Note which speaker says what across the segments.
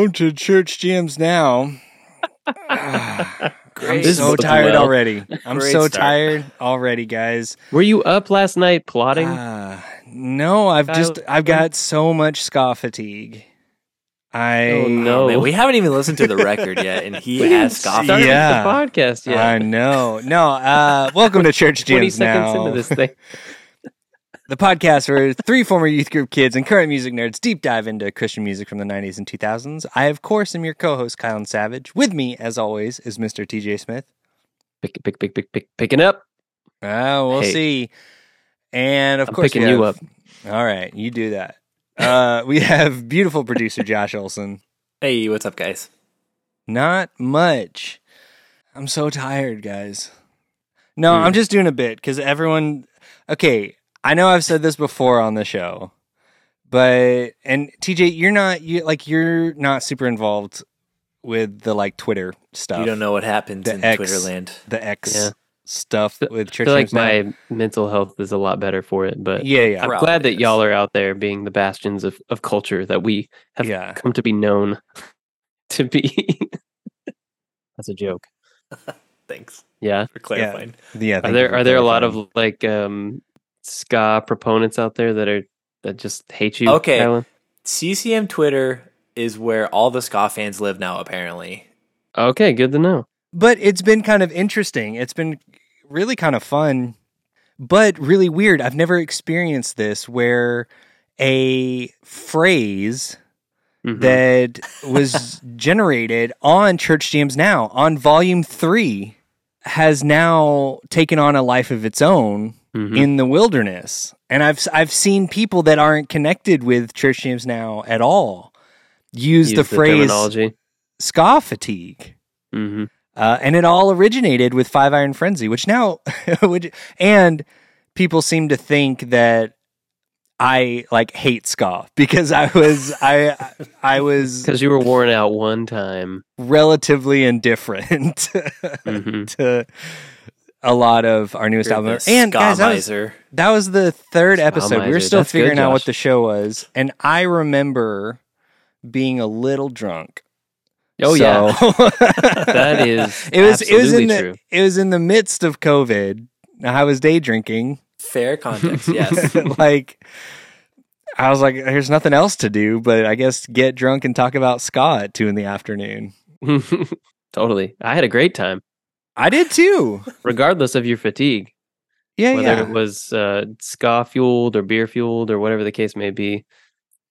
Speaker 1: Welcome to Church Jams Now. I'm
Speaker 2: Great
Speaker 1: so tired
Speaker 3: well.
Speaker 1: already. I'm
Speaker 2: Great
Speaker 1: so
Speaker 2: start.
Speaker 1: tired already, guys.
Speaker 3: Were you up last night plotting?
Speaker 1: Ah, no, I've just I've got so much ska fatigue. I
Speaker 3: Oh, no.
Speaker 2: Man, we haven't even listened to the record yet, and he has scoffed.
Speaker 3: Started
Speaker 1: Yeah.
Speaker 3: the podcast yet.
Speaker 1: I know. No, uh, welcome to Church Jams.
Speaker 3: 20 seconds
Speaker 1: Now,
Speaker 3: into this thing.
Speaker 1: the podcast where three former youth group kids and current music nerds deep dive into Christian music from the 90s and 2000s. I, of course, am your co-host, Kylan Savage. With me, as always, is Mr. TJ Smith.
Speaker 3: Pick, pick, pick, pick, pick, picking up.
Speaker 1: Ah, we'll
Speaker 3: Hey.
Speaker 1: see. And of
Speaker 3: I'm
Speaker 1: course,
Speaker 3: picking
Speaker 1: we
Speaker 3: you
Speaker 1: have- All right, you do that. Uh, we have beautiful producer Josh Olson.
Speaker 2: Hey, what's up, guys?
Speaker 1: Not much. I'm so tired, guys. No,
Speaker 3: Hmm.
Speaker 1: I'm just doing a bit because everyone. Okay, I know I've said this before on the show, but and TJ, you're not you like you're not super involved with the like Twitter stuff.
Speaker 2: You don't know what happens
Speaker 1: The
Speaker 2: in
Speaker 1: X.
Speaker 2: Twitterland.
Speaker 1: the X
Speaker 3: Yeah.
Speaker 1: stuff
Speaker 3: I
Speaker 1: with
Speaker 3: I feel like
Speaker 1: Jams Now.
Speaker 3: my mental health is a lot better for it, but
Speaker 1: yeah yeah
Speaker 3: I'm
Speaker 2: Probably
Speaker 3: glad that
Speaker 2: is.
Speaker 3: y'all are out there being the bastions of, of culture that we have
Speaker 1: yeah.
Speaker 3: come to be known to be. That's a joke.
Speaker 2: Thanks
Speaker 3: Yeah.
Speaker 2: for clarifying.
Speaker 1: Yeah,
Speaker 3: Are there are there a lot of like um ska proponents out there that are that just hate you?
Speaker 2: Okay.
Speaker 3: Kylan?
Speaker 2: CCM Twitter is where all the ska fans live now. Apparently,
Speaker 3: Okay, good to know.
Speaker 1: But it's been kind of interesting. It's been really kind of fun, but really weird. I've never experienced this where a phrase
Speaker 3: Mhm.
Speaker 1: that was generated on Church Jams Now on volume three has now taken on a life of its own
Speaker 3: Mhm.
Speaker 1: in the wilderness. And I've I've seen people that aren't connected with Church Jams Now at all use,
Speaker 3: Use
Speaker 1: the phrase
Speaker 3: terminology.
Speaker 1: ska fatigue.
Speaker 3: hmm
Speaker 1: Uh, and it all originated with Five Iron Frenzy, which now, which, and people seem to think that I like hate ska because I was I I was
Speaker 3: Because you were worn out one time.
Speaker 1: relatively indifferent
Speaker 3: Mhm.
Speaker 1: to a lot of our newest
Speaker 2: You're
Speaker 1: album. And guys, that was, that was the third
Speaker 3: Ska
Speaker 1: episode. We were still
Speaker 3: That's good,
Speaker 1: figuring out what the show was, and I remember being a little drunk.
Speaker 3: Oh yeah, that is
Speaker 1: it was it was in
Speaker 3: absolutely
Speaker 1: the
Speaker 3: true.
Speaker 1: it was in the midst of COVID. I was day drinking.
Speaker 2: Fair context. Yes.
Speaker 1: like I was like, there's nothing else to do, but I guess get drunk and talk about ska at two in the afternoon.
Speaker 3: totally. I had a great time,
Speaker 1: I did too.
Speaker 3: regardless of your fatigue,
Speaker 1: Yeah,
Speaker 3: whether
Speaker 1: yeah.
Speaker 3: it was uh, ska fueled or beer fueled or whatever the case may be.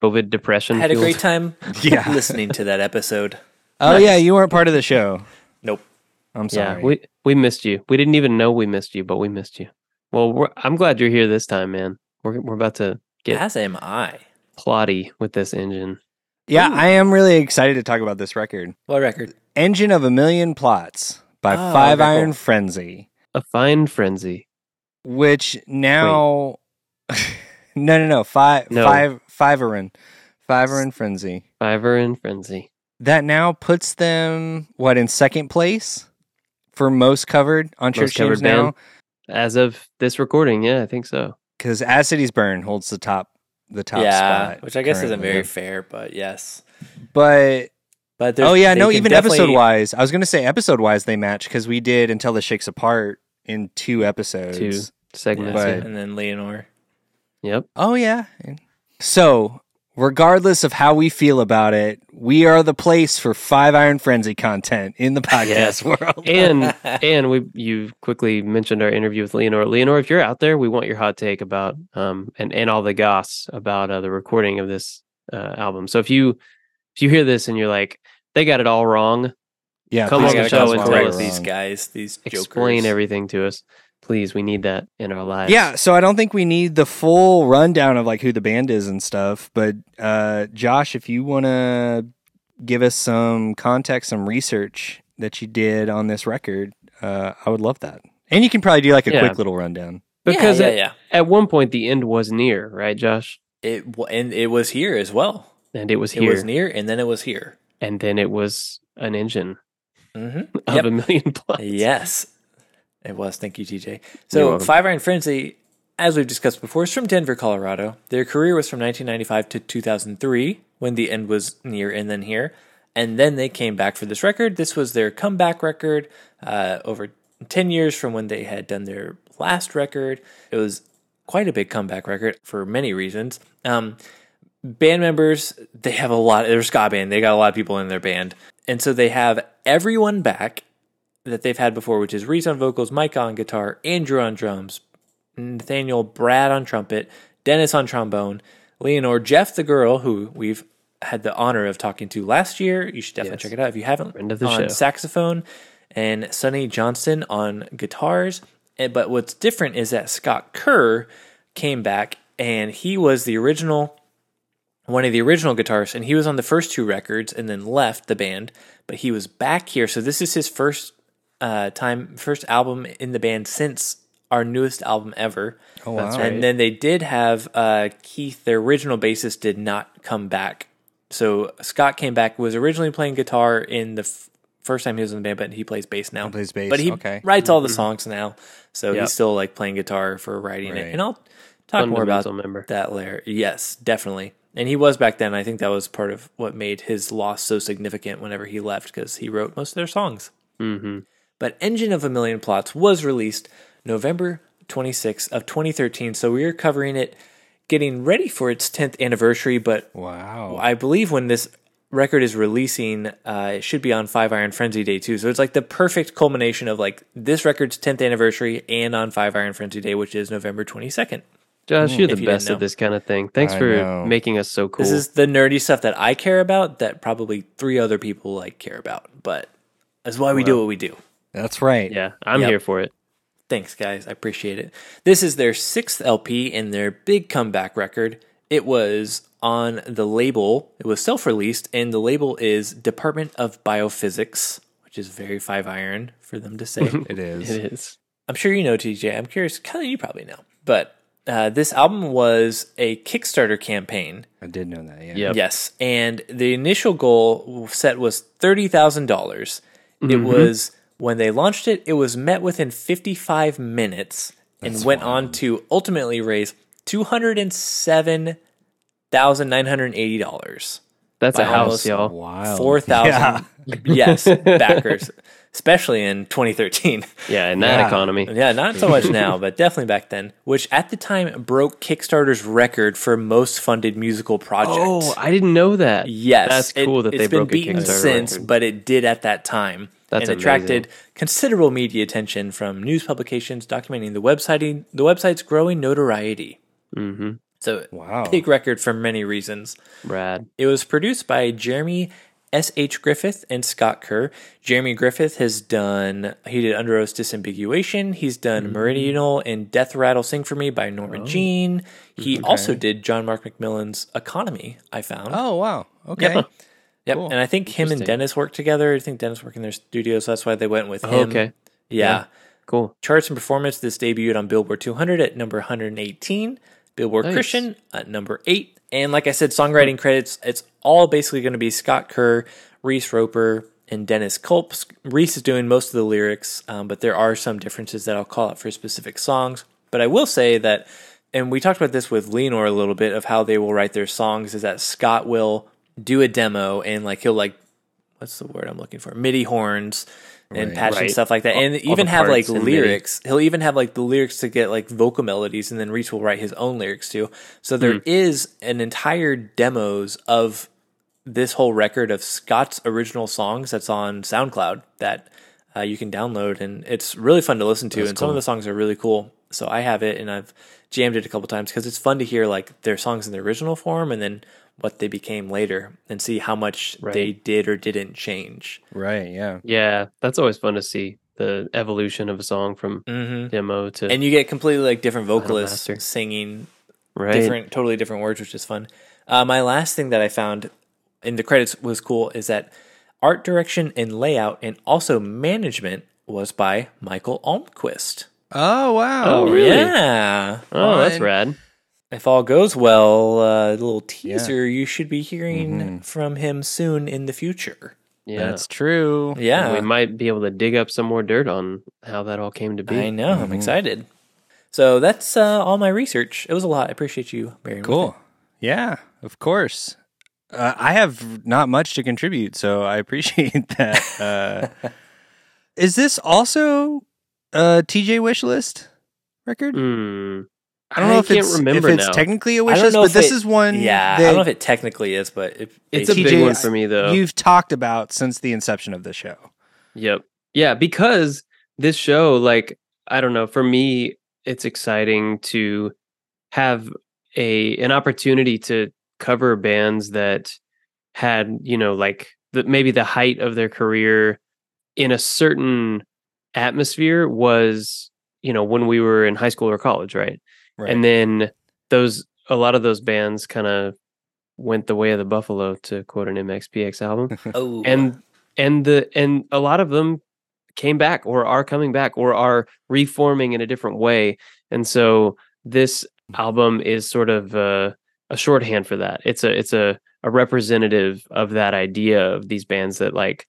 Speaker 3: COVID depression.
Speaker 2: I had a great time
Speaker 1: Yeah.
Speaker 2: listening to that episode.
Speaker 1: Oh
Speaker 3: Nice.
Speaker 1: yeah, you weren't part of the show.
Speaker 2: Nope.
Speaker 1: I'm sorry.
Speaker 3: Yeah, we we missed you. We didn't even know we missed you, but we missed you. Well, we're, I'm glad you're here this time, man. We're we're about to get
Speaker 2: As am I.
Speaker 3: plotty with this engine.
Speaker 1: yeah,
Speaker 2: Ooh.
Speaker 1: I am really excited to talk about this record.
Speaker 2: What record?
Speaker 1: Engine of a Million Plots by
Speaker 2: Oh,
Speaker 1: Five
Speaker 2: okay,
Speaker 1: Iron
Speaker 2: cool.
Speaker 1: Frenzy,
Speaker 3: A fine frenzy.
Speaker 1: which now no no no five
Speaker 3: No.
Speaker 1: five five Iron Five Iron Frenzy.
Speaker 3: Fiver and frenzy.
Speaker 1: that now puts them what in second place for most covered on
Speaker 3: Most
Speaker 1: Church
Speaker 3: covered
Speaker 1: Jams now.
Speaker 3: As of this recording, yeah, I think so.
Speaker 1: because As Cities Burn holds the top the top
Speaker 2: yeah,
Speaker 1: spot,
Speaker 2: which I guess isn't very fair, but yes.
Speaker 1: But
Speaker 2: But
Speaker 1: oh yeah, no, even
Speaker 2: definitely-
Speaker 1: episode wise, I was gonna say episode wise they match because we did until the shakes apart in two episodes.
Speaker 3: Two
Speaker 2: Yeah,
Speaker 3: segments.
Speaker 1: But-
Speaker 3: yeah.
Speaker 2: and then Leanor.
Speaker 3: Yep.
Speaker 1: Oh yeah. So regardless of how we feel about it, we are the place for Five Iron Frenzy content in the podcast world.
Speaker 3: And and we you quickly mentioned our interview with Leanor. Leanor, if you're out there, we want your hot take about um and and all the goss about uh, the recording of this uh, album. So if you if you hear this and you're like they got it all wrong,
Speaker 1: yeah,
Speaker 3: Come on the show and tell us
Speaker 2: these guys, these
Speaker 3: explain
Speaker 2: jokers.
Speaker 3: everything to us. Please, we need that in our lives.
Speaker 1: Yeah, so I don't think we need the full rundown of like who the band is and stuff, but uh Josh, if you want to give us some context, some research that you did on this record, uh I would love that. And you can probably do like a
Speaker 3: Yeah.
Speaker 1: quick little rundown.
Speaker 3: because
Speaker 2: yeah, yeah,
Speaker 3: at,
Speaker 2: yeah.
Speaker 3: at one point the end was near, right, Josh?
Speaker 2: It w- and it was here as well.
Speaker 3: And it was here.
Speaker 2: It
Speaker 3: here,
Speaker 2: was near, and then it was here.
Speaker 3: And then it was an engine
Speaker 2: Mm-hmm.
Speaker 3: of
Speaker 2: Yep.
Speaker 3: a million plus.
Speaker 2: Yes, it was. Thank you, TJ. So. Five Iron Frenzy as we've discussed before, is from Denver, Colorado. Their career was from 1995 to 2003, when the end was near and then here. And then they came back for this record. This was their comeback record uh, over 10 years from when they had done their last record. It was quite a big comeback record for many reasons. Um, band members, they have a lot, they're a ska band, they got a lot of people in their band. And so they have everyone back that they've had before, which is Reese on vocals, Mike on guitar, Andrew on drums, Nathaniel, Brad on trumpet, Dennis on trombone, Leanor, Jeff the girl, who we've had the honor of talking to last year. You should definitely
Speaker 3: Yes.
Speaker 2: check it out if you haven't.
Speaker 3: Friend of the
Speaker 2: on
Speaker 3: show.
Speaker 2: saxophone, and Sonnie Johnston on guitars. And- But what's different is that Scott Kerr came back and he was the original one of the original guitarists, and he was on the first two records and then left the band. But he was back here, so this is his first uh, time, first album in the band since our newest album ever.
Speaker 1: Oh, wow.
Speaker 2: And
Speaker 3: right.
Speaker 2: then they did have uh, Keith, their original bassist, did not come back. So Scott came back, was originally playing guitar in the f- first time he was in the band, but he plays bass now.
Speaker 1: plays bass,
Speaker 2: but he
Speaker 1: okay.
Speaker 2: writes all the songs now, so
Speaker 3: Yep.
Speaker 2: he's still like playing guitar for writing it. And I'll talk more about
Speaker 3: member.
Speaker 2: that later. Yes, definitely. And he was back then. I think that was part of what made his loss so significant whenever he left because he wrote most of their songs.
Speaker 3: Mm-hmm.
Speaker 2: But Engine of a Million Plots was released November 26th of 2013. So we are covering it, getting ready for its 10th anniversary. But
Speaker 1: Wow.
Speaker 2: I believe when this record is releasing, uh, it should be on Five Iron Frenzy Day too. So it's like the perfect culmination of like this record's 10th anniversary and on Five Iron Frenzy Day, which is November 22nd.
Speaker 3: Josh, you're mm.
Speaker 2: the you
Speaker 3: best at this kind of thing. Thanks
Speaker 1: I
Speaker 3: for
Speaker 1: know.
Speaker 3: making us so cool.
Speaker 2: This is the nerdy stuff that I care about that probably three other people like care about. But that's why we do what we do.
Speaker 1: That's right.
Speaker 3: yeah, I'm
Speaker 2: Yep.
Speaker 3: here for it.
Speaker 2: Thanks, guys. I appreciate it. This is their sixth LP and their big comeback record. It was on the label, it was self released, and the label is Department of Biophysics, which is very five iron for them to say.
Speaker 1: It is.
Speaker 3: It is.
Speaker 2: I'm sure you know, TJ. I'm curious, kind of you probably know. But uh, this album was a Kickstarter campaign.
Speaker 1: I did know that. Yeah.
Speaker 3: Yep.
Speaker 2: Yes, and the initial goal set was thirty thousand dollars. It
Speaker 3: Mm-hmm.
Speaker 2: was when they launched it. It was met within fifty-five minutes and went on to ultimately raise two hundred and seven thousand nine hundred eighty dollars.
Speaker 3: That's a house, y'all.
Speaker 1: Wow.
Speaker 2: Four thousand, yes, backers, especially in 2013.
Speaker 3: Yeah, in that
Speaker 1: Yeah.
Speaker 3: economy.
Speaker 2: Yeah, not so much now, but definitely back then. Which at the time broke Kickstarter's record for most funded musical project.
Speaker 3: Oh, I didn't know that.
Speaker 2: Yes,
Speaker 3: That's cool that
Speaker 2: it's
Speaker 3: they
Speaker 2: been
Speaker 3: broke a
Speaker 2: beaten
Speaker 3: Kickstarter
Speaker 2: since,
Speaker 3: record.
Speaker 2: but it did at that time.
Speaker 3: That's
Speaker 2: and attracted
Speaker 3: amazing.
Speaker 2: considerable media attention from news publications documenting the website the website's growing notoriety.
Speaker 3: Mm-hmm.
Speaker 2: So,
Speaker 1: Wow.
Speaker 2: big record for many reasons.
Speaker 3: Rad.
Speaker 2: It was produced by Jeremy S. H. Griffith and Scott Kerr. Jeremy Griffith has done, he did Underoath's Disambiguation. He's done
Speaker 3: Mm-hmm.
Speaker 2: Meridional and Death Rattle Sing For Me by Norma
Speaker 3: Oh.
Speaker 2: Jean. He also did John Mark McMillan's Economy, I found.
Speaker 1: Oh wow. Okay.
Speaker 2: Yep. Yep.
Speaker 1: Cool.
Speaker 2: And I think him and Dennis work together. I think Dennis worked in their studio, so that's why they went with
Speaker 3: Oh,
Speaker 2: him.
Speaker 3: okay.
Speaker 2: Yeah.
Speaker 3: Yeah. Cool.
Speaker 2: Charts and performance. This debuted on Billboard 200 at number 118. Billboard
Speaker 3: Nice.
Speaker 2: Christian at number eight. And like I said, songwriting credits. It's all basically going to be Scott Kerr, Reese Roper, and Dennis Culp. Reese is doing most of the lyrics, um, but there are some differences that I'll call out for specific songs. But I will say that, and we talked about this with Leanor a little bit of how they will write their songs. Is that Scott will do a demo and like he'll like what's the word I'm looking for? MIDI horns and
Speaker 1: Right.
Speaker 2: patch and stuff like that,
Speaker 3: All-
Speaker 2: and even have like
Speaker 3: parts in
Speaker 2: lyrics. He'll even have like the lyrics to get like vocal melodies, and then Reese will write his own lyrics too. So there
Speaker 3: Hmm.
Speaker 2: is an entire demos of this whole record of Scott's original songs that's on SoundCloud that uh, you can download, and it's really fun to listen to. and some of the songs are really cool. So I have it, and I've jammed it a couple times because it's fun to hear like their songs in the original form, and then what they became later, and see how much
Speaker 3: Right.
Speaker 2: they did or didn't change.
Speaker 1: Right. Yeah.
Speaker 3: Yeah, that's always fun to see the evolution of a song from
Speaker 2: hmm
Speaker 3: demo to
Speaker 2: And you get completely like different vocalists singing
Speaker 3: right.
Speaker 2: different, totally different words, which is fun. Uh, my last thing that I found in the credits was cool is that art direction and layout and also management was by Michael Almquist.
Speaker 1: Oh wow.
Speaker 3: Oh, really?
Speaker 2: Yeah.
Speaker 3: Oh, that's
Speaker 1: Fun.
Speaker 3: rad.
Speaker 2: If all goes well, uh, a little teaser you should be hearing from him soon in the future.
Speaker 3: Yeah.
Speaker 1: That's true.
Speaker 2: Yeah.
Speaker 3: we might be able to dig up some more dirt on how that all came to be.
Speaker 2: I know. I'm excited. So that's uh, all my research. It was a lot. I appreciate you bearing with
Speaker 1: Cool. Yeah, of course. Uh, I have not much to contribute, so I appreciate that. Uh, is this also a TJ wish list record?
Speaker 3: Hmm.
Speaker 1: I don't know if
Speaker 3: can't
Speaker 1: it's if it's
Speaker 3: now.
Speaker 1: technically a wish list, but this
Speaker 2: it-
Speaker 1: is one.
Speaker 2: Yeah, I don't know if it technically is, but it,
Speaker 3: It's a
Speaker 2: they-
Speaker 3: big
Speaker 1: TJ
Speaker 3: one for me though.
Speaker 1: you've talked about since the inception of the show.
Speaker 3: Yep. Yeah, because this show, like, I don't know, for me, it's exciting to have a an opportunity to cover bands that had, you know, like the maybe the height of their career in a certain atmosphere was, you know, when we were in high school or college, right?
Speaker 1: Right.
Speaker 3: And then those a lot of those bands kind of went the way of the buffalo to quote an MXPX album
Speaker 2: oh,
Speaker 3: and and the and a lot of them came back or are coming back or are reforming in a different way and so this album is sort of uh, a shorthand for that it's a it's a a representative of that idea of these bands that like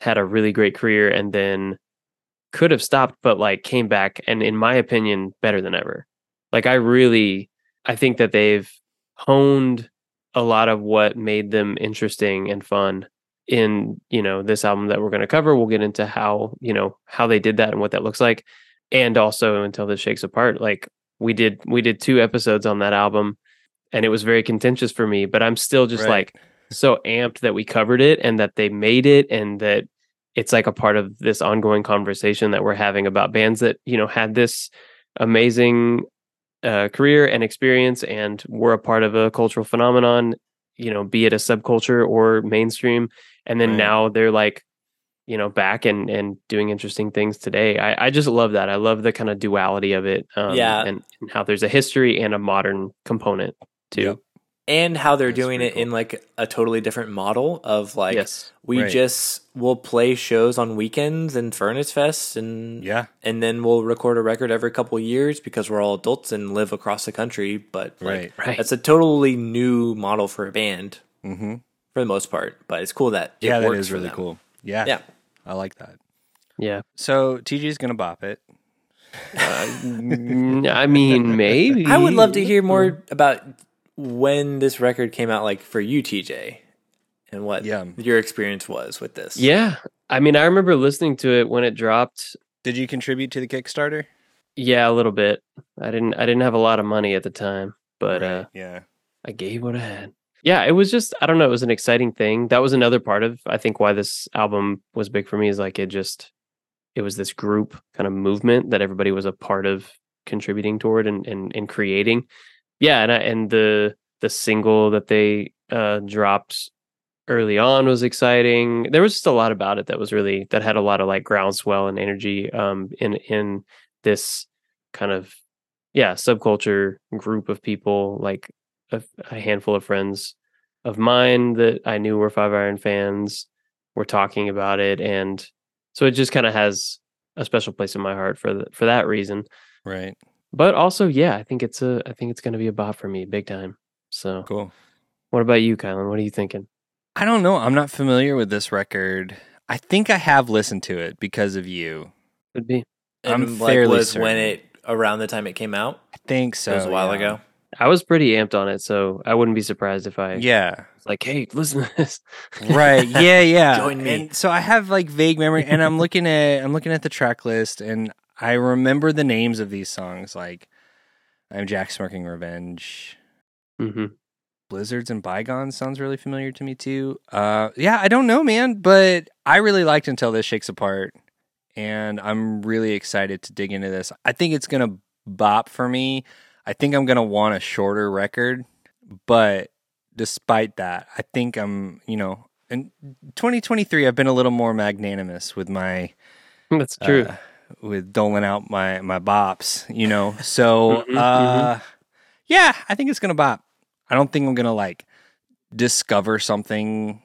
Speaker 3: had a really great career and then could have stopped but like came back and in my opinion better than ever. Like i really i think that they've honed a lot of what made them interesting and fun in you know this album that we're going to cover. We'll get into how you know how they did that and what that looks like. And also until this shakes apart like we did we did two episodes on that album and it was very contentious for me but i'm still just
Speaker 1: Right.
Speaker 3: like so amped that we covered it and that they made it and that it's like a part of this ongoing conversation that we're having about bands that you know had this amazing uh, career and experience and were a part of a cultural phenomenon you know be it a subculture or mainstream and then
Speaker 1: Right.
Speaker 3: now they're like you know back and and doing interesting things today i i just love that i love the kind of duality of it um,
Speaker 2: Yeah.
Speaker 3: and, and how there's a history and a modern component too
Speaker 1: Yep.
Speaker 2: And how they're
Speaker 1: That's
Speaker 2: doing it
Speaker 1: cool.
Speaker 2: in like a totally different model of like
Speaker 3: yes
Speaker 2: we
Speaker 1: Right.
Speaker 2: just will play shows on weekends and Furnace Fest and
Speaker 1: Yeah.
Speaker 2: and then we'll record a record every couple of years because we're all adults and live across the country. But like,
Speaker 1: Right.
Speaker 3: right
Speaker 2: that's a totally new model for a band
Speaker 1: Mm-hmm.
Speaker 2: for the most part. But it's cool that it
Speaker 1: Yeah, that
Speaker 2: works
Speaker 1: is
Speaker 2: for
Speaker 1: really
Speaker 2: them.
Speaker 1: cool. Yeah.
Speaker 2: Yeah.
Speaker 1: I like that.
Speaker 3: yeah
Speaker 1: So TJ's gonna bop it.
Speaker 3: uh, mm, i mean maybe
Speaker 2: I would love to hear more about when this record came out, like for you, TJ, and what
Speaker 1: Yeah.
Speaker 2: your experience was with this.
Speaker 3: yeah i mean i remember listening to it when it dropped
Speaker 1: Did you contribute to the Kickstarter?
Speaker 3: yeah a little bit i didn't i didn't have a lot of money at the time but
Speaker 1: Right,
Speaker 3: uh
Speaker 1: yeah.
Speaker 3: I gave what I had. Yeah, it was just I don't know, it was an exciting thing. That was another part of I think why this album was big for me is like it just it was this group kind of movement that everybody was a part of contributing toward and and, and creating. Yeah, and I, and the the single that they uh dropped early on was exciting. There was just a lot about it that was really that had a lot of like groundswell and energy um in in this kind of yeah, subculture group of people like a, a handful of friends of mine that I knew were Five Iron fans were talking about it, and so it just kind of has a special place in my heart for the, for that reason.
Speaker 1: Right.
Speaker 3: But also, yeah, I think it's a I think it's going to be a bop for me, big time. So,
Speaker 1: Cool.
Speaker 3: what about you, Kylan? What are you thinking?
Speaker 1: I don't know. I'm not familiar with this record. I think I have listened to it because of you.
Speaker 3: Could be.
Speaker 1: I'm
Speaker 2: and like
Speaker 1: fairly
Speaker 2: was when it around the time it came out.
Speaker 1: I think so.
Speaker 2: it was a while
Speaker 1: yeah.
Speaker 2: ago.
Speaker 3: I was pretty amped on it, so I wouldn't be surprised if I
Speaker 1: Yeah.
Speaker 3: was like, "Hey, listen to this."
Speaker 1: Right. Yeah, yeah.
Speaker 2: Join me.
Speaker 1: And so I have like vague memory and I'm looking at I'm looking at the track list and I remember the names of these songs like I'm Jack Smirking Revenge.
Speaker 3: hmm
Speaker 1: Blizzards and Bygones sounds really familiar to me too. Uh yeah, I don't know, man, but I really liked Until This Shakes Apart and I'm really excited to dig into this. I think it's going to bop for me. I think I'm going to want a shorter record, but despite that, I think I'm, you know, in 2023 I've been a little more magnanimous with my
Speaker 3: That's true.
Speaker 1: uh, with doling out my my bops, you know. So
Speaker 3: Mhm,
Speaker 1: uh yeah, I think it's gonna bop. I don't think I'm gonna like discover something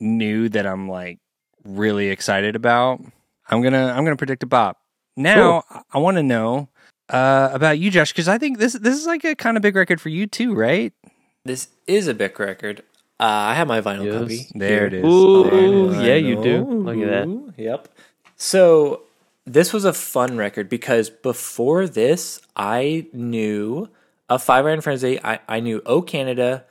Speaker 1: new that I'm like really excited about. I'm gonna I'm gonna predict a bop. Now I- I want to know uh, about you, Josh, because I think this this is like a kind of big record for you too, right?
Speaker 2: This is a big record. Uh, I have my vinyl
Speaker 3: Yes.
Speaker 2: copy.
Speaker 1: There it is.
Speaker 3: Ooh,
Speaker 1: There it is.
Speaker 3: yeah, you do. Look at that.
Speaker 2: Ooh, Yep. So this was a fun record because before this, I knew a Five Iron Frenzy. I, I knew Oh Canada.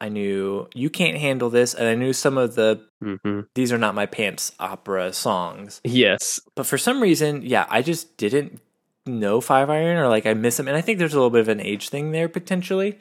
Speaker 2: I knew You Can't Handle This. And I knew some of the
Speaker 3: hmm
Speaker 2: These Are Not My Pants opera songs.
Speaker 3: Yes.
Speaker 2: But for some reason, yeah, I just didn't know Five Iron or like I miss them. And I think there's a little bit of an age thing there potentially.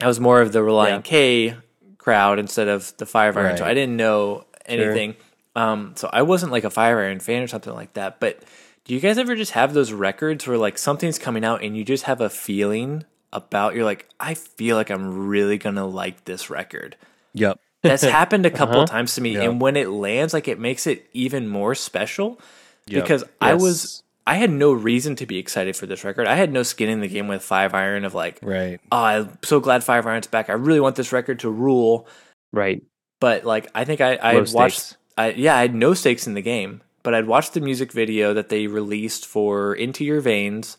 Speaker 2: I was more of the Relient K crowd instead of the Five Iron. So I didn't know anything. Um, so I wasn't like a Five Iron fan or something like that. But do you guys ever just have those records where like something's coming out and you just have a feeling about you're like, I feel like I'm really gonna like this record.
Speaker 1: Yep.
Speaker 2: That's happened a couple
Speaker 3: Uh-huh.
Speaker 2: times to me,
Speaker 1: Yeah.
Speaker 2: and when it lands, like it makes it even more special
Speaker 1: Yep.
Speaker 2: because I was I had no reason to be excited for this record. I had no skin in the game with Five Iron of like,
Speaker 1: Right.
Speaker 2: oh, I'm so glad Five Iron's back. I really want this record to rule.
Speaker 3: Right.
Speaker 2: But like, I think I I watched.
Speaker 3: Stakes.
Speaker 2: I yeah, I had no stakes in the game, but I'd watched the music video that they released for Into Your Veins,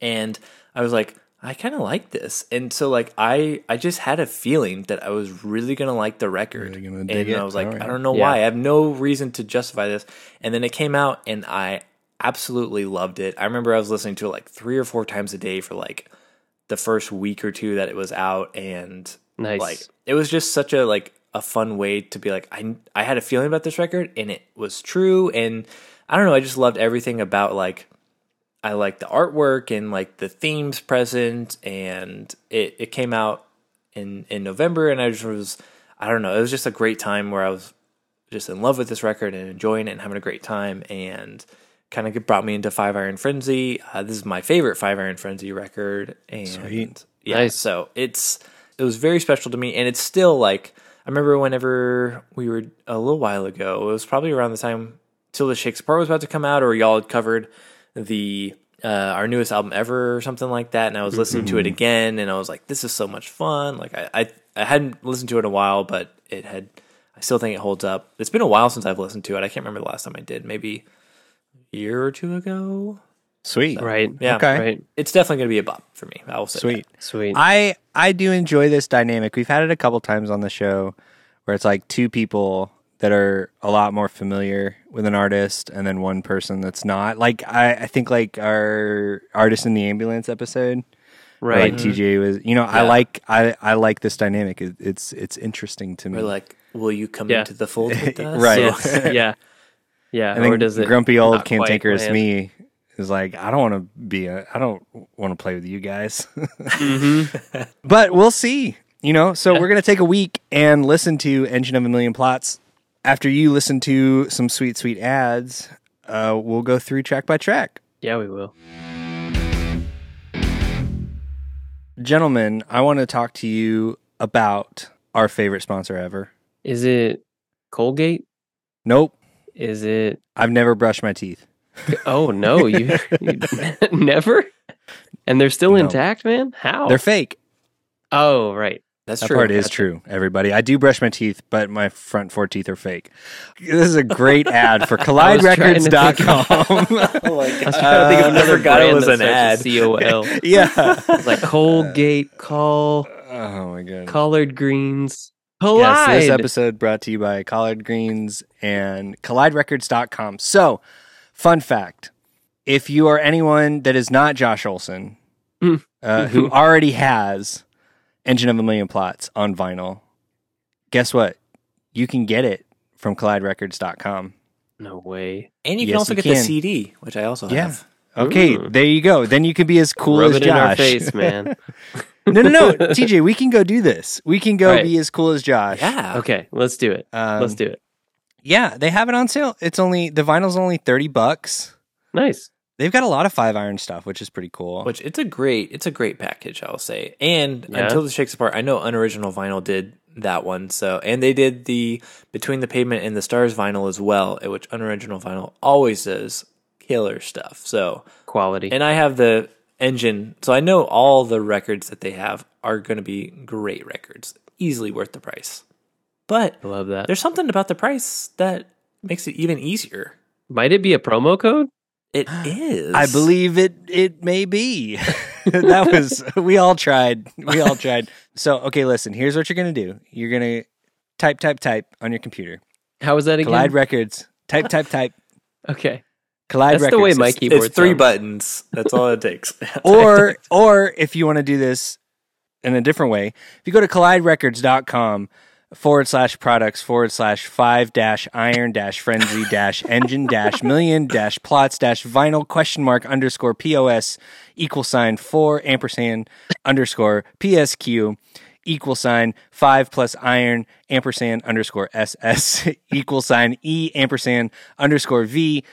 Speaker 2: and I was like, I kind of like this, and so like I I just had a feeling that I was really gonna like the record,
Speaker 1: Really
Speaker 2: and
Speaker 1: it?
Speaker 2: I was like,
Speaker 1: Alright.
Speaker 2: I don't know
Speaker 3: Yeah.
Speaker 2: why, I have no reason to justify this, and then it came out, and I absolutely loved it. I remember I was listening to it like three or four times a day for like the first week or two that it was out, and
Speaker 3: Nice.
Speaker 2: like it was just such a like a fun way to be like I I had a feeling about this record and it was true and I don't know I just loved everything about like I like the artwork and like the themes present and it it came out in in November and I just was I don't know it was just a great time where I was just in love with this record and enjoying it and having a great time and kind of brought me into Five Iron Frenzy. Uh, this is my favorite Five Iron Frenzy record and
Speaker 1: Sweet.
Speaker 2: yeah,
Speaker 3: Nice.
Speaker 2: so it's it was very special to me, and it's still like I remember whenever we were a little while ago. It was probably around the time Till the Shakes Apart was about to come out, or y'all had covered the uh, our newest album ever, or something like that. And I was listening to it again, and I was like, "This is so much fun!" Like I, I I hadn't listened to it in a while, but it had. I still think it holds up. It's been a while since I've listened to it. I can't remember the last time I did. Maybe a year or two ago.
Speaker 1: Sweet.
Speaker 3: right.
Speaker 2: Yeah.
Speaker 1: Okay.
Speaker 3: Right.
Speaker 2: It's definitely going to be a bop for me. I will say. that.
Speaker 1: Sweet.
Speaker 3: Sweet.
Speaker 1: I I do enjoy this dynamic. We've had it a couple times on the show where it's like two people that are a lot more familiar with an artist and then one person that's not. Like I, I think like our artist in the ambulance episode. where,
Speaker 3: right.
Speaker 1: Like TJ was you know, I like I, I like this dynamic. It, it's it's interesting to me.
Speaker 2: We're like, will you come
Speaker 3: Yeah.
Speaker 2: into the fold with us?
Speaker 1: Right.
Speaker 2: So-
Speaker 3: yeah. Yeah.
Speaker 1: and then
Speaker 3: or does it
Speaker 1: grumpy old cantankerous me is like, I don't want to be a I don't want to play with you guys.
Speaker 3: Mhm.
Speaker 1: But we'll see. You know, so we're gonna take a week and listen to Engine of a Million Plots. After you listen to some sweet, sweet ads, uh, we'll go through track by track.
Speaker 3: Yeah, we will.
Speaker 1: Gentlemen, I want to talk to you about our favorite sponsor ever.
Speaker 3: Is it Colgate?
Speaker 1: Nope,
Speaker 3: Is it?
Speaker 1: I've never brushed my teeth.
Speaker 3: Oh no, you, you never. And they're still
Speaker 1: No.
Speaker 3: intact, man. How?
Speaker 1: They're fake.
Speaker 3: oh, right.
Speaker 2: That's
Speaker 1: That
Speaker 2: true.
Speaker 1: part is true, everybody. I do brush my teeth, but my front four teeth are fake. This is a great ad for
Speaker 3: was trying to
Speaker 1: colliderecords.com.
Speaker 2: Oh my
Speaker 3: I was
Speaker 2: god!
Speaker 3: trying to think of another
Speaker 2: forgot it
Speaker 3: brand
Speaker 2: uh,
Speaker 3: was
Speaker 2: an ad.
Speaker 3: C-O-L.
Speaker 1: yeah.
Speaker 3: It's like Colgate, Call,
Speaker 1: Oh my god.
Speaker 3: Collard Greens,
Speaker 1: Yes,
Speaker 3: Collide.
Speaker 1: this episode brought to you by Collard Greens and colliderecords.com. So, fun fact if you are anyone that is not Josh Olson,
Speaker 3: Mm.
Speaker 1: uh, who already has Engine of a Million Plots on vinyl, guess what? You can get it from colliderecords.com.
Speaker 3: no way.
Speaker 2: And you can also
Speaker 1: you
Speaker 2: get
Speaker 1: can.
Speaker 2: the CD, which I also
Speaker 1: Yeah.
Speaker 2: have.
Speaker 1: Okay,
Speaker 3: Ooh.
Speaker 1: there you go. Then you can be as cool
Speaker 3: Rub
Speaker 1: as
Speaker 3: it
Speaker 1: Josh.
Speaker 3: in our face, man.
Speaker 1: no, no, no. TJ, we can go do this. We can go
Speaker 3: Right.
Speaker 1: be as cool as Josh.
Speaker 2: Yeah.
Speaker 3: Okay, let's do it.
Speaker 1: Um,
Speaker 3: let's do it.
Speaker 1: Yeah, they have it on sale. It's only the vinyl's only 30 bucks.
Speaker 3: Nice.
Speaker 1: They've got a lot of five iron stuff, which is pretty cool.
Speaker 2: Which it's a great, it's a great package, I'll say. And
Speaker 3: Yeah.
Speaker 2: until the shakes apart, I know Unoriginal Vinyl did that one. So, and they did the Between the Pavement and the Stars vinyl as well, eh, which Unoriginal Vinyl always does killer stuff. So,
Speaker 3: Quality.
Speaker 2: and I have the engine, so I know all the records that they have are going to be great records, easily worth the price. But
Speaker 3: I love that.
Speaker 2: there's something about the price that makes it even easier.
Speaker 3: Might it be a promo code?
Speaker 2: It is.
Speaker 1: I believe it it may be. that was we all tried. We all tried. So, okay, listen, here's what you're going to do. You're going to type type type on your computer.
Speaker 3: How was that again?
Speaker 1: Collide Records. Type type type.
Speaker 3: Okay.
Speaker 1: Collide
Speaker 3: That's the way
Speaker 1: Records.
Speaker 3: my
Speaker 1: It's-
Speaker 3: keyboard
Speaker 2: It's three
Speaker 3: sounds.
Speaker 2: buttons. That's all it takes.
Speaker 1: or or if you want to do this in a different way, if you go to colliderecords.com forward slash products forward slash five dash iron dash frenzy dash engine dash million dash plots dash vinyl question mark underscore POS equal sign four ampersand underscore PSQ equal sign five plus iron ampersand underscore SS equal sign E ampersand underscore V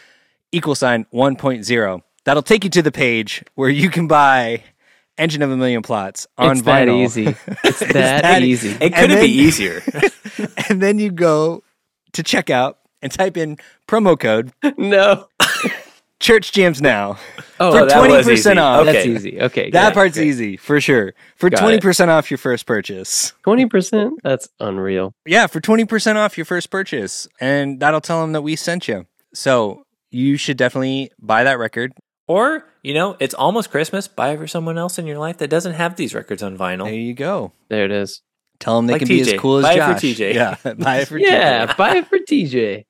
Speaker 1: equal sign 1.0. That'll take you to the page where you can buy Engine of a Million Plots on
Speaker 3: it's that easy. It's that,
Speaker 1: that
Speaker 3: easy.
Speaker 2: It couldn't be easier.
Speaker 1: and then you go to checkout and type in promo code
Speaker 3: no.
Speaker 1: Church Jams Now.
Speaker 3: Oh,
Speaker 1: For
Speaker 2: that was
Speaker 1: 20%
Speaker 2: easy.
Speaker 1: off.
Speaker 2: Okay.
Speaker 3: that's easy. Okay.
Speaker 1: That
Speaker 3: got
Speaker 1: part's easy for sure. For 20% off your first purchase.
Speaker 3: Twenty percent. That's unreal.
Speaker 1: Yeah, for 20% off your first purchase. And that'll tell them that we sent you. So you should definitely buy that record.
Speaker 2: Or, you know, it's almost Christmas. Buy it for someone else in your life that doesn't have these records on vinyl.
Speaker 1: There you go.
Speaker 3: There it is.
Speaker 1: Tell them they
Speaker 2: Like
Speaker 1: can be as cool as you
Speaker 2: Buy it for TJ.
Speaker 1: Yeah, buy it for
Speaker 3: yeah,
Speaker 1: TJ.
Speaker 3: buy it for TJ.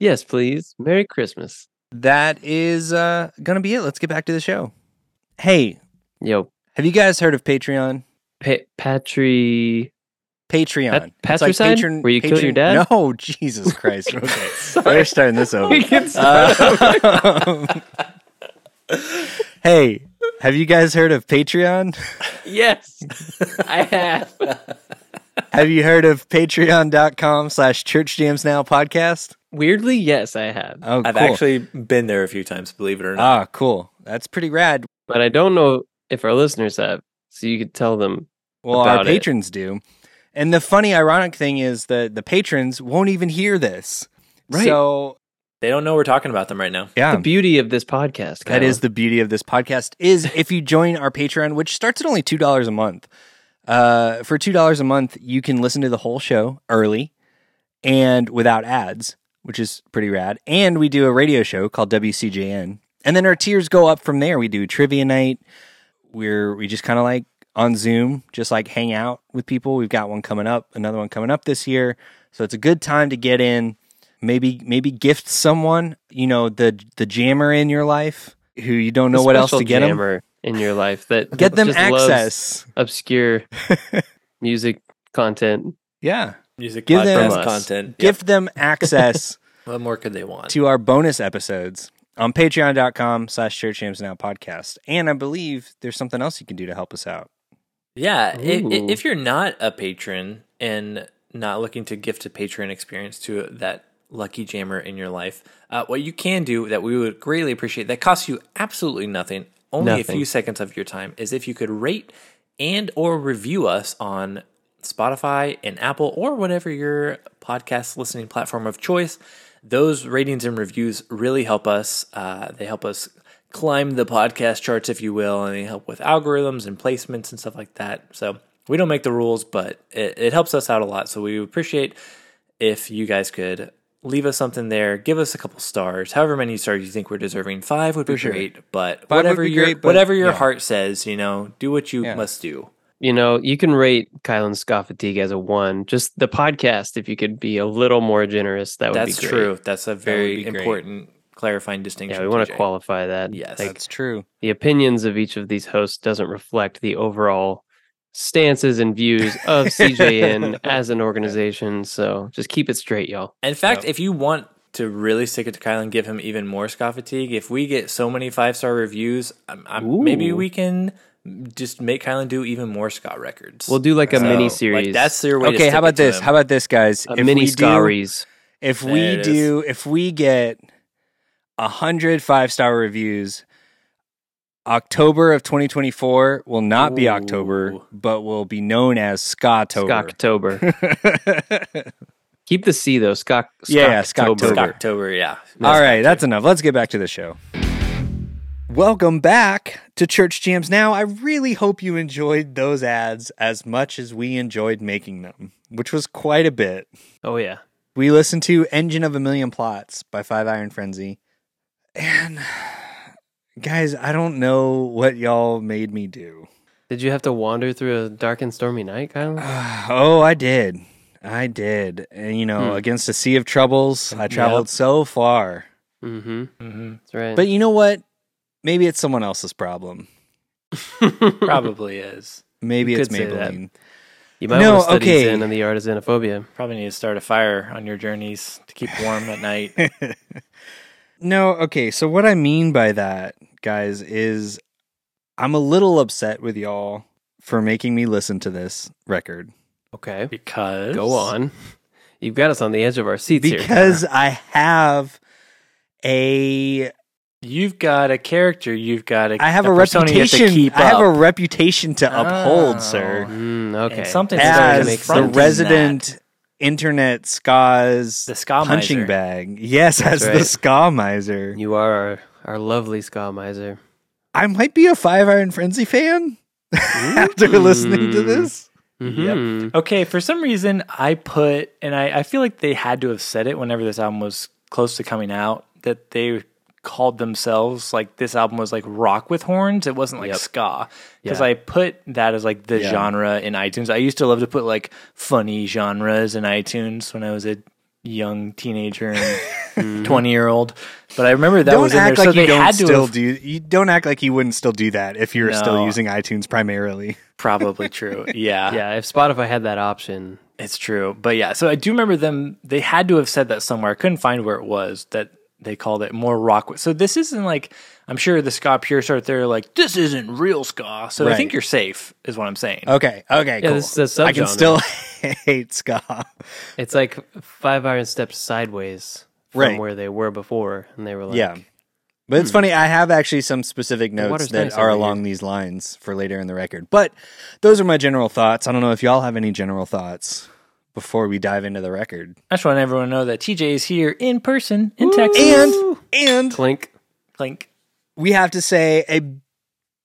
Speaker 3: Yes, please. Merry Christmas.
Speaker 1: That is uh, gonna be it. Let's get back to the show. Hey,
Speaker 3: Yo,
Speaker 1: have you guys heard of Patreon?
Speaker 3: pa- Patri.
Speaker 1: Patreon.
Speaker 3: Pat-
Speaker 1: It's
Speaker 3: patricide?
Speaker 1: patron-
Speaker 3: Where you killed your dad?
Speaker 1: No, Jesus Christ. Okay, we're starting this over.
Speaker 3: We can start
Speaker 1: Uh, hey, have you guys heard of Patreon?
Speaker 3: yes, I have.
Speaker 1: Have you heard of patreon.com slash church jams now podcast?
Speaker 3: Weirdly, yes, I have.
Speaker 1: Oh,
Speaker 2: I've
Speaker 1: cool.
Speaker 2: actually been there a few times, believe it or not.
Speaker 1: Ah, cool. That's pretty rad.
Speaker 3: But I don't know if our listeners have. So you could tell them.
Speaker 1: Well, our
Speaker 3: about it.
Speaker 1: patrons do. And the funny, ironic thing is that the patrons won't even hear this.
Speaker 3: Right.
Speaker 1: So,
Speaker 2: They don't know we're talking about them right now.
Speaker 1: yeah.
Speaker 3: The beauty of this podcast.
Speaker 1: That is the beauty of this podcast is if you join our Patreon, which starts at only two dollars a month. Uh, for two dollars a month, you can listen to the whole show early and without ads, which is pretty rad. And we do a radio show called WCJN, and then our tiers go up from there. We do trivia night. We're we just kind of like on Zoom, just like hang out with people. We've got one coming up, another one coming up this year, so it's a good time to get in. Maybe maybe gift someone, you know, the the jammer in your life who you don't know
Speaker 3: A
Speaker 1: what else to get them.
Speaker 3: in your life that
Speaker 1: Get them
Speaker 3: just
Speaker 1: access.
Speaker 3: obscure music content.
Speaker 1: Yeah.
Speaker 2: Music
Speaker 1: Give them-
Speaker 3: From us.
Speaker 2: content.
Speaker 1: Give them access
Speaker 2: What more could they want?
Speaker 1: to our bonus episodes on patreon.com slash church jams now podcast. And I believe there's something else you can do to help us out.
Speaker 2: Yeah, if, if you're not a patron and not looking to gift a patron experience to that lucky jammer in your life, uh, what you can do that we would greatly appreciate that costs you absolutely nothing, only a few seconds of your time, is if you could rate and or review us on Spotify and Apple or whatever your podcast listening platform of choice. Those ratings and reviews really help us. Uh, they help us climb the podcast charts, if you will, and they help with algorithms and placements and stuff like that. So we don't make the rules, but it, it helps us out a lot. So we appreciate if you guys could leave us something there, give us a couple stars, however many stars you think we're deserving. Five would be
Speaker 1: sure.
Speaker 2: great, but
Speaker 1: would
Speaker 2: whatever your
Speaker 1: great, but-
Speaker 2: whatever your
Speaker 1: yeah.
Speaker 2: heart says, you know, do what you
Speaker 1: Yeah.
Speaker 2: must do.
Speaker 3: You know, you can rate Kylan Ska Fatigue as a one. Just the podcast, if you could be a little more generous, that would
Speaker 2: That's
Speaker 3: be great.
Speaker 2: true. That's a very
Speaker 1: be great.
Speaker 2: important clarifying distinction.
Speaker 3: Yeah, we want to qualify that.
Speaker 2: Yes.
Speaker 3: Like,
Speaker 1: That's true.
Speaker 3: the opinions of each of these hosts doesn't reflect the overall stances and views of CJN as an organization. So just keep it straight, y'all.
Speaker 2: In fact,
Speaker 1: Yep.
Speaker 2: if you want to really stick it to Kyle and give him even more ska fatigue, if we get so many five star reviews, I'm, I'm, maybe we can just make Kylan do even more ska records.
Speaker 3: We'll do like a
Speaker 2: So,
Speaker 3: mini
Speaker 2: Like,
Speaker 3: series.
Speaker 2: that's your way. to
Speaker 1: Okay,
Speaker 2: stick
Speaker 1: how about
Speaker 2: to
Speaker 1: this?
Speaker 2: him.
Speaker 1: How about this, guys?
Speaker 3: a mini
Speaker 1: we do,
Speaker 3: stories.
Speaker 1: if
Speaker 2: There
Speaker 1: we
Speaker 2: it is.
Speaker 1: do, if we get a hundred five star reviews, October of 2024 will not be October, but will be known as Scottober.
Speaker 3: Scocktober. Keep the C though. Scott.
Speaker 1: Yeah, yeah,
Speaker 3: Scocktober.
Speaker 1: Scocktober.
Speaker 2: October? Yeah.
Speaker 1: All right, that's enough. Let's get back to the show. Welcome back to Church Jams Now. I really hope you enjoyed those ads as much as we enjoyed making them, which was quite a bit.
Speaker 3: Oh yeah.
Speaker 1: We listened to Engine of a Million Plots by Five Iron Frenzy. And guys, I don't know what y'all made me do.
Speaker 3: Did you have to wander through a dark and stormy night, Kylan?
Speaker 1: Oh, I did. I did. And you know,
Speaker 3: Hmm.
Speaker 1: against a sea of troubles, I traveled so far
Speaker 3: Mm-hmm.
Speaker 2: hmm
Speaker 3: That's right.
Speaker 1: But you know what? Maybe it's someone else's problem.
Speaker 2: Probably is.
Speaker 3: Mm-hmm.
Speaker 1: Maybe
Speaker 3: You
Speaker 1: it's
Speaker 3: could.
Speaker 1: Maybelline.
Speaker 3: you might
Speaker 1: No,
Speaker 3: want to study
Speaker 1: okay.
Speaker 3: Zen and the art of xenophobia.
Speaker 2: Probably need to start a fire on your journeys to keep warm at night.
Speaker 1: No, okay. So what I mean by that, guys, is I'm a little upset with y'all for making me listen to this record
Speaker 3: Okay.
Speaker 2: Because
Speaker 3: Go on. You've got us on the edge of our seats here.
Speaker 1: because I have a
Speaker 2: You've got a character. You've got a.
Speaker 1: I have a,
Speaker 2: persona you have to
Speaker 1: reputation.
Speaker 2: keep
Speaker 1: I have a reputation to uphold,
Speaker 2: Oh.
Speaker 1: sir.
Speaker 3: Mm, okay.
Speaker 2: And something's starting
Speaker 1: As
Speaker 2: to make
Speaker 1: the
Speaker 2: fronting
Speaker 1: resident internet ska's
Speaker 2: The ska
Speaker 1: punching
Speaker 2: miser.
Speaker 1: bag. Yes,
Speaker 3: That's
Speaker 1: as the
Speaker 3: right.
Speaker 1: ska miser.
Speaker 3: You are our, our lovely ska miser.
Speaker 1: I might be a Five Iron Frenzy fan after listening to this.
Speaker 3: Mhm.
Speaker 2: Okay, for some reason I put, and I, I feel like they had to have said it whenever this album was close to coming out that they called themselves like this album was like rock with horns. It wasn't like
Speaker 3: Yep.
Speaker 2: ska because
Speaker 3: Yeah.
Speaker 2: I put that as like the
Speaker 1: Yeah.
Speaker 2: genre in iTunes. I used to love to put like funny genres in iTunes when I was a young teenager and mm-hmm. twenty year old. But I remember that
Speaker 1: don't
Speaker 2: was in there,
Speaker 1: act
Speaker 2: so
Speaker 1: like
Speaker 2: they
Speaker 1: you don't
Speaker 2: had to
Speaker 1: still
Speaker 2: have
Speaker 1: do. You don't act like you wouldn't still do that if you're still using iTunes primarily.
Speaker 2: probably true. Yeah,
Speaker 3: Yeah, if Spotify had that option,
Speaker 2: It's true. But yeah, so I do remember them they had to have said that somewhere. I couldn't find where it was that they called it more rock. So this isn't like I'm sure the ska purists out there are like this isn't real ska. So I think you're safe is what I'm saying.
Speaker 1: Okay, okay,
Speaker 3: Yeah,
Speaker 1: cool.
Speaker 3: this is a
Speaker 1: I can still hate ska.
Speaker 3: it's like five iron steps sideways from
Speaker 1: Right.
Speaker 3: where they were before, and they were like,
Speaker 1: yeah, but it's hmm. funny. I have actually some specific notes that
Speaker 3: nice
Speaker 1: are along these lines for later in the record. But those are my general thoughts. I don't know if y'all have any general thoughts before we dive into the record.
Speaker 2: I just want everyone to know that TJ is here in person in Texas.
Speaker 1: And and
Speaker 3: clink.
Speaker 2: Clink.
Speaker 1: We have to say a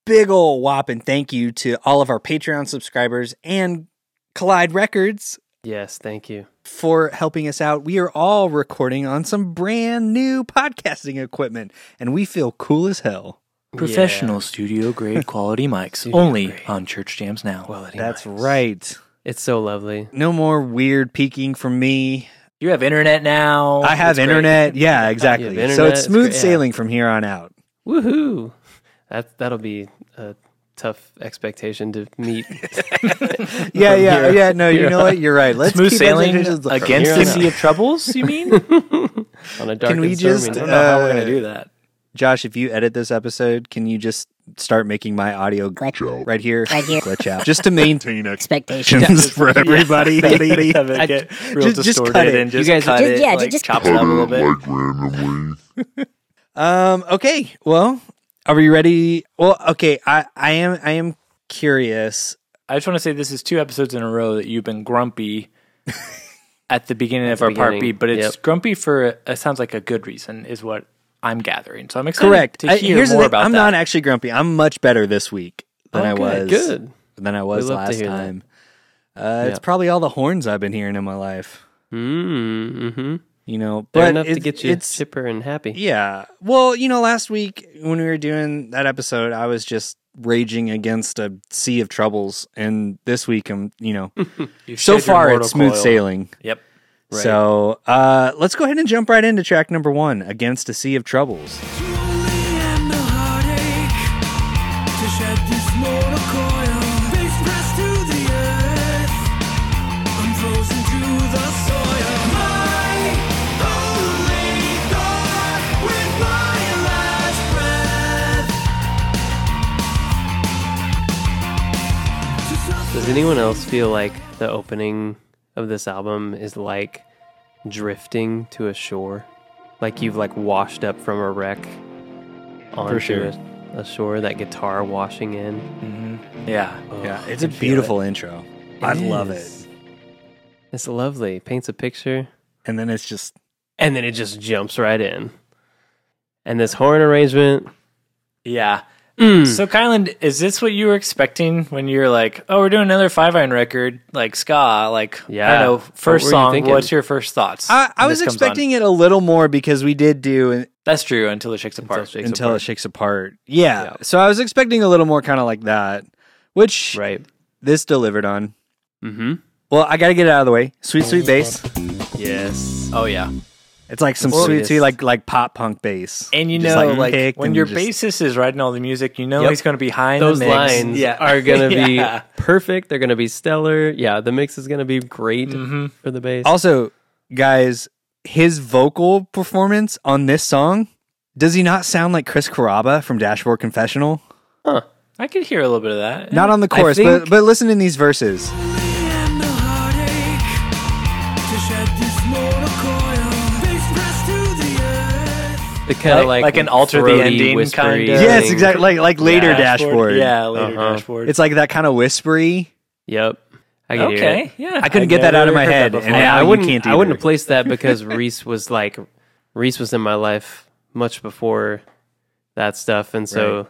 Speaker 1: big ol' whopping thank you to all of our Patreon subscribers and Collide Records
Speaker 3: Yes, thank you.
Speaker 1: for helping us out. We are all recording on some brand new podcasting equipment, and we feel cool as hell.
Speaker 2: Professional studio grade quality mics
Speaker 3: Studio
Speaker 2: only
Speaker 3: grade.
Speaker 2: on Church Jams now.
Speaker 3: Quality
Speaker 1: That's
Speaker 3: mics.
Speaker 1: right.
Speaker 3: It's so lovely.
Speaker 1: No more weird peeking from me.
Speaker 2: You have internet now.
Speaker 1: I have
Speaker 2: It's great.
Speaker 1: internet. Yeah, exactly.
Speaker 3: You have
Speaker 1: so
Speaker 3: internet,
Speaker 1: it's
Speaker 3: it's
Speaker 1: smooth
Speaker 3: great, yeah.
Speaker 1: sailing from here on out.
Speaker 3: Woohoo! That that'll be a tough expectation to meet.
Speaker 1: Yeah, yeah,
Speaker 3: here-
Speaker 1: yeah. No, you know what? You're right. Let's
Speaker 2: Smooth
Speaker 1: keep
Speaker 2: sailing against the sea of troubles, you mean?
Speaker 3: on a dark
Speaker 1: Can we just,
Speaker 2: I don't know how we're
Speaker 1: Uh,
Speaker 2: going to do that.
Speaker 1: Josh, if you edit this episode, can you just start making my audio
Speaker 4: Glitch.
Speaker 1: right here,
Speaker 4: Right here.
Speaker 1: glitch out, just to maintain
Speaker 4: Expectations.
Speaker 1: expectations for everybody.
Speaker 2: Have it
Speaker 3: I-
Speaker 1: just- just cut it.
Speaker 2: and just
Speaker 3: You guys-
Speaker 2: cut
Speaker 4: Just-
Speaker 2: it,
Speaker 4: yeah,
Speaker 2: like,
Speaker 4: just
Speaker 2: chop it
Speaker 4: it
Speaker 2: up a little bit.
Speaker 5: like randomly.
Speaker 1: Um. Okay. Well, are we ready? Well, okay. I I am I am curious.
Speaker 2: I just want to say this is two episodes in a row that you've been grumpy at the beginning of
Speaker 3: the
Speaker 2: our part B, but it's
Speaker 3: yep.
Speaker 2: grumpy for it sounds like a good reason, is what I'm gathering. So I'm excited
Speaker 1: Correct.
Speaker 2: to
Speaker 1: I-
Speaker 2: hear
Speaker 1: here's the
Speaker 2: more
Speaker 1: thing.
Speaker 2: about
Speaker 1: I'm
Speaker 2: that.
Speaker 1: not actually grumpy. I'm much better this week than
Speaker 2: Oh,
Speaker 1: I was.
Speaker 3: Good.
Speaker 1: Than I was
Speaker 3: We love to
Speaker 1: last time. Uh, It's probably all the horns I've been hearing in my life.
Speaker 3: Mm-hmm.
Speaker 1: You know,
Speaker 3: They're
Speaker 1: but
Speaker 3: enough to get you
Speaker 1: It's
Speaker 3: chipper and happy.
Speaker 1: Yeah. Well, you know, last week when we were doing that episode, I was just raging against a sea of troubles, and this week I'm, you know, so
Speaker 2: shed your
Speaker 1: far
Speaker 2: mortal
Speaker 1: it's smooth
Speaker 2: coil.
Speaker 1: sailing.
Speaker 2: Yep.
Speaker 3: Right.
Speaker 1: So uh, let's go ahead and jump right into track number one, "Against a Sea of Troubles."
Speaker 3: Anyone else feel like the opening of this album is like drifting to a shore? Like you've like washed up from a wreck onto
Speaker 1: sure.
Speaker 3: a, a shore, that guitar washing in.
Speaker 2: hmm Yeah.
Speaker 1: Yeah, it's a beautiful intro. I love it.
Speaker 3: It's lovely. Paints a picture
Speaker 1: And then it's just
Speaker 3: and then it just jumps right in. And this horn arrangement.
Speaker 2: Yeah.
Speaker 3: Mm,
Speaker 2: So, Kylan, is this what you were expecting when you're like, oh, we're doing another five iron record, like ska? Like, I
Speaker 3: Yeah.
Speaker 2: don't know. First
Speaker 3: were you
Speaker 2: song,
Speaker 3: thinking?
Speaker 2: what's your first thoughts?
Speaker 1: I, I was
Speaker 2: this on?
Speaker 1: expecting it a little more because we did do
Speaker 2: That's true until it shakes apart.
Speaker 3: it shakes
Speaker 1: until
Speaker 3: apart.
Speaker 1: it shakes apart. Yeah.
Speaker 3: Yeah.
Speaker 1: So I was expecting a little more kind of like that, which
Speaker 3: Right.
Speaker 1: this delivered on.
Speaker 3: Mm-hmm.
Speaker 1: Well, I got to get it out of the way. Sweet, sweet bass.
Speaker 3: Yes.
Speaker 2: Oh, yeah.
Speaker 1: It's like some
Speaker 3: Well,
Speaker 1: sweet, sweet, like like pop punk bass.
Speaker 2: And you
Speaker 1: Just,
Speaker 2: know, like,
Speaker 1: pick
Speaker 2: when your
Speaker 1: just-
Speaker 2: bassist is writing all the music, you know
Speaker 3: Yep.
Speaker 2: he's going to be high in
Speaker 3: Those
Speaker 2: the mix.
Speaker 3: lines
Speaker 2: yeah.
Speaker 3: are gonna be
Speaker 2: Yeah.
Speaker 3: perfect. They're gonna be stellar. Yeah, the mix is gonna be great
Speaker 2: Mm-hmm.
Speaker 3: for the bass.
Speaker 1: Also, guys, his vocal performance on this song does he not sound like Chris Carrabba from Dashboard Confessional? Huh.
Speaker 2: I could hear a little bit of that.
Speaker 1: Not on the chorus,
Speaker 3: think-
Speaker 1: but but listen in these verses.
Speaker 4: The
Speaker 3: kind of
Speaker 2: like,
Speaker 3: like
Speaker 2: like an alter the
Speaker 3: throaty,
Speaker 2: ending
Speaker 3: whispery
Speaker 2: kind of.
Speaker 3: thing.
Speaker 1: Yes, exactly. Like like later dashboard.
Speaker 2: Yeah, later
Speaker 3: Uh-huh.
Speaker 2: dashboard.
Speaker 1: It's like that kind of whispery.
Speaker 3: Yep. I can hear it.
Speaker 2: okay. Yeah,
Speaker 1: I couldn't
Speaker 2: I've
Speaker 1: get that out of my head, and
Speaker 2: before.
Speaker 1: now
Speaker 3: I
Speaker 1: you
Speaker 3: wouldn't.
Speaker 1: can't
Speaker 3: I wouldn't
Speaker 1: either.
Speaker 3: have placed that because Reese was like, Reese was in my life much before that stuff, and so
Speaker 1: Right.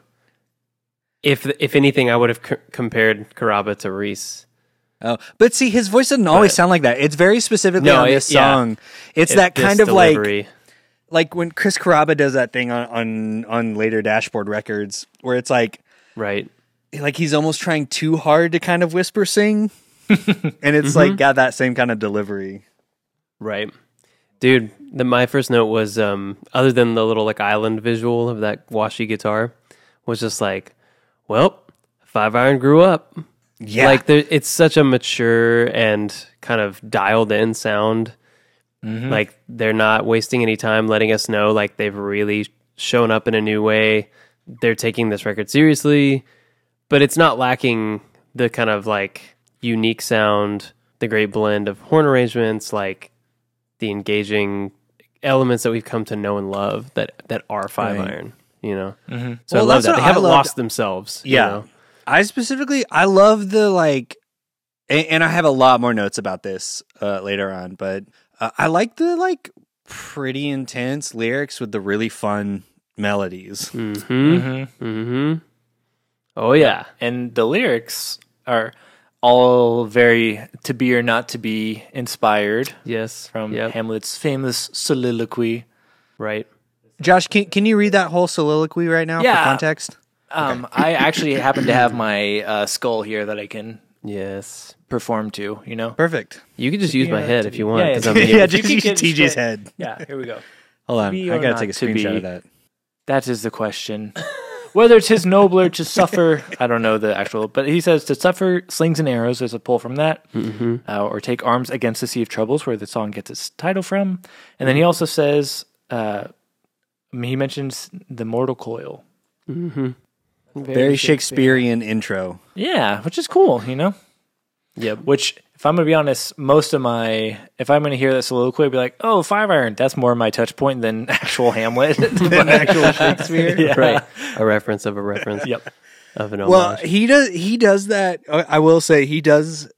Speaker 3: if if anything, I would have c- compared Carrabba to Reese.
Speaker 1: Oh, but see, his voice doesn't always
Speaker 3: But-
Speaker 1: sound like that. It's very specifically
Speaker 3: No,
Speaker 1: on
Speaker 3: it-
Speaker 1: this
Speaker 3: yeah.
Speaker 1: song. It's
Speaker 3: It-
Speaker 1: that kind of like
Speaker 3: delivery.
Speaker 1: Like when Chris Carrabba does that thing on on on later dashboard records, where it's like
Speaker 3: right.
Speaker 1: like he's almost trying too hard to kind of whisper sing, and it's like got that same kind of delivery.
Speaker 3: Right. Dude, the, my first note was um other than the little like island visual of that washy guitar was just like, well, Five Iron grew up.
Speaker 1: Yeah,
Speaker 3: Like there, it's such a mature and kind of dialed in sound. Like they're not wasting any time letting us know like they've really shown up in a new way. They're taking this record seriously, but it's not lacking the kind of like unique sound, the great blend of horn arrangements, like the engaging elements that we've come to know and love that that are five
Speaker 1: Right.
Speaker 3: iron. You know, so
Speaker 1: Well,
Speaker 3: I love that they
Speaker 1: I
Speaker 3: haven't
Speaker 1: loved-
Speaker 3: lost themselves. you
Speaker 1: Yeah.
Speaker 3: know?
Speaker 1: I specifically I love the like, and, and I have a lot more notes about this uh, later on, but uh, I like the like pretty intense lyrics with the really fun melodies.
Speaker 3: Mm-hmm.
Speaker 2: Mhm.
Speaker 3: Mm-hmm. Oh yeah.
Speaker 2: and the lyrics are all very to be or not to be inspired
Speaker 3: Yes.
Speaker 2: from
Speaker 3: Yep.
Speaker 2: Hamlet's famous soliloquy.
Speaker 3: right.
Speaker 1: Josh, can can you read that whole soliloquy right now
Speaker 2: Yeah.
Speaker 1: for context?
Speaker 2: Um, I actually happen to have my uh, skull here that I can
Speaker 3: Yes.
Speaker 2: perform to. You know.
Speaker 1: Perfect.
Speaker 3: You can just use my head if you want.
Speaker 2: yeah,
Speaker 3: 'cause
Speaker 2: yeah, yeah,
Speaker 1: yeah,
Speaker 2: if you
Speaker 1: just use
Speaker 2: get
Speaker 1: TJ's
Speaker 2: straight-
Speaker 1: head.
Speaker 2: Yeah. Here we go.
Speaker 1: Hold on, I gotta take a
Speaker 2: to
Speaker 1: screenshot of that.
Speaker 2: That is the question. whether Whether 'tis nobler to suffer, I don't know the actual, but he says to suffer slings and arrows. There's a pull from that, uh, or take arms against the sea of troubles, where the song gets its title from. And then he also says, uh, he mentions the mortal coil.
Speaker 1: Very Shakespearean intro.
Speaker 2: Yeah, which is cool, you know.
Speaker 3: Yep.
Speaker 2: Which, if I'm gonna be honest, most of my, if I'm gonna hear that soliloquy, I'd be like, oh, five iron. That's more my touch point than actual Hamlet, than actual Shakespeare. Yeah.
Speaker 3: Right. A reference of a reference
Speaker 2: Yep.
Speaker 3: of an
Speaker 1: Well, he does. He does that. I will say he does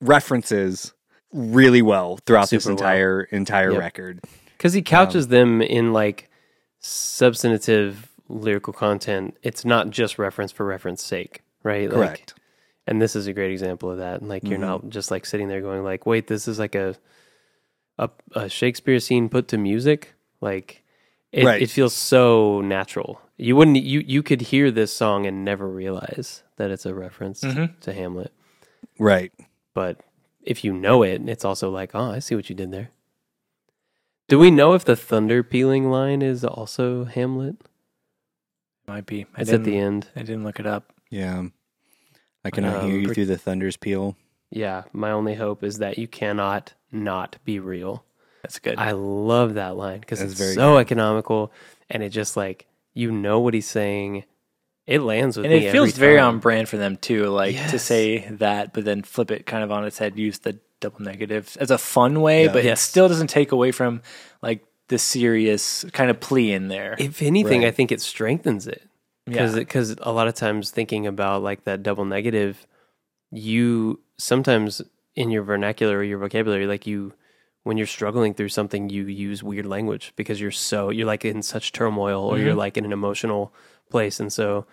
Speaker 1: references really well throughout this
Speaker 3: Super well.
Speaker 1: entire entire
Speaker 3: Yep.
Speaker 1: record.
Speaker 3: Because he couches um, them in like substantive lyrical content. It's not just reference for reference sake, right? Like,
Speaker 1: Correct.
Speaker 3: and this is a great example of that. And Like you're mm-hmm. not just like sitting there going like, wait, this is like a a, a Shakespeare scene put to music. Like it,
Speaker 1: Right.
Speaker 3: it feels so natural. You wouldn't you you could hear this song and never realize that it's a reference mm-hmm. to Hamlet.
Speaker 1: right.
Speaker 3: But if you know it, it's also like, oh, I see what you did there. Do we know if the thunder pealing line is also Hamlet?
Speaker 2: Might be. I
Speaker 3: It's at the end.
Speaker 2: I didn't look it up.
Speaker 1: Yeah. I cannot hear
Speaker 3: Um,
Speaker 1: you through the thunder's peal.
Speaker 3: Yeah, my only hope is that you cannot not be real.
Speaker 2: That's good.
Speaker 3: I love that line because it's
Speaker 1: very
Speaker 3: so economical and it just like you know what he's saying. It lands with
Speaker 2: and
Speaker 3: me.
Speaker 2: it feels
Speaker 3: every
Speaker 2: very on brand for them too, like to say that, but then flip it kind of on its head, use the double negative as a fun way,
Speaker 1: Yeah.
Speaker 2: but
Speaker 3: Yes.
Speaker 2: it still doesn't take away from like the serious kind of plea in there.
Speaker 3: If anything,
Speaker 1: Right.
Speaker 3: I think it strengthens it because
Speaker 2: Yeah.
Speaker 3: because a lot of times thinking about like that double negative, you sometimes in your vernacular or your vocabulary, like you when you're struggling through something, you use weird language because you're so you're like in such turmoil or you're mm-hmm. like in an emotional place, and so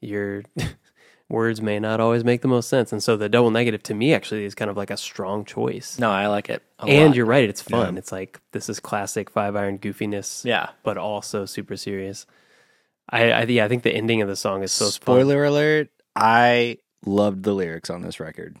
Speaker 3: your words may not always make the most sense. And so the double negative to me actually is kind of like a strong choice.
Speaker 2: no, I like it. A
Speaker 3: and
Speaker 2: lot.
Speaker 3: you're right, it's fun. It's like this is classic five iron goofiness
Speaker 2: yeah.
Speaker 3: but also super serious. I, I yeah, I think the ending of the song is so fun.
Speaker 1: Spoiler alert, I loved the lyrics on this record.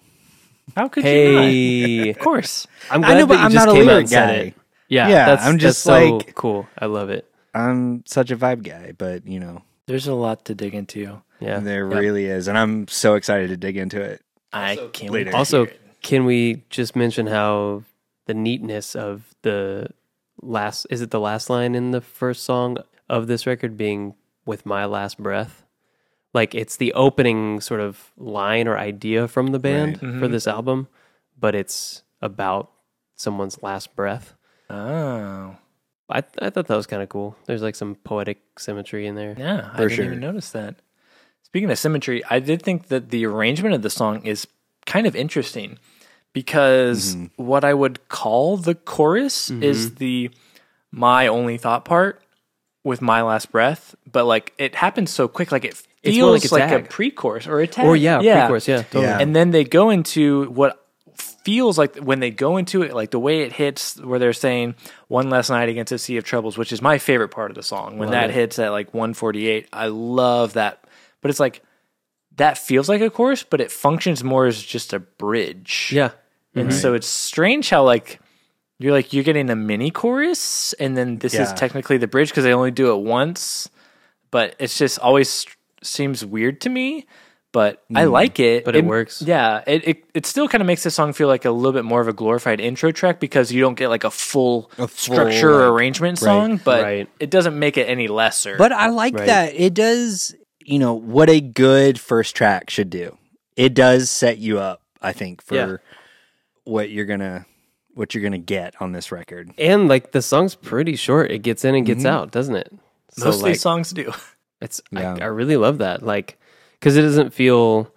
Speaker 2: How could you not? Of course.
Speaker 3: I'm
Speaker 1: I
Speaker 3: glad
Speaker 1: know, but
Speaker 3: that
Speaker 1: I'm
Speaker 3: just
Speaker 1: not a
Speaker 3: came out
Speaker 1: lyric
Speaker 3: and said
Speaker 1: guy.
Speaker 3: it. Yeah,
Speaker 1: Yeah,
Speaker 3: that's,
Speaker 1: I'm
Speaker 3: that's
Speaker 1: just
Speaker 3: so
Speaker 1: like-
Speaker 3: cool. I love it.
Speaker 1: I'm such a vibe guy, but you know,
Speaker 2: There's a lot to dig into.
Speaker 3: Yeah.
Speaker 1: there
Speaker 2: Yep.
Speaker 1: really is, and I'm so excited to dig into it.
Speaker 2: I can't wait.
Speaker 3: Also, can we just mention how the neatness of the last is it the last line in the first song of this record being with my last breath? Like it's the opening sort of line or idea from the band
Speaker 1: Right.
Speaker 3: for mm-hmm. this album, but it's about someone's last breath.
Speaker 2: oh
Speaker 3: I I thought that was kind of cool. There's like some poetic symmetry in there.
Speaker 2: yeah, I didn't
Speaker 1: sure.
Speaker 2: even notice that. Speaking of symmetry, I did think that the arrangement of the song is kind of interesting because mm-hmm. what I would call the chorus is mm-hmm. the my only thought part with my last breath, but like it happens so quick, like it
Speaker 3: It's
Speaker 2: feels
Speaker 3: like
Speaker 2: like
Speaker 3: a
Speaker 2: a, pre-chorus or a tag.
Speaker 3: Or yeah, pre-chorus, yeah, totally.
Speaker 1: Yeah.
Speaker 2: And then they go into what feels like when they go into it, like the way it hits, where they're saying "One Last Night Against a Sea of Troubles," which is my favorite part of the song. When
Speaker 3: Love
Speaker 2: that
Speaker 3: it.
Speaker 2: hits at like 148, I love that. But it's like that feels like a chorus, but it functions more as just a bridge.
Speaker 3: Yeah.
Speaker 2: And mm-hmm. so it's strange how like you're like you're getting a mini chorus and then this is technically the bridge because they only do it once, but it's just always seems weird to me. But I mm-hmm. like it.
Speaker 3: But it works.
Speaker 2: Yeah, it, it it still kind of makes the song feel like a little bit more of a glorified intro track because you don't get like a full,
Speaker 1: A full,
Speaker 2: structure
Speaker 1: like-
Speaker 2: arrangement
Speaker 1: right,
Speaker 2: song, but
Speaker 3: right.
Speaker 2: it doesn't make it any lesser.
Speaker 1: But I like
Speaker 3: Right.
Speaker 1: that it does, you know, what a good first track should do. It does set you up, I think, for
Speaker 3: Yeah.
Speaker 1: what you're gonna what you're gonna get on this record.
Speaker 3: And like the song's pretty short. It gets in and gets mm-hmm. out, doesn't it? So,
Speaker 2: most
Speaker 3: like,
Speaker 2: these songs do.
Speaker 3: It's
Speaker 1: Yeah.
Speaker 3: I, I really love that. Like because it doesn't feel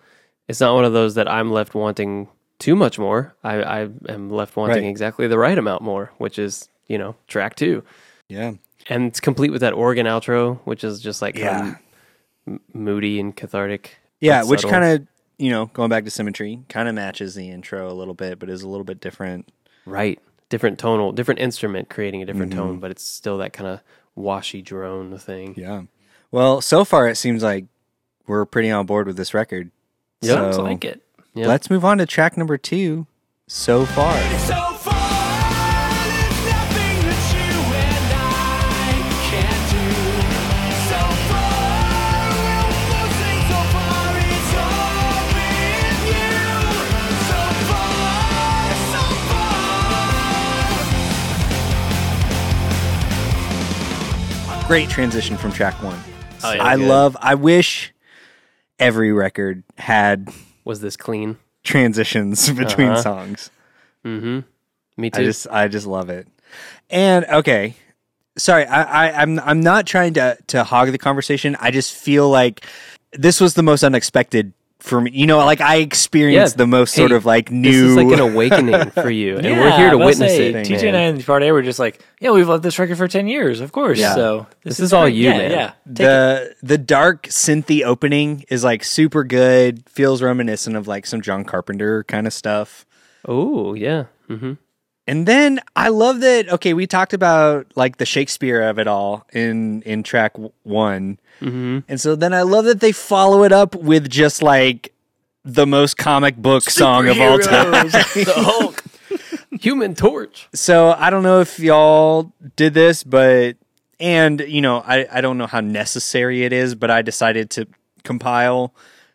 Speaker 3: it's not one of those that I'm left wanting too much more. I, I am left wanting
Speaker 1: Right.
Speaker 3: exactly the right amount more, which is, you know, track two.
Speaker 1: Yeah.
Speaker 3: And it's complete with that organ outro, which is just like
Speaker 1: Yeah.
Speaker 3: kind of m- moody and cathartic.
Speaker 1: Yeah,
Speaker 3: but
Speaker 1: which kind of, you know, going back to symmetry, kind of matches the intro a little bit, but is a little bit different.
Speaker 3: Right. Different tonal, different instrument creating a different
Speaker 1: Mm-hmm.
Speaker 3: tone, but it's still that kind of washy drone thing.
Speaker 1: Yeah. Well, so far it seems like we're pretty on board with this record.
Speaker 3: Yeah.
Speaker 2: Sounds
Speaker 1: So
Speaker 2: like it.
Speaker 3: Yeah.
Speaker 1: let's move on to track number two. So far.
Speaker 4: So far,
Speaker 1: Great transition from track one.
Speaker 2: Oh, yeah,
Speaker 1: I
Speaker 2: good.
Speaker 1: love. I wish every record had
Speaker 3: Was this clean?
Speaker 1: transitions between
Speaker 3: Uh-huh.
Speaker 1: songs.
Speaker 3: Mm-hmm. Me too.
Speaker 1: I just, I just love it. And okay, sorry, I, I, I'm, I'm not trying to to hog the conversation. I just feel like this was the most unexpected for me. You know, like I experienced
Speaker 3: Yeah.
Speaker 1: the most sort of like new.
Speaker 3: This is like an awakening for you, and
Speaker 2: Yeah,
Speaker 3: we're here to witness
Speaker 2: say,
Speaker 3: it.
Speaker 2: TJ
Speaker 3: man.
Speaker 2: and I in the part A were just like, yeah, we've loved this record for ten years, of course.
Speaker 1: Yeah.
Speaker 2: So
Speaker 3: This is all
Speaker 2: great.
Speaker 3: you,
Speaker 2: yeah,
Speaker 3: man.
Speaker 2: Yeah, Take it.
Speaker 1: the the dark synthy opening is like super good. Feels reminiscent of like some John Carpenter kind of stuff.
Speaker 3: Oh yeah. Mm-hmm.
Speaker 1: And then I love that. Okay, we talked about like the Shakespeare of it all in in track one,
Speaker 3: Mm-hmm.
Speaker 1: and so then I love that they follow it up with just like the most comic book song of all time.
Speaker 2: the Hulk.
Speaker 3: Human Torch.
Speaker 1: So I don't know if y'all did this, but and you know I I don't know how necessary it is, but I decided to compile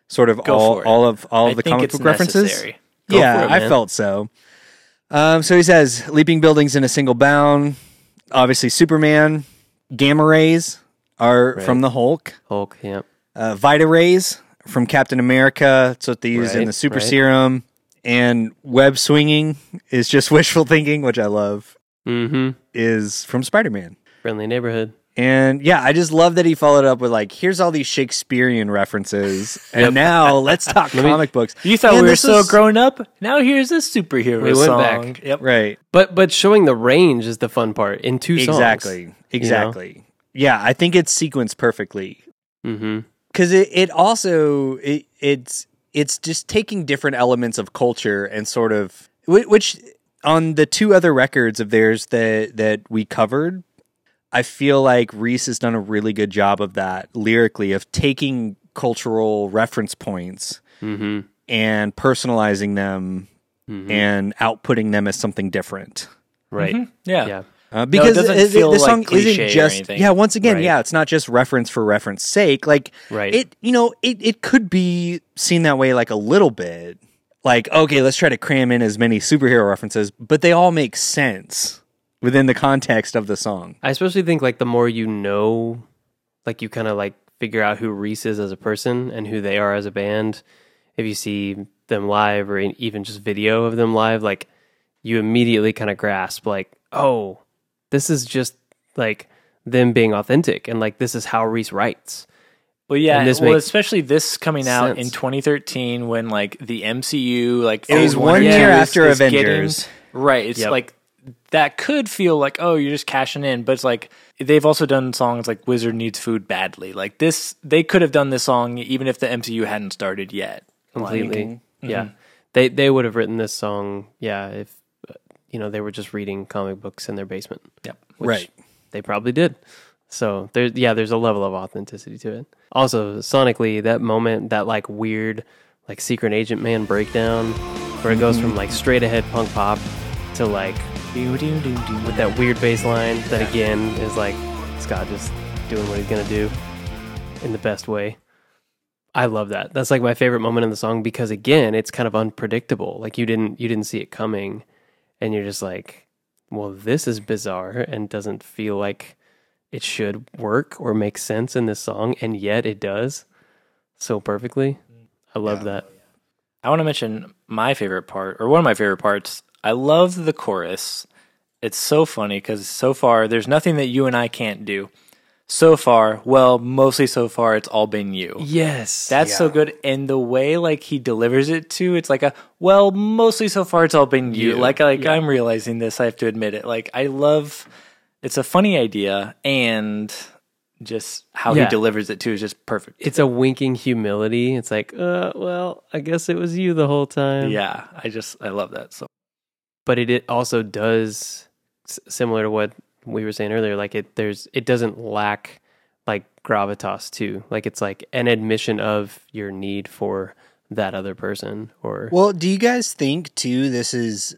Speaker 1: sort of
Speaker 2: Go
Speaker 1: all all of all
Speaker 2: I
Speaker 1: of the comic book references.
Speaker 3: Go
Speaker 1: yeah,
Speaker 3: it,
Speaker 1: I felt so. Um, so he says, leaping buildings in a single bound. Obviously, Superman, gamma rays are
Speaker 3: Right.
Speaker 1: from the Hulk.
Speaker 3: Hulk. Yeah.
Speaker 1: Uh, Vita rays from Captain America. That's what they use in the super
Speaker 3: right.
Speaker 1: serum. And web swinging is just wishful thinking, which I love.
Speaker 3: Mm-hmm.
Speaker 1: Is from Spider Man.
Speaker 3: Friendly neighborhood.
Speaker 1: And yeah, I just love that he followed up with like, here's all these Shakespearean references, and
Speaker 3: Yep.
Speaker 1: now let's talk
Speaker 3: me-
Speaker 1: comic books.
Speaker 2: You thought
Speaker 1: And
Speaker 2: we were
Speaker 1: this
Speaker 2: so
Speaker 1: was-
Speaker 2: grown up. Now here's a superhero
Speaker 3: We went
Speaker 2: song.
Speaker 3: back.
Speaker 2: Yep.
Speaker 1: right?
Speaker 3: But but showing the range is the fun part in two songs.
Speaker 1: Exactly. Exactly. Yeah, I think it's sequenced perfectly
Speaker 3: Mm-hmm.
Speaker 1: because it, it also it, it's it's just taking different elements of culture and sort of which on the two other records of theirs that that we covered i feel like reese has done a really good job of that lyrically of taking cultural reference points
Speaker 3: Mm-hmm.
Speaker 1: and personalizing them
Speaker 3: Mhm.
Speaker 1: and outputting them as something different
Speaker 3: Right.
Speaker 2: Mhm. Yeah.
Speaker 3: Yeah.
Speaker 1: Uh, because
Speaker 2: doesn't
Speaker 1: it- it-
Speaker 2: feel
Speaker 1: the
Speaker 2: like
Speaker 1: song isn't just
Speaker 2: anything.
Speaker 1: yeah. Once again,
Speaker 3: Right.
Speaker 1: yeah, it's not just reference for reference sake. Like
Speaker 3: Right.
Speaker 1: it, you know, it it could be seen that way, like a little bit. Like okay, let's try to cram in as many superhero references, but they all make sense within the context of the song.
Speaker 3: I especially think like the more you know, like you kind of like figure out who Reese is as a person and who they are as a band. If you see them live or even just video of them live, like you immediately kind of grasp like, oh, this is just like them being authentic and like this is how Reese writes.
Speaker 2: Well, yeah,
Speaker 3: this
Speaker 2: well, especially this coming out in 2013 when like the MCU, like
Speaker 1: It was one
Speaker 2: and
Speaker 1: year
Speaker 2: two is-
Speaker 1: after
Speaker 2: is getting-
Speaker 1: Avengers.
Speaker 2: right? It's
Speaker 3: Yep.
Speaker 2: like that could feel like oh, you're just cashing in, but it's like they've also done songs like "Wizard Needs Food Badly." Like this, they could have done this song even if the MCU hadn't started yet.
Speaker 3: completely. Yeah,
Speaker 2: Mm-hmm.
Speaker 3: they they would have written this song. Yeah, if you know they were just reading comic books in their basement.
Speaker 2: Yep.
Speaker 1: Right.
Speaker 3: They probably did. So there's yeah, there's a level of authenticity to it. Also, sonically, that moment, that like weird, like secret agent man breakdown, where it goes from like straight ahead punk pop to like with that weird bass line that again is like Scott just doing what he's gonna do in the best way. I love that. That's like my favorite moment in the song because again, it's kind of unpredictable. Like you didn't you didn't see it coming, and you're just like, well, this is bizarre and doesn't feel like it should work or make sense in this song, and yet it does so perfectly. I love that.
Speaker 2: I want to mention my favorite part, or one of my favorite parts. I love the chorus. It's so funny because so far there's nothing that you and I can't do. So far, well, mostly so far, it's all been you.
Speaker 3: Yes,
Speaker 2: That's so good. And the way like he delivers it too, it's like a well, mostly so far it's all been you.
Speaker 3: You,
Speaker 2: Like like
Speaker 3: yeah.
Speaker 2: I'm realizing this, I have to admit it. Like I love it's a funny idea and just how
Speaker 3: Yeah.
Speaker 2: he delivers it too is just perfect.
Speaker 3: it's a winking humility. It's like, uh, well, I guess it was you the whole time.
Speaker 2: yeah, I just I love that. So
Speaker 3: but it, it also does s- similar to what we were saying earlier like it there's it doesn't lack like gravitas too like it's like an admission of your need for that other person or
Speaker 1: Well, do you guys think too? This is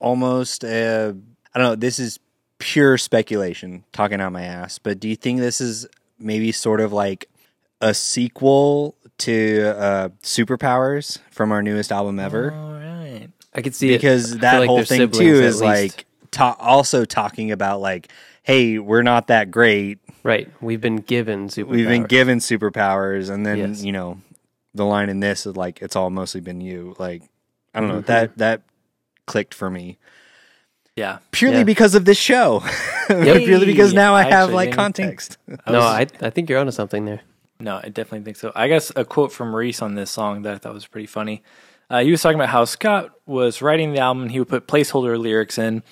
Speaker 1: almost a i don't know. This is pure speculation, talking out my ass. But do you think this is maybe sort of like a sequel to uh, Superpowers from our newest album ever?
Speaker 2: all right.
Speaker 3: I could see
Speaker 1: because
Speaker 3: I feel
Speaker 1: that
Speaker 3: like
Speaker 1: whole thing
Speaker 3: siblings
Speaker 1: too is like ta- also talking about like, hey, we're not that great.
Speaker 3: right we've been given super
Speaker 1: We've been given superpowers, and then
Speaker 3: Yes.
Speaker 1: you know, the line in this is like, it's all mostly been you. Like, I don't know
Speaker 3: Mhm.
Speaker 1: that that clicked for me
Speaker 2: Yeah.
Speaker 1: purely
Speaker 3: Yeah.
Speaker 1: because of this show. purely because
Speaker 2: Hey,
Speaker 1: now I
Speaker 2: I
Speaker 1: have
Speaker 2: actually
Speaker 1: like
Speaker 2: didn't think-
Speaker 1: context.
Speaker 3: no I, I think you're onto something there
Speaker 2: No, I definitely think so. I guess a quote from Reese on this song that I thought was pretty funny. Uh, he was talking about how Scott was writing the album. And he would put placeholder lyrics in,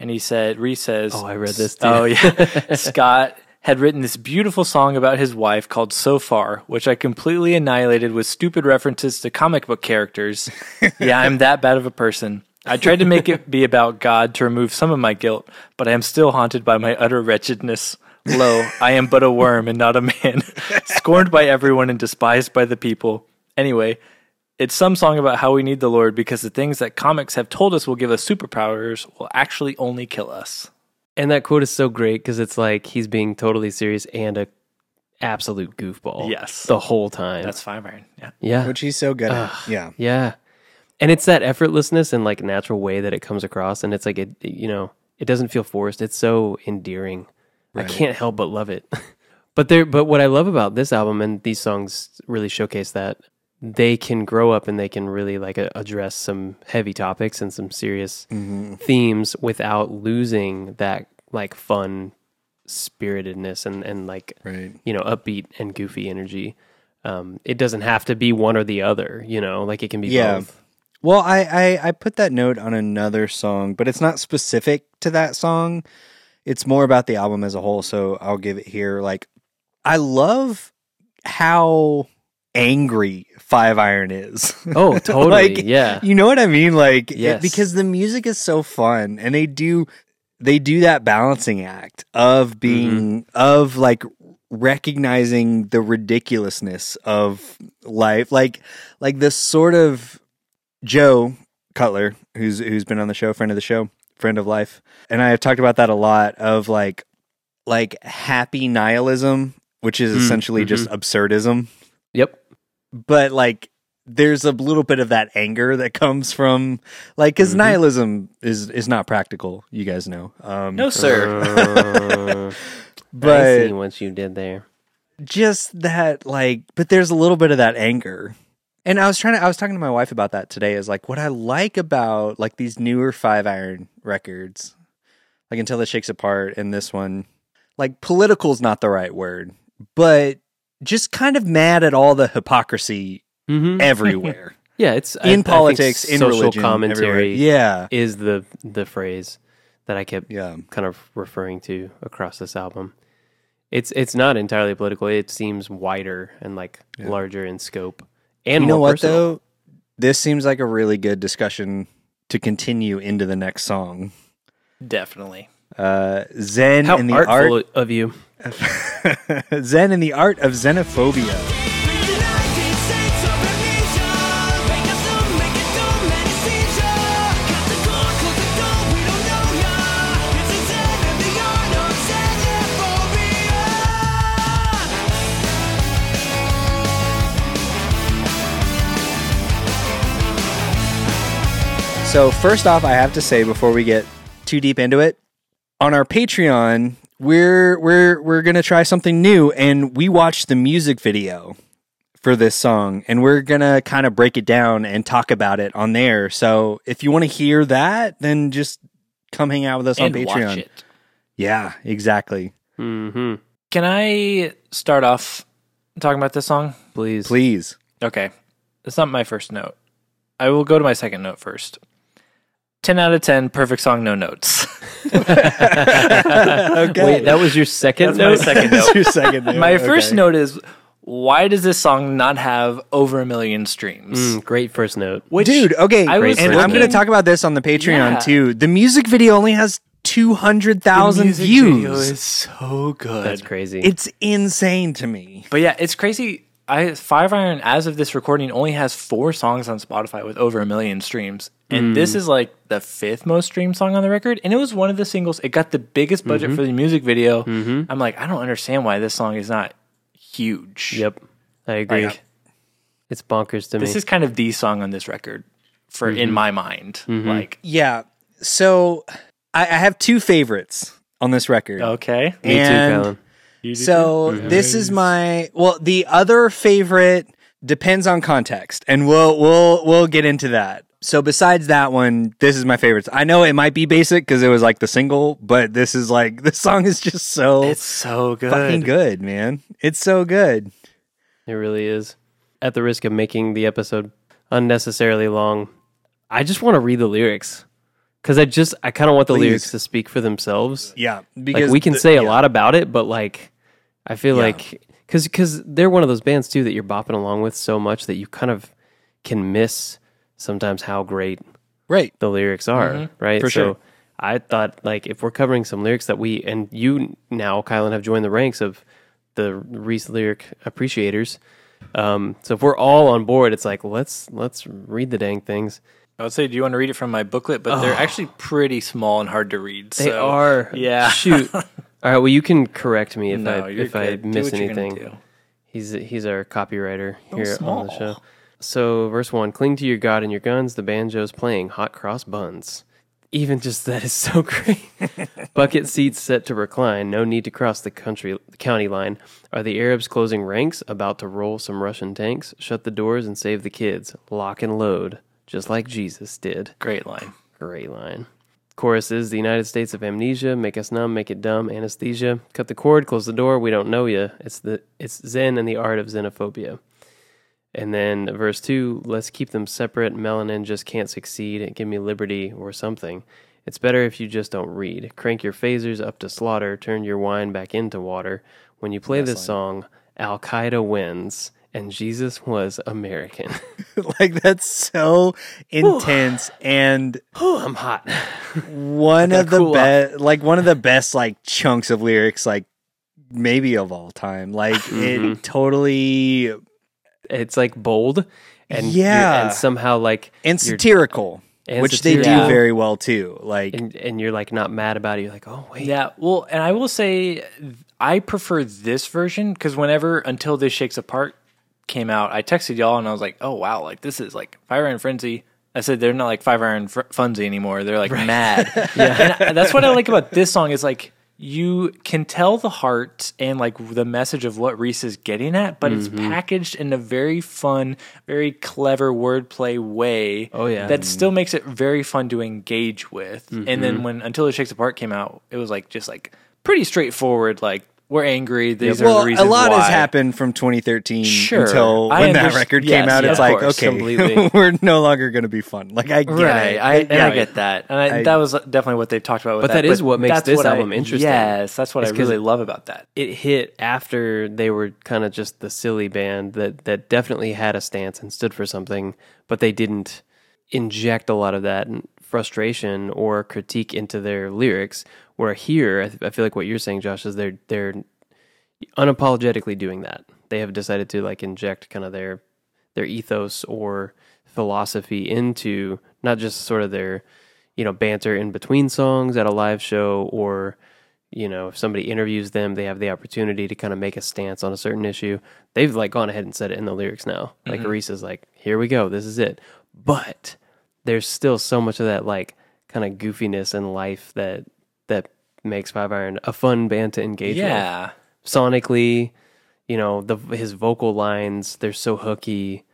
Speaker 2: and he said, Reese says,
Speaker 3: Oh, I read this too.
Speaker 2: Oh, yeah. Scott had written this beautiful song about his wife called So Far, which I completely annihilated with stupid references to comic book characters. yeah, I'm that bad of a person. I tried to make it be about God to remove some of my guilt, but I am still haunted by my utter wretchedness. Lo, I am but a worm and not a man, scorned by everyone and despised by the people. Anyway, it's some song about how we need the Lord because the things that comics have told us will give us superpowers will actually only kill us.
Speaker 3: and that quote is so great because it's like he's being totally serious and a absolute goofball
Speaker 2: Yes.
Speaker 3: the whole time
Speaker 2: That's Five Iron. Yeah.
Speaker 3: yeah
Speaker 1: Which he's so good at. Yeah.
Speaker 3: Yeah. And it's that effortlessness and like natural way that it comes across. And it's like, it, you know, it doesn't feel forced. It's so endearing. I can't help but love it. but there, but what I love about this album and these songs really showcase that they can grow up and they can really like a- address some heavy topics and some serious themes without losing that like fun spiritedness and, and like
Speaker 1: Right.
Speaker 3: you know, upbeat and goofy energy. Um, it doesn't have to be one or the other, you know, like it can be
Speaker 1: Yeah.
Speaker 3: both.
Speaker 1: Well, I, I I put that note on another song, but it's not specific to that song. It's more about the album as a whole, so I'll give it here. Like I love how angry Five Iron is.
Speaker 3: Oh, totally.
Speaker 1: Like,
Speaker 3: yeah.
Speaker 1: You know what I mean? Like it- because the music is so fun and they do they do that balancing act of being of like recognizing the ridiculousness of life. Like like this sort of Joe Cutler, who's who's been on the show, friend of the show, friend of life, and I have talked about that a lot of like like happy nihilism, which is
Speaker 3: Mm,
Speaker 1: essentially just absurdism,
Speaker 3: Yep.
Speaker 1: But like there's a little bit of that anger that comes from like because
Speaker 3: Mhm.
Speaker 1: nihilism is is not practical. You guys know, um,
Speaker 2: No, sir.
Speaker 3: Uh, I
Speaker 1: but
Speaker 3: see what you did there.
Speaker 1: just that like but there's a little bit of that anger and i was trying to i was talking to my wife about that today is like what i like about like these newer five iron records like until it shakes apart and this one like political's not the right word but just kind of mad at all the hypocrisy
Speaker 3: Mm-hmm.
Speaker 1: everywhere
Speaker 3: Yeah, it's I- I
Speaker 1: in
Speaker 3: think
Speaker 1: politics in
Speaker 3: social
Speaker 1: religion
Speaker 3: commentary.
Speaker 1: everywhere. yeah
Speaker 3: is the the phrase that I kept
Speaker 1: yeah
Speaker 3: kind of referring to across this album. It's it's not entirely political. It seems wider and like
Speaker 1: Yeah.
Speaker 3: larger in scope. And
Speaker 1: you know what
Speaker 3: personal.
Speaker 1: though this seems like a really good discussion to continue into the next song
Speaker 2: Definitely.
Speaker 1: Uh zen
Speaker 3: How
Speaker 1: in the art
Speaker 3: artful of you.
Speaker 1: Zen and the art of xenophobia.
Speaker 4: United States of Amnesia, make us up, make it dumb, anesthesia. Cut the cord, close the door, we don't know ya. It's a Zen and the art of xenophobia.
Speaker 1: So first off, I have to say before we get too deep into it, on our Patreon, we're we're we're gonna try something new, and we watched the music video for this song, and we're gonna kind of break it down and talk about it on there. So if you want to hear that, then just come hang out with us
Speaker 2: And
Speaker 1: on Patreon. Yeah, exactly.
Speaker 3: Mm-hmm.
Speaker 2: Can I start off talking about this song?
Speaker 3: Please.
Speaker 1: Please.
Speaker 2: Okay. it's not my first note. I will go to my second note first. 10 out of 10, perfect song, no notes.
Speaker 1: Okay.
Speaker 3: Wait, that was your second
Speaker 2: That's my second note.
Speaker 1: your second note.
Speaker 2: My first
Speaker 1: Okay.
Speaker 2: note is why does this song not have over a million streams?
Speaker 3: Mm, great first note.
Speaker 2: Which,
Speaker 1: Dude, okay,
Speaker 2: I was
Speaker 1: and I'm going to talk about this on the Patreon
Speaker 2: Yeah.
Speaker 1: too. The music video only has two hundred
Speaker 2: the music
Speaker 1: views.
Speaker 2: video is so good.
Speaker 3: That's crazy.
Speaker 1: It's insane to me.
Speaker 2: But yeah, it's crazy. I Five Iron, as of this recording, only has four songs on Spotify with over a million streams, and
Speaker 1: Hmm.
Speaker 2: this is like the fifth most streamed song on the record. And it was one of the singles. It got the biggest budget
Speaker 1: Mm-hmm.
Speaker 2: for the music video. I'm like, I don't understand why this song is not huge.
Speaker 3: yep. I agree.
Speaker 2: Like,
Speaker 3: it's bonkers to me.
Speaker 2: this is kind of the song on this record for in
Speaker 1: Mm-hmm.
Speaker 2: my mind. Like,
Speaker 1: Yeah. So I, I have two favorites on this record.
Speaker 2: okay,
Speaker 3: me too, Colin.
Speaker 1: So mm-hmm. this is my well. The other favorite depends on context, and we'll we'll we'll get into that. So besides that one, this is my favorite. I know it might be basic because it was like the single, but this is like this song is just so
Speaker 2: it's so good.
Speaker 1: fucking good, man. It's so good.
Speaker 3: It really is. At the risk of making the episode unnecessarily long, I just want to read the lyrics because I just I kind of want the
Speaker 1: Please.
Speaker 3: lyrics to speak for themselves.
Speaker 1: Yeah,
Speaker 3: Like we can
Speaker 1: the-
Speaker 3: say a
Speaker 1: yeah.
Speaker 3: lot about it, but like I feel
Speaker 1: Yeah.
Speaker 3: like because because they're one of those bands too that you're bopping along with so much that you kind of can miss sometimes how great
Speaker 1: Right.
Speaker 3: the lyrics are, right?
Speaker 1: For
Speaker 3: so
Speaker 1: sure.
Speaker 3: I thought like if we're covering some lyrics that we and you now, Kylan, have joined the ranks of the Reese lyric appreciators. Um, so if we're all on board, it's like let's let's read the dang things.
Speaker 2: I would say, do you want to read it from my booklet? But they're actually pretty small and hard to read.
Speaker 3: They
Speaker 2: so-
Speaker 3: are
Speaker 2: yeah.
Speaker 3: Shoot. all right. Well, you can correct me if
Speaker 2: No,
Speaker 3: I if I
Speaker 2: good. Do
Speaker 3: miss
Speaker 2: what you're gonna
Speaker 3: anything.
Speaker 2: do.
Speaker 3: He's he's our copywriter here on the show. So verse one: Cling to your God and your guns. The banjo's playing hot cross buns. Even just that is so great. Bucket seats set to recline. No need to cross the country county line. Are the Arabs closing ranks? About to roll some Russian tanks? Shut the doors and save the kids. Lock and load, just like Jesus did.
Speaker 2: Great line.
Speaker 3: Great line. Chorus is the United States of amnesia. Make us numb, make it dumb. Anesthesia. Cut the cord, close the door. We don't know you. It's the it's Zen and the art of xenophobia. And then verse two. Let's keep them separate. Melanin just can't succeed. Give me liberty or something. It's better if you just don't read. Crank your phasers up to slaughter. Turn your wine back into water. When you play this song, Al Qaeda wins, and Jesus was American.
Speaker 1: like that's so intense and
Speaker 3: oh, I'm hot.
Speaker 1: one of the
Speaker 3: cool
Speaker 1: best like one of the best like chunks of lyrics like maybe of all time like
Speaker 3: Mm-hmm.
Speaker 1: it totally
Speaker 3: it's like bold and
Speaker 1: Yeah.
Speaker 3: and somehow like
Speaker 1: and satirical
Speaker 3: And
Speaker 1: which they do
Speaker 3: satirical.
Speaker 1: very well too. Like
Speaker 3: and, and you're like not mad about it. You're like, oh wait,
Speaker 2: Yeah, well, and I will say I prefer this version because whenever Until This Shakes Apart came out, I texted y'all and I was like, oh wow, like this is like Fire Iron Frenzy. I said they're not like Five Iron Fr- Funzy anymore. They're like mad. yeah, and that's what I like about this song is like you can tell the heart and like the message of what Reese is getting at, but it's mm-hmm. packaged in a very fun, very clever wordplay way.
Speaker 3: Oh, yeah.
Speaker 2: that mm-hmm. still makes it very fun to engage with. And then mm-hmm. when Until It Shakes Apart came out, it was like just like pretty straightforward. Like we're angry. These are
Speaker 1: well,
Speaker 2: the reasons
Speaker 1: a lot
Speaker 2: why.
Speaker 1: has happened from 2013
Speaker 2: Sure.
Speaker 1: until
Speaker 2: I
Speaker 1: when that record
Speaker 2: yes,
Speaker 1: came out.
Speaker 2: yeah,
Speaker 1: it's like,
Speaker 2: course,
Speaker 1: okay, we're no longer going to be fun. Like I get
Speaker 2: Right,
Speaker 1: it.
Speaker 2: I, and I
Speaker 1: Yeah.
Speaker 2: get that, and I,
Speaker 1: I-
Speaker 2: that was definitely what they've talked about. With
Speaker 3: But that is what makes this
Speaker 2: what I-
Speaker 3: album interesting.
Speaker 2: Yes, that's what
Speaker 3: It's
Speaker 2: I
Speaker 3: 'cause
Speaker 2: really love about that.
Speaker 3: it hit after they were kind of just the silly band that that definitely had a stance and stood for something, but they didn't inject a lot of that frustration or critique into their lyrics. Where here, I, th- I feel like what you're saying, Josh, is they're they're unapologetically doing that. They have decided to like inject kind of their their ethos or philosophy into not just sort of their you know banter in between songs at a live show or you know if somebody interviews them they have the opportunity to kind of make a stance on a certain issue. They've like gone ahead and said it in the lyrics now. Like mm-hmm. Reese is like here we go this is it. But there's still so much of that like kind of goofiness in life that that makes Five Iron a fun band to engage with
Speaker 2: Yeah,
Speaker 3: sonically, you know, the his vocal lines, they're so hooky.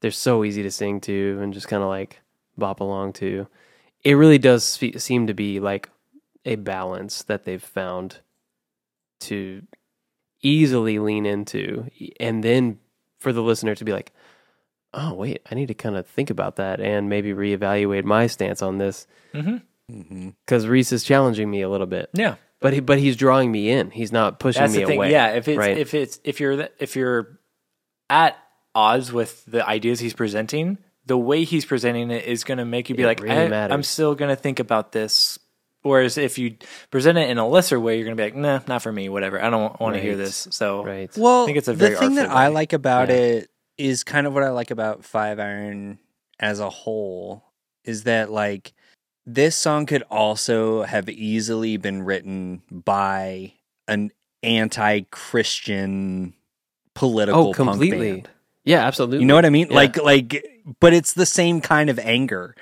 Speaker 3: They're so easy to sing to and just kind of like bop along to. It really does fe- seem to be like a balance that they've found to easily lean into and then for the listener to be like, "Oh, wait, I need to kind of think about that and maybe reevaluate my stance on this." Mm-hmm.
Speaker 2: Mhm.
Speaker 3: Cuz Reese is challenging me a little bit.
Speaker 2: yeah.
Speaker 3: But he, but he's drawing me in. He's not pushing
Speaker 2: That's
Speaker 3: me
Speaker 2: the thing.
Speaker 3: away.
Speaker 2: Yeah, if it's
Speaker 3: right?
Speaker 2: if it's if you're th- if you're at odds with the ideas he's presenting, the way he's presenting it is going to make you be
Speaker 3: It
Speaker 2: like,
Speaker 3: really
Speaker 2: I,
Speaker 3: matters.
Speaker 2: I'm still going to think about this. Whereas if you present it in a lesser way, you're going to be like, nah, not for me. Whatever. I don't want to hear this. So
Speaker 3: right.
Speaker 1: Well,
Speaker 2: I think it's a
Speaker 1: the
Speaker 2: very
Speaker 1: thing that
Speaker 2: artful
Speaker 1: I like about
Speaker 3: Yeah.
Speaker 1: it is kind of what I like about Five Iron as a whole is that like this song could also have easily been written by an anti-Christian political
Speaker 3: Oh, completely.
Speaker 1: punk band.
Speaker 3: Yeah, absolutely.
Speaker 1: You know what I mean?
Speaker 3: Yeah.
Speaker 1: Like like but it's the same kind of anger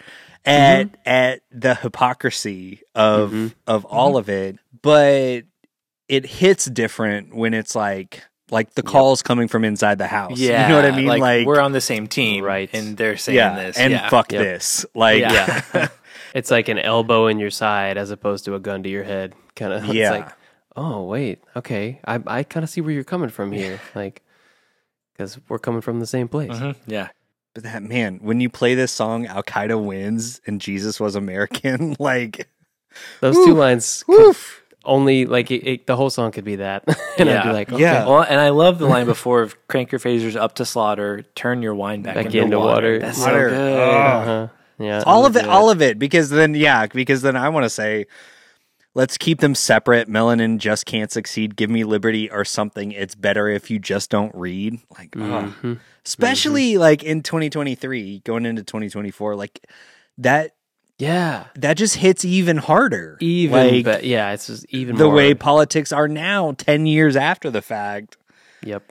Speaker 1: at
Speaker 3: Mm-hmm.
Speaker 1: at the hypocrisy of
Speaker 3: Mhm.
Speaker 1: of all of it, but it hits different when it's like like the calls coming from inside the house.
Speaker 2: yeah,
Speaker 1: you know what I mean?
Speaker 2: Like,
Speaker 1: Like,
Speaker 2: we're on the same team,
Speaker 3: Right.
Speaker 2: And they're saying
Speaker 1: yeah,
Speaker 2: this,
Speaker 1: and
Speaker 2: yeah.
Speaker 1: fuck
Speaker 3: Yep.
Speaker 1: this. Like
Speaker 2: Yeah.
Speaker 3: it's like an elbow in your side as opposed to a gun to your head. Kind of.
Speaker 1: Yeah.
Speaker 3: Like, oh wait, okay, I I kind of see where you're coming from here. Like, because we're coming from the same place.
Speaker 2: Mhm, yeah.
Speaker 1: But that man, when you play this song, Al Qaeda wins and Jesus was American, like
Speaker 3: Those two lines could
Speaker 1: woof.
Speaker 3: only like it, it, the whole song could be that, and I'd be like, okay.
Speaker 1: Yeah.
Speaker 2: Well, and I love the line before of crank your phasers up to slaughter, turn your wine back,
Speaker 3: Back
Speaker 2: into,
Speaker 3: into
Speaker 2: water.
Speaker 3: water.
Speaker 2: That's
Speaker 1: Water.
Speaker 2: so good.
Speaker 1: Oh.
Speaker 3: Uh-huh. Yeah,
Speaker 1: all of it,
Speaker 3: Yeah.
Speaker 1: all of it, because then yeah, because then I want to say, let's keep them separate. Melanin just can't succeed. Give me liberty or something. It's better if you just don't read. Like, ugh.
Speaker 3: Mhm.
Speaker 1: especially like in 2023, going into 2024, like that
Speaker 3: Yeah,
Speaker 1: that just hits even harder.
Speaker 3: even
Speaker 1: like,
Speaker 3: but yeah, it's just even
Speaker 1: the
Speaker 3: more.
Speaker 1: way politics are now, 10 years after the fact.
Speaker 3: Yep.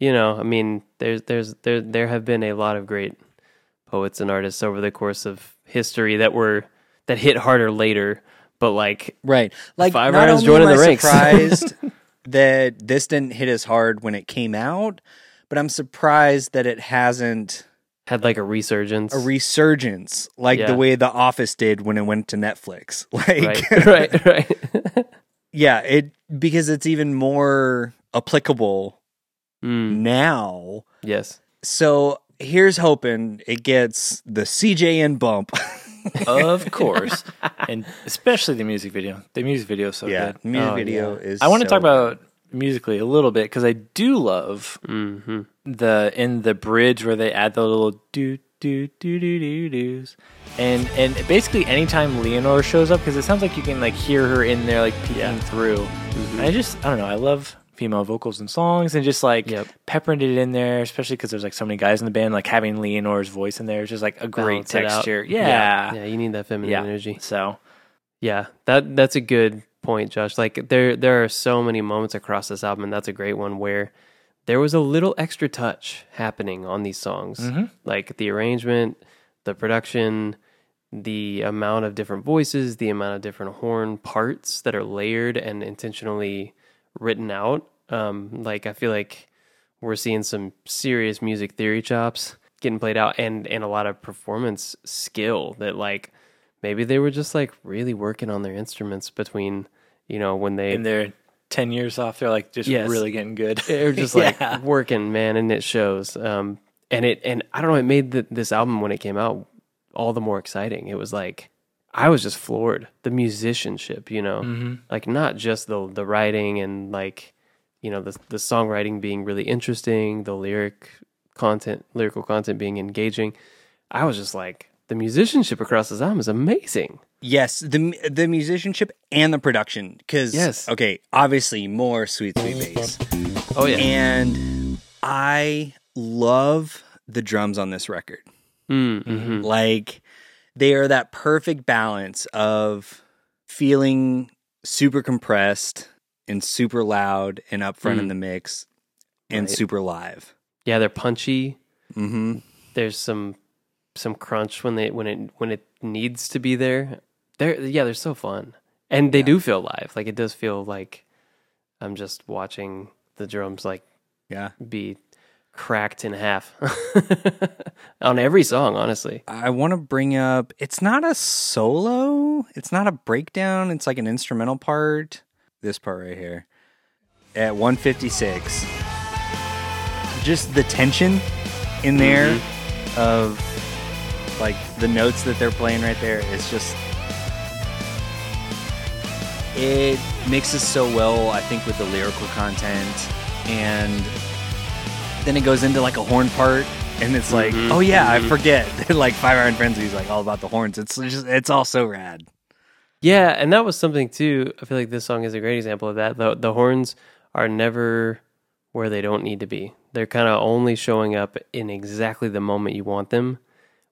Speaker 3: You know, I mean, there's there's there there have been a lot of great poets and artists over the course of history that were that hit harder later, but like
Speaker 1: Right. Like
Speaker 3: Five
Speaker 1: not only
Speaker 3: joining the ranks.
Speaker 1: surprised that this didn't hit as hard when it came out, but I'm surprised that it hasn't
Speaker 3: had like a resurgence.
Speaker 1: a resurgence like
Speaker 3: Yeah.
Speaker 1: the way The Office did when it went to Netflix. Like
Speaker 3: right, right, right.
Speaker 1: yeah, it because it's even more applicable
Speaker 3: Mm,
Speaker 1: now.
Speaker 3: yes.
Speaker 1: So here's hoping it gets the CJN bump.
Speaker 2: of course, and especially the music video. The music video is so
Speaker 1: yeah,
Speaker 2: good.
Speaker 1: music
Speaker 3: Oh,
Speaker 1: video
Speaker 3: yeah.
Speaker 1: is.
Speaker 2: I want to
Speaker 1: so
Speaker 2: talk about musically a little bit because I do love
Speaker 3: hmm
Speaker 2: the in the bridge where they add the little do do do do do do's, and and basically anytime Leanor shows up because it sounds like you can like hear her in there like peeking through.
Speaker 3: Mm-hmm.
Speaker 2: I just I don't know I love female vocals and songs and just like
Speaker 3: Yep.
Speaker 2: peppering it in there, especially because there's like so many guys in the band, like having Leanor's voice in there is just like a great
Speaker 3: Balance
Speaker 2: texture.
Speaker 3: yeah,
Speaker 2: Yeah.
Speaker 3: yeah. You need that feminine
Speaker 2: Yeah.
Speaker 3: energy.
Speaker 2: So
Speaker 3: Yeah, that that's a good point, Josh. Like there there are so many moments across this album, and that's a great one where there was a little extra touch happening on these songs,
Speaker 2: Mm-hmm.
Speaker 3: like the arrangement, the production, the amount of different voices, the amount of different horn parts that are layered and intentionally written out. Um, like I feel like we're seeing some serious music theory chops getting played out, and and a lot of performance skill that like maybe they were just like really working on their instruments between you know when they
Speaker 2: in their 10 years off, they're like just
Speaker 3: Yes.
Speaker 2: really getting good.
Speaker 3: they're just like
Speaker 2: Yeah.
Speaker 3: working man and it shows um and it and i don't know it made the, this album when it came out all the more exciting it was like i was just floored the musicianship you know
Speaker 2: Mm-hmm.
Speaker 3: like not just the the writing and like you know the the songwriting being really interesting the lyric content lyrical content being engaging i was just like the musicianship across this album is amazing
Speaker 1: Yes, the the musicianship and the production. Because
Speaker 3: Yes.
Speaker 1: okay, obviously more sweet sweet bass,
Speaker 3: oh yeah
Speaker 1: and I love the drums on this record.
Speaker 3: mm, mhm.
Speaker 1: Like they are that perfect balance of feeling super compressed and super loud and up front in
Speaker 3: Mm.
Speaker 1: the mix and
Speaker 3: Right.
Speaker 1: super live.
Speaker 3: yeah they're punchy
Speaker 1: Mm-hmm.
Speaker 3: there's some some crunch when they when it when it needs to be there. They're yeah, they're so fun. And they do feel live. Like it does feel like I'm just watching the drums like
Speaker 1: Yeah.
Speaker 3: be cracked in half on every song, honestly.
Speaker 1: I want to bring up it's not a solo, it's not a breakdown, it's like an instrumental part. This part right here at 156. Just the tension in there of like the notes that they're playing right there is just it mixes so well I think with the lyrical content and then it goes into like a horn part and it's like
Speaker 3: Mhm,
Speaker 1: oh yeah I
Speaker 3: mhm.
Speaker 1: forget like Five Iron Frenzy is like all about the horns it's just it's all so rad
Speaker 3: Yeah, and that was something too. I feel like this song is a great example of that. The the horns are never where they don't need to be. They're kind of only showing up in exactly the moment you want them,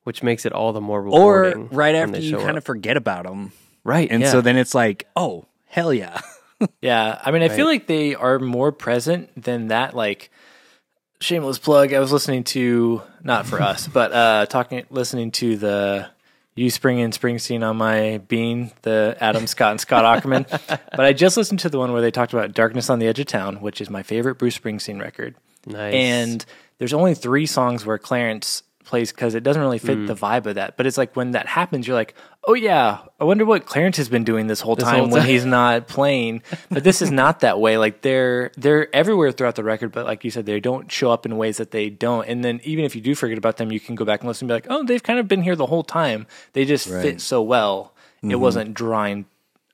Speaker 3: which makes it all the more rewarding.
Speaker 1: or
Speaker 3: right
Speaker 1: after you kind
Speaker 3: up.
Speaker 1: of forget about them
Speaker 3: right,
Speaker 1: and
Speaker 3: yeah.
Speaker 1: so then it's like oh hell yeah
Speaker 2: Yeah, I mean, I feel like they are more present than that. Like, shameless plug. I was listening to not for us, but uh talking, listening to the "You You spring and Springsteen" on my bean, the Adam Scott and Scott Aukerman. but I just listened to the one where they talked about "Darkness on the Edge of Town," which is my favorite Bruce Springsteen record.
Speaker 3: nice.
Speaker 2: And there's only three songs where Clarence plays because it doesn't really fit mm. the vibe of that. But it's like when that happens, you're like, oh yeah, I wonder what Clarence has been doing this whole time
Speaker 3: whole
Speaker 2: when
Speaker 3: time.
Speaker 2: he's not playing. But this is not that way. Like they're they're everywhere throughout the record, but like you said, they don't show up in ways that they don't. And then even if you do forget about them, you can go back and listen and be like, oh, they've kind of been here the whole time. They just
Speaker 1: Right.
Speaker 2: fit so well. It mm-hmm. wasn't drawing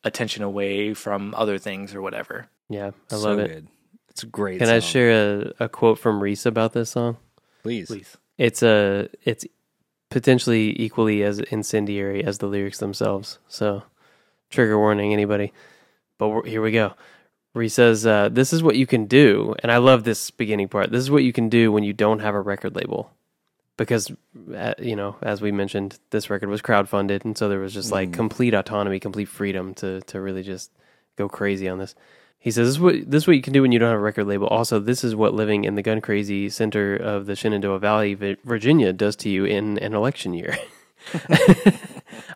Speaker 2: attention away from other things or whatever.
Speaker 3: yeah, I
Speaker 1: so
Speaker 3: love it.
Speaker 1: good it's a great
Speaker 3: Can I share a, a quote from Reese about this song?
Speaker 1: please
Speaker 2: Please.
Speaker 3: It's a it's potentially equally as incendiary as the lyrics themselves. So, trigger warning, anybody. But here we go. Where he says, uh, "This is what you can do," and I love this beginning part. This is what you can do when you don't have a record label, because uh, you know, as we mentioned, this record was crowdfunded, and so there was just like complete autonomy, complete freedom to to really just go crazy on this. He says, "This is what this is what you can do when you don't have a record label. Also, this is what living in the gun crazy center of the Shenandoah Valley, Virginia, does to you in an election year."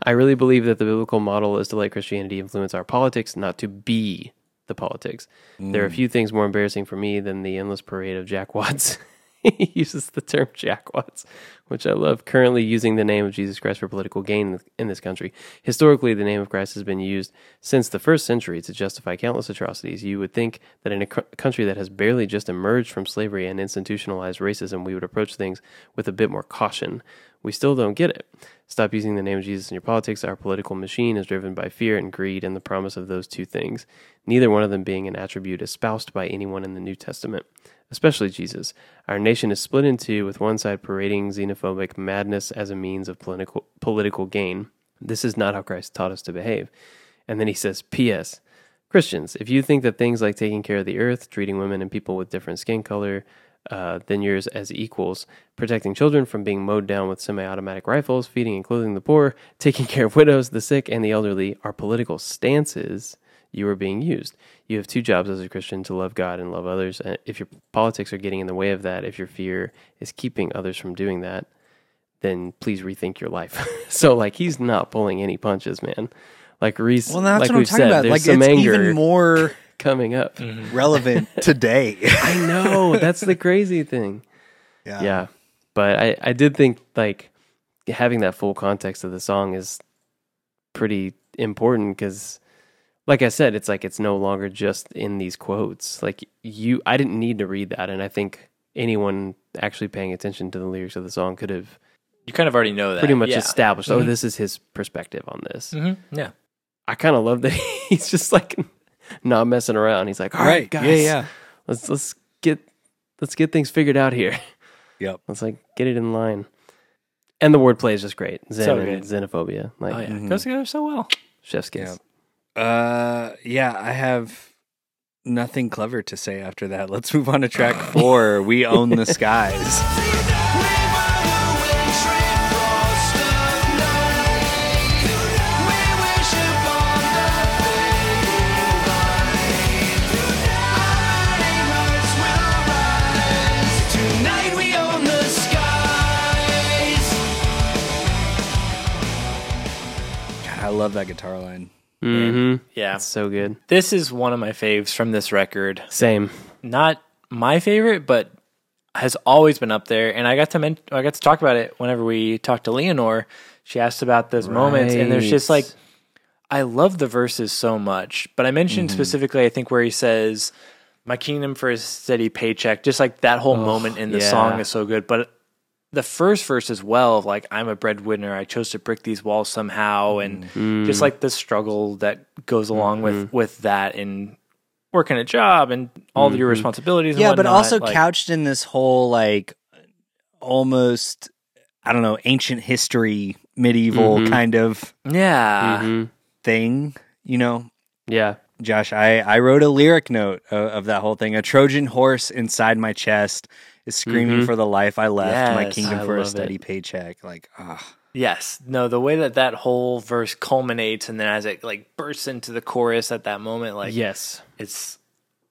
Speaker 3: I really believe that the biblical model is to let Christianity influence our politics, not to be the politics. There are a mm. few things more embarrassing for me than the endless parade of jackwads. he uses the term jackwads, which I love. Currently using the name of Jesus Christ for political gain in this country. Historically, the name of Christ has been used since the first century to justify countless atrocities. You would think that in a country that has barely just emerged from slavery and institutionalized racism, we would approach things with a bit more caution. We still don't get it. Stop using the name of Jesus in your politics. Our political machine is driven by fear and greed and the promise of those two things, neither one of them being an attribute espoused by anyone in the New Testament, especially Jesus. Our nation is split in two, with one side parading xenophobic madness as a means of political, political gain. This is not how Christ taught us to behave. And then he says, P.S. Christians, if you think that things like taking care of the earth, treating women and people with different skin color, uh, than yours as equals, protecting children from being mowed down with semi automatic rifles, feeding and clothing the poor, taking care of widows, the sick, and the elderly are political stances you are being used. You have two jobs as a Christian to love God and love others. And if your politics are getting in the way of that, if your fear is keeping others from doing that, then please rethink your life. so, like, he's not pulling any punches, man. Like Reese,
Speaker 1: Well, that's
Speaker 3: like
Speaker 1: what I'm
Speaker 3: we've
Speaker 1: talking
Speaker 3: said,
Speaker 1: about.
Speaker 3: there's
Speaker 1: Like
Speaker 3: some
Speaker 1: it's
Speaker 3: anger
Speaker 1: even more
Speaker 3: coming up. Mm-hmm.
Speaker 1: relevant today.
Speaker 3: I know that's the crazy thing.
Speaker 1: yeah.
Speaker 3: Yeah, but I I did think like having that full context of the song is pretty important because, like I said, it's like it's no longer just in these quotes. Like you, I didn't need to read that, and I think anyone actually paying attention to the lyrics of the song could have
Speaker 2: You kind of already know that.
Speaker 3: pretty much
Speaker 2: yeah.
Speaker 3: established. Oh,
Speaker 2: Mhm.
Speaker 3: this is his perspective on this.
Speaker 2: Mhm. Yeah.
Speaker 3: I kind of love that he's just like not messing around. He's like, all right,
Speaker 1: Right.
Speaker 3: guys,
Speaker 1: Yeah, yeah.
Speaker 3: let's let's get let's get things figured out here.
Speaker 1: Yep.
Speaker 3: Let's like get it in line. And the wordplay is just great. Zen
Speaker 2: So
Speaker 3: and
Speaker 2: good.
Speaker 3: xenophobia, like
Speaker 2: Oh yeah.
Speaker 1: Mhm.
Speaker 2: Goes together so well.
Speaker 3: chef's kiss.
Speaker 1: Yeah. Uh, yeah, I have nothing clever to say after that. Let's move on to track four. we own the skies.
Speaker 4: Tonight we own the skies.
Speaker 1: God, I love that guitar line.
Speaker 3: Mm-hmm.
Speaker 2: Yeah.
Speaker 3: That's so good.
Speaker 2: This is one of my faves from this record.
Speaker 3: Same.
Speaker 2: Not my favorite, but has always been up there. And I got to men- I got to talk about it whenever we talked to Leanor. She asked about those moments, and there's just like I love the verses so much. But I mentioned specifically, I think where he says, "My kingdom for a steady paycheck." Just like that whole moment in the
Speaker 3: yeah.
Speaker 2: song is so good. But the first verse as well, of like I'm a breadwinner, I chose to brick these walls somehow, and
Speaker 3: Mm.
Speaker 2: just like the struggle that goes along with with that and working a job and all your responsibilities. And
Speaker 1: yeah, but also
Speaker 2: like-
Speaker 1: couched in this whole like almost I don't know ancient history, medieval
Speaker 3: Mhm.
Speaker 1: kind of
Speaker 2: yeah,
Speaker 3: hmm
Speaker 1: thing. You know,
Speaker 3: Yeah.
Speaker 1: Josh, I I wrote a lyric note of, of that whole thing. A Trojan horse inside my chest is screaming
Speaker 3: Mhm.
Speaker 1: for the life I left. my kingdom
Speaker 3: I
Speaker 1: for a steady
Speaker 3: it.
Speaker 1: paycheck. Like, ah,
Speaker 2: yes, no, the way that that whole verse culminates and then as it like bursts into the chorus at that moment, like
Speaker 3: yes.
Speaker 2: it's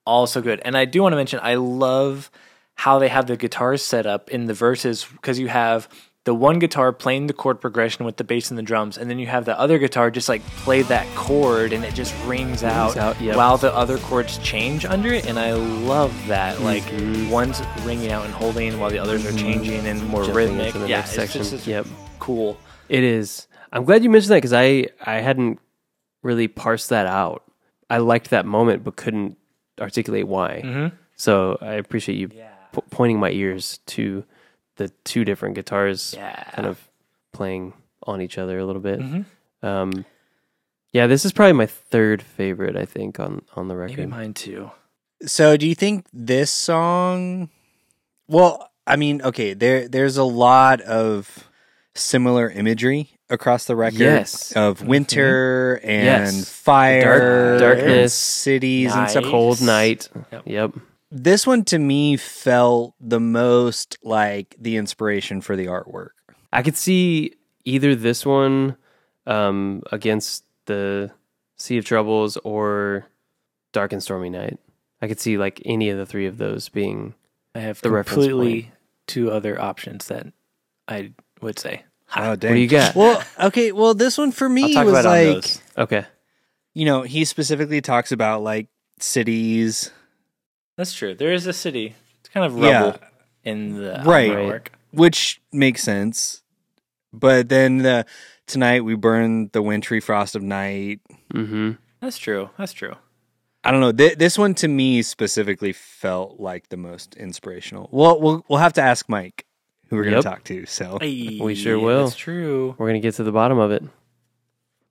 Speaker 2: all so good. And I do want to mention, I love how they have the guitars set up in the verses because you have the one guitar playing the chord progression with the bass and the drums, and then you have the other guitar just like play that chord and it just rings out,
Speaker 3: out, yep.
Speaker 2: while the other chords change under it. And I love that. Like
Speaker 3: Mhm.
Speaker 2: one's ringing out and holding while the others are changing and more
Speaker 3: Jumping
Speaker 2: rhythmic. Yeah,
Speaker 3: next
Speaker 2: it's
Speaker 3: section.
Speaker 2: just it's
Speaker 3: Yep.
Speaker 2: cool.
Speaker 3: It is. I'm glad you mentioned that because I I hadn't really parsed that out. I liked that moment, but couldn't articulate why.
Speaker 2: Mhm.
Speaker 3: So I appreciate you
Speaker 2: Yeah.
Speaker 3: p- pointing my ears to the two different guitars,
Speaker 2: Yeah.
Speaker 3: kind of playing on each other a little bit.
Speaker 2: Mhm.
Speaker 3: Um, yeah, this is probably my third favorite. I think on on the
Speaker 2: Maybe
Speaker 3: record.
Speaker 2: mine too.
Speaker 1: So, do you think this song? Well, I mean, okay, there there's a lot of similar imagery across the record
Speaker 3: Yes.
Speaker 1: of winter and
Speaker 3: Yes.
Speaker 1: fire,
Speaker 3: Dark- darkness,
Speaker 1: and cities and stuff.
Speaker 3: Cold night.
Speaker 2: Yep.
Speaker 3: Yep.
Speaker 1: This one to me felt the most like the inspiration for the artwork.
Speaker 3: I could see either this one um, against the Sea of Troubles or Dark and Stormy Night. I could see like any of the three of those being
Speaker 2: I have
Speaker 3: The reference
Speaker 2: completely two other options that I would say.
Speaker 1: Oh, dang.
Speaker 3: What do you got?
Speaker 1: Well, okay, well, this one for me was
Speaker 2: about it on
Speaker 1: like.
Speaker 3: Okay.
Speaker 1: you know, he specifically talks about like cities,
Speaker 2: That's true. There is a city. It's kind of
Speaker 1: Yeah.
Speaker 2: rubble in the
Speaker 1: Right.
Speaker 2: artwork.
Speaker 1: which makes sense. But then the tonight we burn the wintry frost of night.
Speaker 3: Mm-hmm.
Speaker 2: That's true. That's true.
Speaker 1: I don't know. Th- this one to me specifically felt like the most inspirational. Well, we'll we'll have to ask Mike, who we're going to talk to. So
Speaker 3: We sure will.
Speaker 2: That's true.
Speaker 3: We're gonna get to the bottom of it.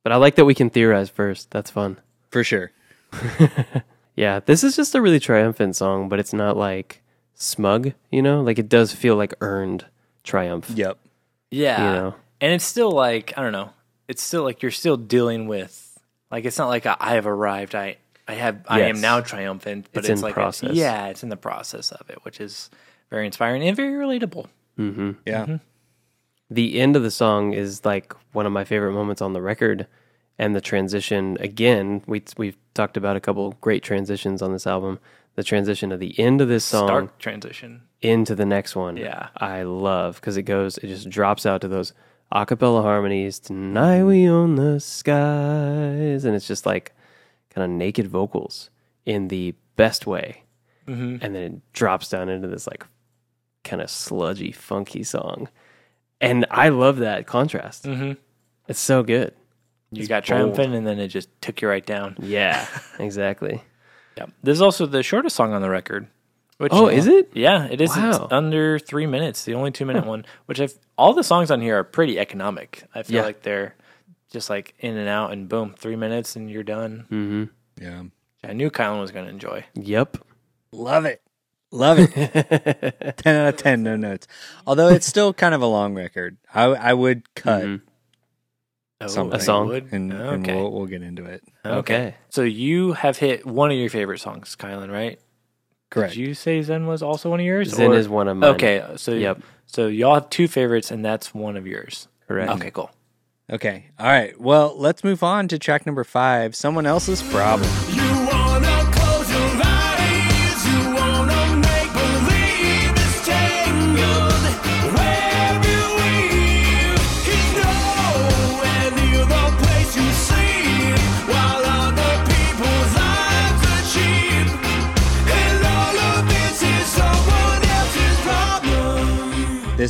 Speaker 3: But I like that we can theorize first. That's fun.
Speaker 1: for sure.
Speaker 3: Yeah, this is just a really triumphant song, but it's not like smug, you know? Like it does feel like earned triumph.
Speaker 1: Yep.
Speaker 2: Yeah.
Speaker 3: You know.
Speaker 2: And it's still like, I don't know. It's still like you're still dealing with like it's not like a, I have arrived. I I have I am now triumphant, but
Speaker 3: It's
Speaker 2: it's,
Speaker 3: in
Speaker 2: like a-
Speaker 3: process.
Speaker 2: yeah, it's in the process of it, which is very inspiring and very relatable.
Speaker 3: Mm-hmm.
Speaker 1: Yeah.
Speaker 3: the end of the song is like one of my favorite moments on the record and the transition again we we've talked about a couple great transitions on this album. The transition of the end of this song
Speaker 2: Stark transition.
Speaker 3: into the next one.
Speaker 2: Yeah.
Speaker 3: i love because it goes it just drops out to those a cappella harmonies tonight we own the skies and it's just like kind of naked vocals in the best way. And then it drops down into this like kind of sludgy funky song. And i love that contrast.
Speaker 2: Mm-hmm.
Speaker 3: it's so good
Speaker 2: You
Speaker 3: It's
Speaker 2: got
Speaker 3: bold.
Speaker 2: triumphant, and then it just took you right down.
Speaker 3: yeah exactly
Speaker 2: Yeah. This is also the shortest song on the record. Which,
Speaker 3: Oh, is it?
Speaker 2: Yeah, it is. It's
Speaker 3: Wow.
Speaker 2: under three minutes. The only two minute one. Which I've all the songs on here are pretty economic. I feel
Speaker 3: Yeah.
Speaker 2: like they're just like in and out, and boom, three minutes, and you're done.
Speaker 3: mm-hmm
Speaker 1: Yeah.
Speaker 2: I knew Kylan was going to enjoy.
Speaker 3: yep
Speaker 1: Love it. Love it. 10 out of 10, no notes. Although it's still kind of a long record. I, I would cut
Speaker 3: Mhm.
Speaker 2: Oh,
Speaker 1: something.
Speaker 3: A song?
Speaker 2: would?
Speaker 1: And, and we'll, we'll get into it.
Speaker 3: okay
Speaker 2: So you have hit one of your favorite songs, Kylan, right?
Speaker 1: Correct.
Speaker 2: Did you say Zen was also one of yours?
Speaker 3: zen
Speaker 2: or-
Speaker 3: is one of mine
Speaker 2: Okay, so
Speaker 3: Yep.
Speaker 2: so y'all have two favorites, and that's one of yours.
Speaker 3: correct
Speaker 2: Okay, cool.
Speaker 1: Okay. All right. Well, let's move on to track number five Someone Else's Problem.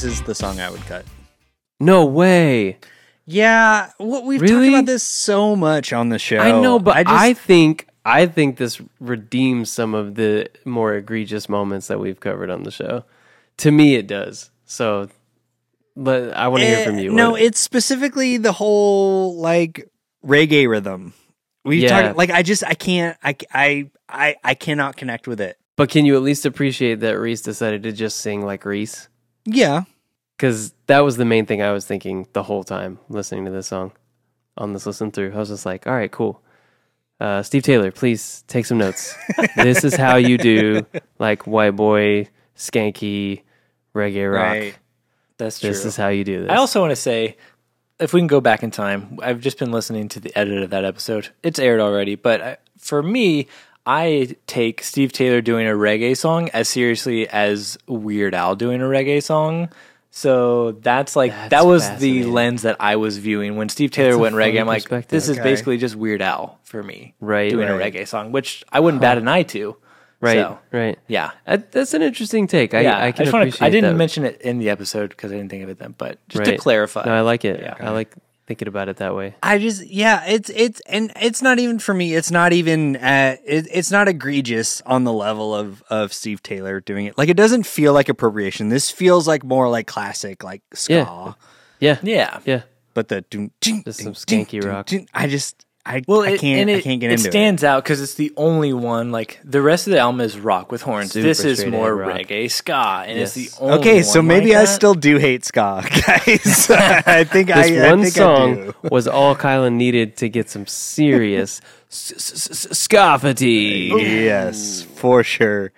Speaker 4: This is
Speaker 1: the song I would cut.
Speaker 3: no way
Speaker 1: Yeah. Well, we've
Speaker 3: Really?
Speaker 1: talked about this so much on the show.
Speaker 3: i know but
Speaker 1: I
Speaker 3: I, think i think this redeems some of the more egregious moments that we've covered on the show to me it does so but i want to hear from
Speaker 1: Eh,
Speaker 3: you
Speaker 1: No,
Speaker 3: What-
Speaker 1: it's specifically the whole like reggae rhythm. We
Speaker 3: Yeah.
Speaker 1: talked like I just I can't I I I I cannot connect with it.
Speaker 3: but can you at least appreciate that reese decided to just sing like reese
Speaker 1: Yeah.
Speaker 3: because that was the main thing I was thinking the whole time listening to this song on this listen through. I was just like, all right, cool. Uh, Steve Taylor, please take some notes. this is how you do like white boy, skanky, reggae rock.
Speaker 1: Right.
Speaker 2: That's true.
Speaker 3: This is how you do this.
Speaker 2: I also want to say, if we can go back in time, I've just been listening to the edit of that episode. It's aired already, but I, for me, I take Steve Taylor doing a reggae song as seriously as Weird Al doing a reggae song. So that's like
Speaker 3: That's
Speaker 2: that was the lens that I was viewing when Steve Taylor went reggae. I'm like, this is basically just Weird Al for me,
Speaker 3: Right,
Speaker 2: Doing
Speaker 1: right.
Speaker 2: a reggae song, which I wouldn't bat an eye to.
Speaker 3: right,
Speaker 2: So,
Speaker 3: right.
Speaker 2: yeah,
Speaker 3: That, that's an interesting take. I,
Speaker 2: yeah.
Speaker 3: I can
Speaker 2: wanna-
Speaker 3: appreciate
Speaker 2: I didn't
Speaker 3: that.
Speaker 2: mention it in the episode because I didn't think of it then, but just to clarify,
Speaker 3: No, I like it.
Speaker 2: Yeah.
Speaker 3: I like thinking about it that way.
Speaker 1: I just yeah, it's it's and it's not even for me. It's not even uh, it, it's not egregious on the level of of Steve Taylor doing it. Like it doesn't feel like appropriation. This feels like more like classic like ska.
Speaker 3: Yeah. Yeah,
Speaker 2: yeah,
Speaker 3: yeah.
Speaker 1: But the dun, dun,
Speaker 3: Just some skanky
Speaker 1: dun,
Speaker 3: rock.
Speaker 1: dun, I just I
Speaker 2: Well,
Speaker 1: I
Speaker 2: it,
Speaker 1: can't
Speaker 2: and it,
Speaker 1: I can't get
Speaker 2: it
Speaker 1: into
Speaker 2: stands out because it's the only one. Like the rest of the album is rock with horns.
Speaker 3: Super
Speaker 2: this is more
Speaker 3: rock.
Speaker 2: reggae ska, and it's the only.
Speaker 1: Okay, so maybe
Speaker 2: like
Speaker 1: I
Speaker 2: that.
Speaker 1: still do hate ska, guys. I think
Speaker 3: This
Speaker 1: I
Speaker 3: one
Speaker 1: think I
Speaker 3: song
Speaker 1: do.
Speaker 3: was all Kylan needed to get some serious ska fatigue.
Speaker 1: Yes, for sure.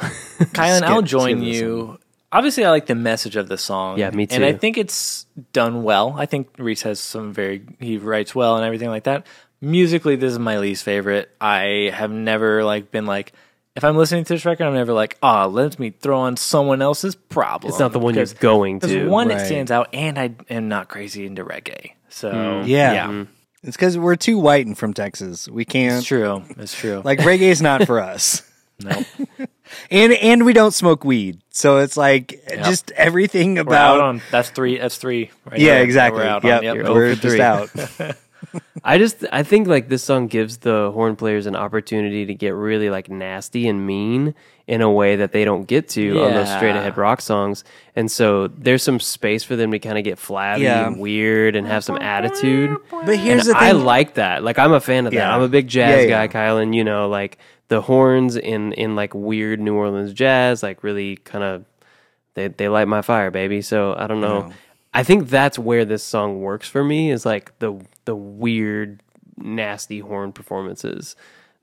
Speaker 2: Kylan, I'll join you. Obviously, I like the message of the song.
Speaker 3: Yeah, me too.
Speaker 2: And I think it's done well. I think Reese has some very he writes well and everything like that. Musically, this is my least favorite. I have never like been like if I'm listening to this record, I'm never like, oh, let me throw on someone else's problem.
Speaker 3: It's not the one you're
Speaker 2: Because
Speaker 3: going
Speaker 2: Because
Speaker 3: to.
Speaker 2: one,
Speaker 1: Right.
Speaker 2: it stands out, and I am not crazy into reggae. So
Speaker 3: Mm.
Speaker 1: Yeah.
Speaker 2: yeah,
Speaker 1: It's because we're too white and from Texas. We can't
Speaker 2: it's true. It's true.
Speaker 1: like reggae is not for us.
Speaker 2: no,
Speaker 1: And and we don't smoke weed, so it's like just everything
Speaker 2: we're out
Speaker 1: about.
Speaker 2: on that's three. That's three. Right
Speaker 1: yeah,
Speaker 2: there.
Speaker 1: exactly.
Speaker 2: We're out
Speaker 1: yep,
Speaker 2: on. Yep.
Speaker 3: You're
Speaker 1: we're just
Speaker 3: three.
Speaker 1: out.
Speaker 3: I just I think like this song gives the horn players an opportunity to get really like nasty and mean in a way that they don't get to on those straight ahead rock songs. And so there's some space for them to kind of get flabby
Speaker 1: Yeah.
Speaker 3: and weird and have some attitude.
Speaker 1: But here's
Speaker 3: And
Speaker 1: the thing.
Speaker 3: I like that. Like I'm a fan of that.
Speaker 1: Yeah.
Speaker 3: I'm a big jazz
Speaker 1: Yeah, yeah.
Speaker 3: guy, Kylan. You know, like the horns in in like weird New Orleans jazz, like really kind of they they light my fire, baby. So I don't know.
Speaker 1: Yeah.
Speaker 3: I think that's where this song works for me is like the the weird nasty horn performances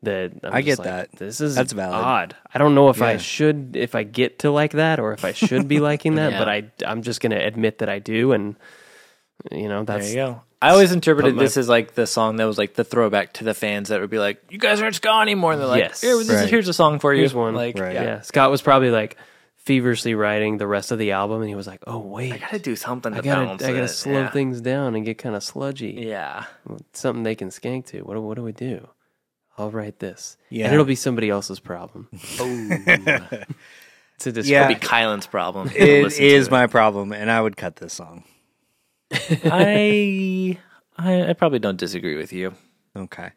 Speaker 3: that I'm
Speaker 1: I get
Speaker 3: like,
Speaker 1: that.
Speaker 3: This is
Speaker 1: That's valid.
Speaker 3: odd. I don't know if I should if I get to like that or if I should be liking that,
Speaker 2: Yeah.
Speaker 3: but I I'm just gonna admit that I do, and you know
Speaker 2: There
Speaker 3: that's
Speaker 2: you go. I always interpreted
Speaker 3: my-
Speaker 2: this as like the song that was like the throwback to the fans that would be like, "You guys aren't ska anymore." And they're like,
Speaker 3: Yes.
Speaker 2: Here, this is-
Speaker 1: Right.
Speaker 2: "Here's a song for you."
Speaker 3: Here's one.
Speaker 2: Like,
Speaker 1: Right.
Speaker 2: yeah.
Speaker 3: yeah. Scott was probably like feverishly writing the rest of the album, and he was like, "Oh wait,
Speaker 2: I gotta do something to
Speaker 3: I gotta
Speaker 2: balance
Speaker 3: I gotta
Speaker 2: it.
Speaker 3: slow
Speaker 2: yeah.
Speaker 3: things down and get kind of sludgy.
Speaker 2: Yeah.
Speaker 3: Something they can skank to. What do, what do we do? I'll write this,
Speaker 1: Yeah.
Speaker 3: and it'll be somebody else's problem
Speaker 2: Oh,
Speaker 3: to describe.
Speaker 1: Yeah.
Speaker 2: be Kylan's problem. It is
Speaker 1: It
Speaker 2: listen to
Speaker 1: is
Speaker 2: it.
Speaker 1: my problem, and I would cut this song.
Speaker 2: I, I I probably don't disagree with you.
Speaker 1: Okay.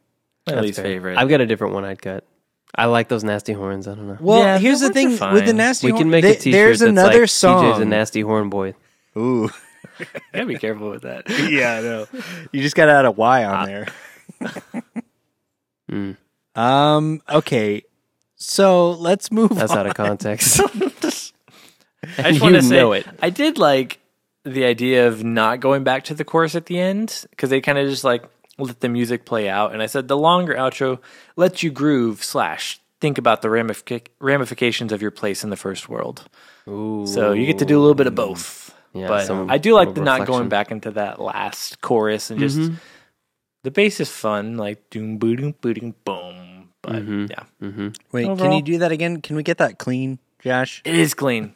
Speaker 2: My
Speaker 3: That's
Speaker 2: least
Speaker 3: fair.
Speaker 2: favorite.
Speaker 3: I've got a different one I'd cut. I like those nasty horns. I don't know.
Speaker 1: Well,
Speaker 2: Yeah,
Speaker 1: here's the
Speaker 2: the ones
Speaker 1: thing
Speaker 2: are
Speaker 1: with the
Speaker 2: fine.
Speaker 1: nasty.
Speaker 3: we
Speaker 1: horn-
Speaker 3: can make
Speaker 1: they-
Speaker 3: a T-shirt.
Speaker 1: There's
Speaker 3: that's
Speaker 1: another
Speaker 3: like,
Speaker 1: song.
Speaker 3: TJ's a nasty horn boy.
Speaker 1: Ooh.
Speaker 2: gotta be careful with that.
Speaker 1: yeah, I know. You just got to add a Y on there.
Speaker 3: Mm,
Speaker 1: Um. Okay. So let's move.
Speaker 3: that's
Speaker 1: on.
Speaker 3: out of context.
Speaker 2: I just
Speaker 3: You
Speaker 2: want to say,
Speaker 3: know it.
Speaker 2: I did like the idea of not going back to the chorus at the end because they kind of just like let the music play out. And I said the longer outro lets you groove slash think about the ramific- ramifications of your place in the first world.
Speaker 3: Ooh.
Speaker 2: So you get to do a little bit of both.
Speaker 3: Yeah,
Speaker 2: but
Speaker 3: some-
Speaker 2: I do like
Speaker 3: some
Speaker 2: the not going back into that last chorus and just
Speaker 3: Mhm.
Speaker 2: the bass is fun, like doom boom boom boom. But
Speaker 3: Mhm.
Speaker 2: yeah,
Speaker 3: Mm-hmm.
Speaker 1: Wait, can you do that again? Can we get that clean, Josh?
Speaker 2: it is clean.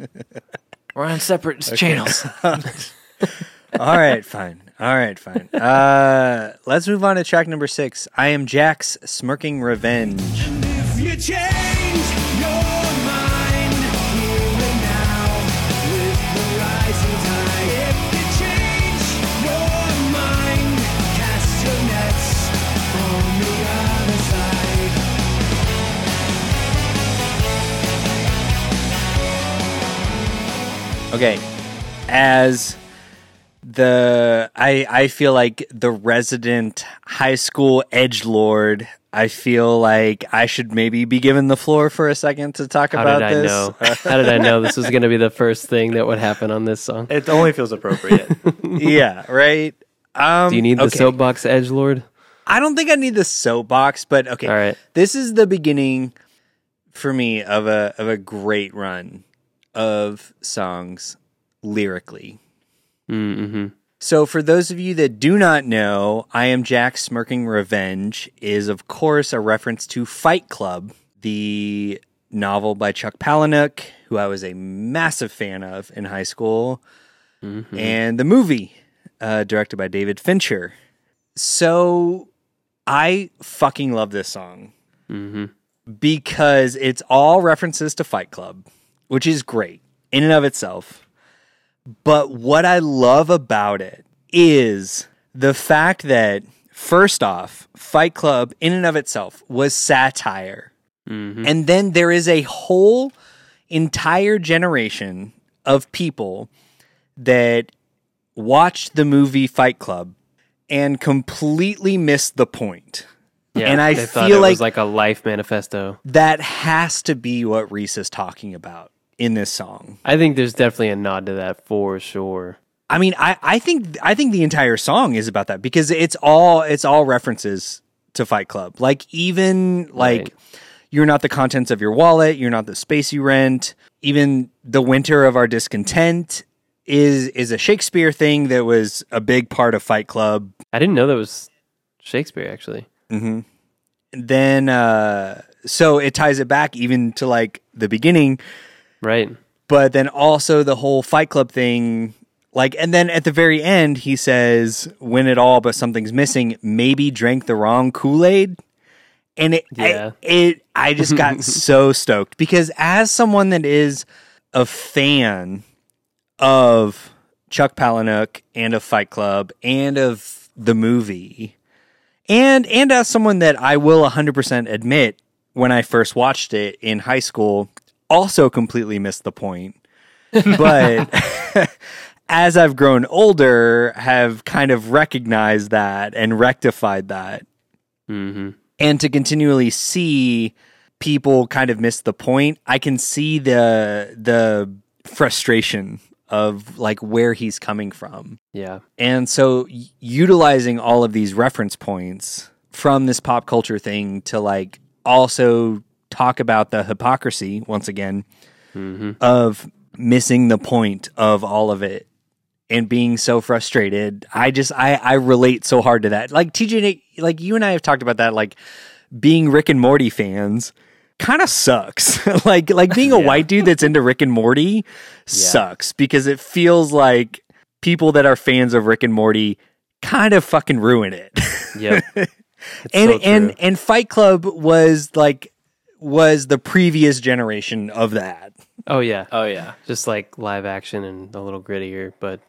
Speaker 2: We're on separate channels.
Speaker 1: All right, fine. All right, fine. Uh, let's move on to track number six. I am Jack's smirking revenge.
Speaker 4: If you change your mind here and now with the rising tide, if you change your mind, cast your nets on the other side.
Speaker 1: Okay, as the I I feel like the resident high school edge lord. I feel like I should maybe be given the floor for a second to talk
Speaker 3: How
Speaker 1: about
Speaker 3: did I
Speaker 1: this.
Speaker 3: know? How did I know this was going to be the first thing that would happen on this song?
Speaker 2: it only feels appropriate.
Speaker 1: yeah, right. Um,
Speaker 3: Do you need the
Speaker 1: okay.
Speaker 3: soapbox edge lord?
Speaker 1: I don't think I need the soapbox, but okay.
Speaker 3: All right.
Speaker 1: This is the beginning for me of a of a great run of songs lyrically.
Speaker 3: Mm-hmm.
Speaker 1: So for those of you that do not know, I am Jack Smirking Revenge is of course a reference to Fight Club, the novel by Chuck Palahniuk, who I was a massive fan of in high school,
Speaker 3: Mm-hmm.
Speaker 1: and the movie uh, directed by David Fincher. So I fucking love this song
Speaker 3: Mm-hmm.
Speaker 1: because it's all references to Fight Club, which is great in and of itself. But what I love about it is the fact that, first off, Fight Club in and of itself was satire.
Speaker 3: Mm-hmm.
Speaker 1: And then there is a whole entire generation of people that watched the movie Fight Club and completely missed the point.
Speaker 3: Yeah,
Speaker 1: And I feel
Speaker 3: it
Speaker 1: like-
Speaker 3: was like a life manifesto.
Speaker 1: That has to be what Reese is talking about in this song.
Speaker 3: I think there's definitely a nod to that for sure.
Speaker 1: I mean, I, I think I think the entire song is about that because it's all it's all references to Fight Club. Like even like
Speaker 3: Right.
Speaker 1: you're not the contents of your wallet, you're not the space you rent. Even the winter of our discontent is is a Shakespeare thing that was a big part of Fight Club.
Speaker 3: I didn't know that was Shakespeare actually.
Speaker 1: Mm-hmm. Then uh, so it ties it back even to like the beginning
Speaker 3: Right.
Speaker 1: but then also the whole Fight Club thing. Like, and then at the very end, he says, "Win it all, but something's missing. Maybe drank the wrong Kool Aid." And it,
Speaker 3: Yeah.
Speaker 1: I, it, I just got so stoked because as someone that is a fan of Chuck Palahniuk and of Fight Club and of the movie, and and as someone that I will 100% admit when I first watched it in high school also completely missed the point but as I've grown older have kind of recognized that and rectified that
Speaker 3: Mm-hmm.
Speaker 1: and to continually see people kind of miss the point I can see the the frustration of like where he's coming from
Speaker 3: Yeah.
Speaker 1: and so utilizing all of these reference points from this pop culture thing to like also talk about the hypocrisy once again mm-hmm. of missing the point of all of it and being so frustrated. I just I I relate so hard to that. Like TJ like you and I have talked about that like being Rick and Morty fans kind of sucks. like like being a white dude that's into Rick and Morty sucks because it feels like people that are fans of Rick and Morty kind of fucking ruin it.
Speaker 3: Yep.
Speaker 1: and
Speaker 3: so
Speaker 1: and and Fight Club was like was the previous generation of that.
Speaker 3: oh yeah.
Speaker 2: Oh yeah,
Speaker 3: Just like live action and a little grittier, but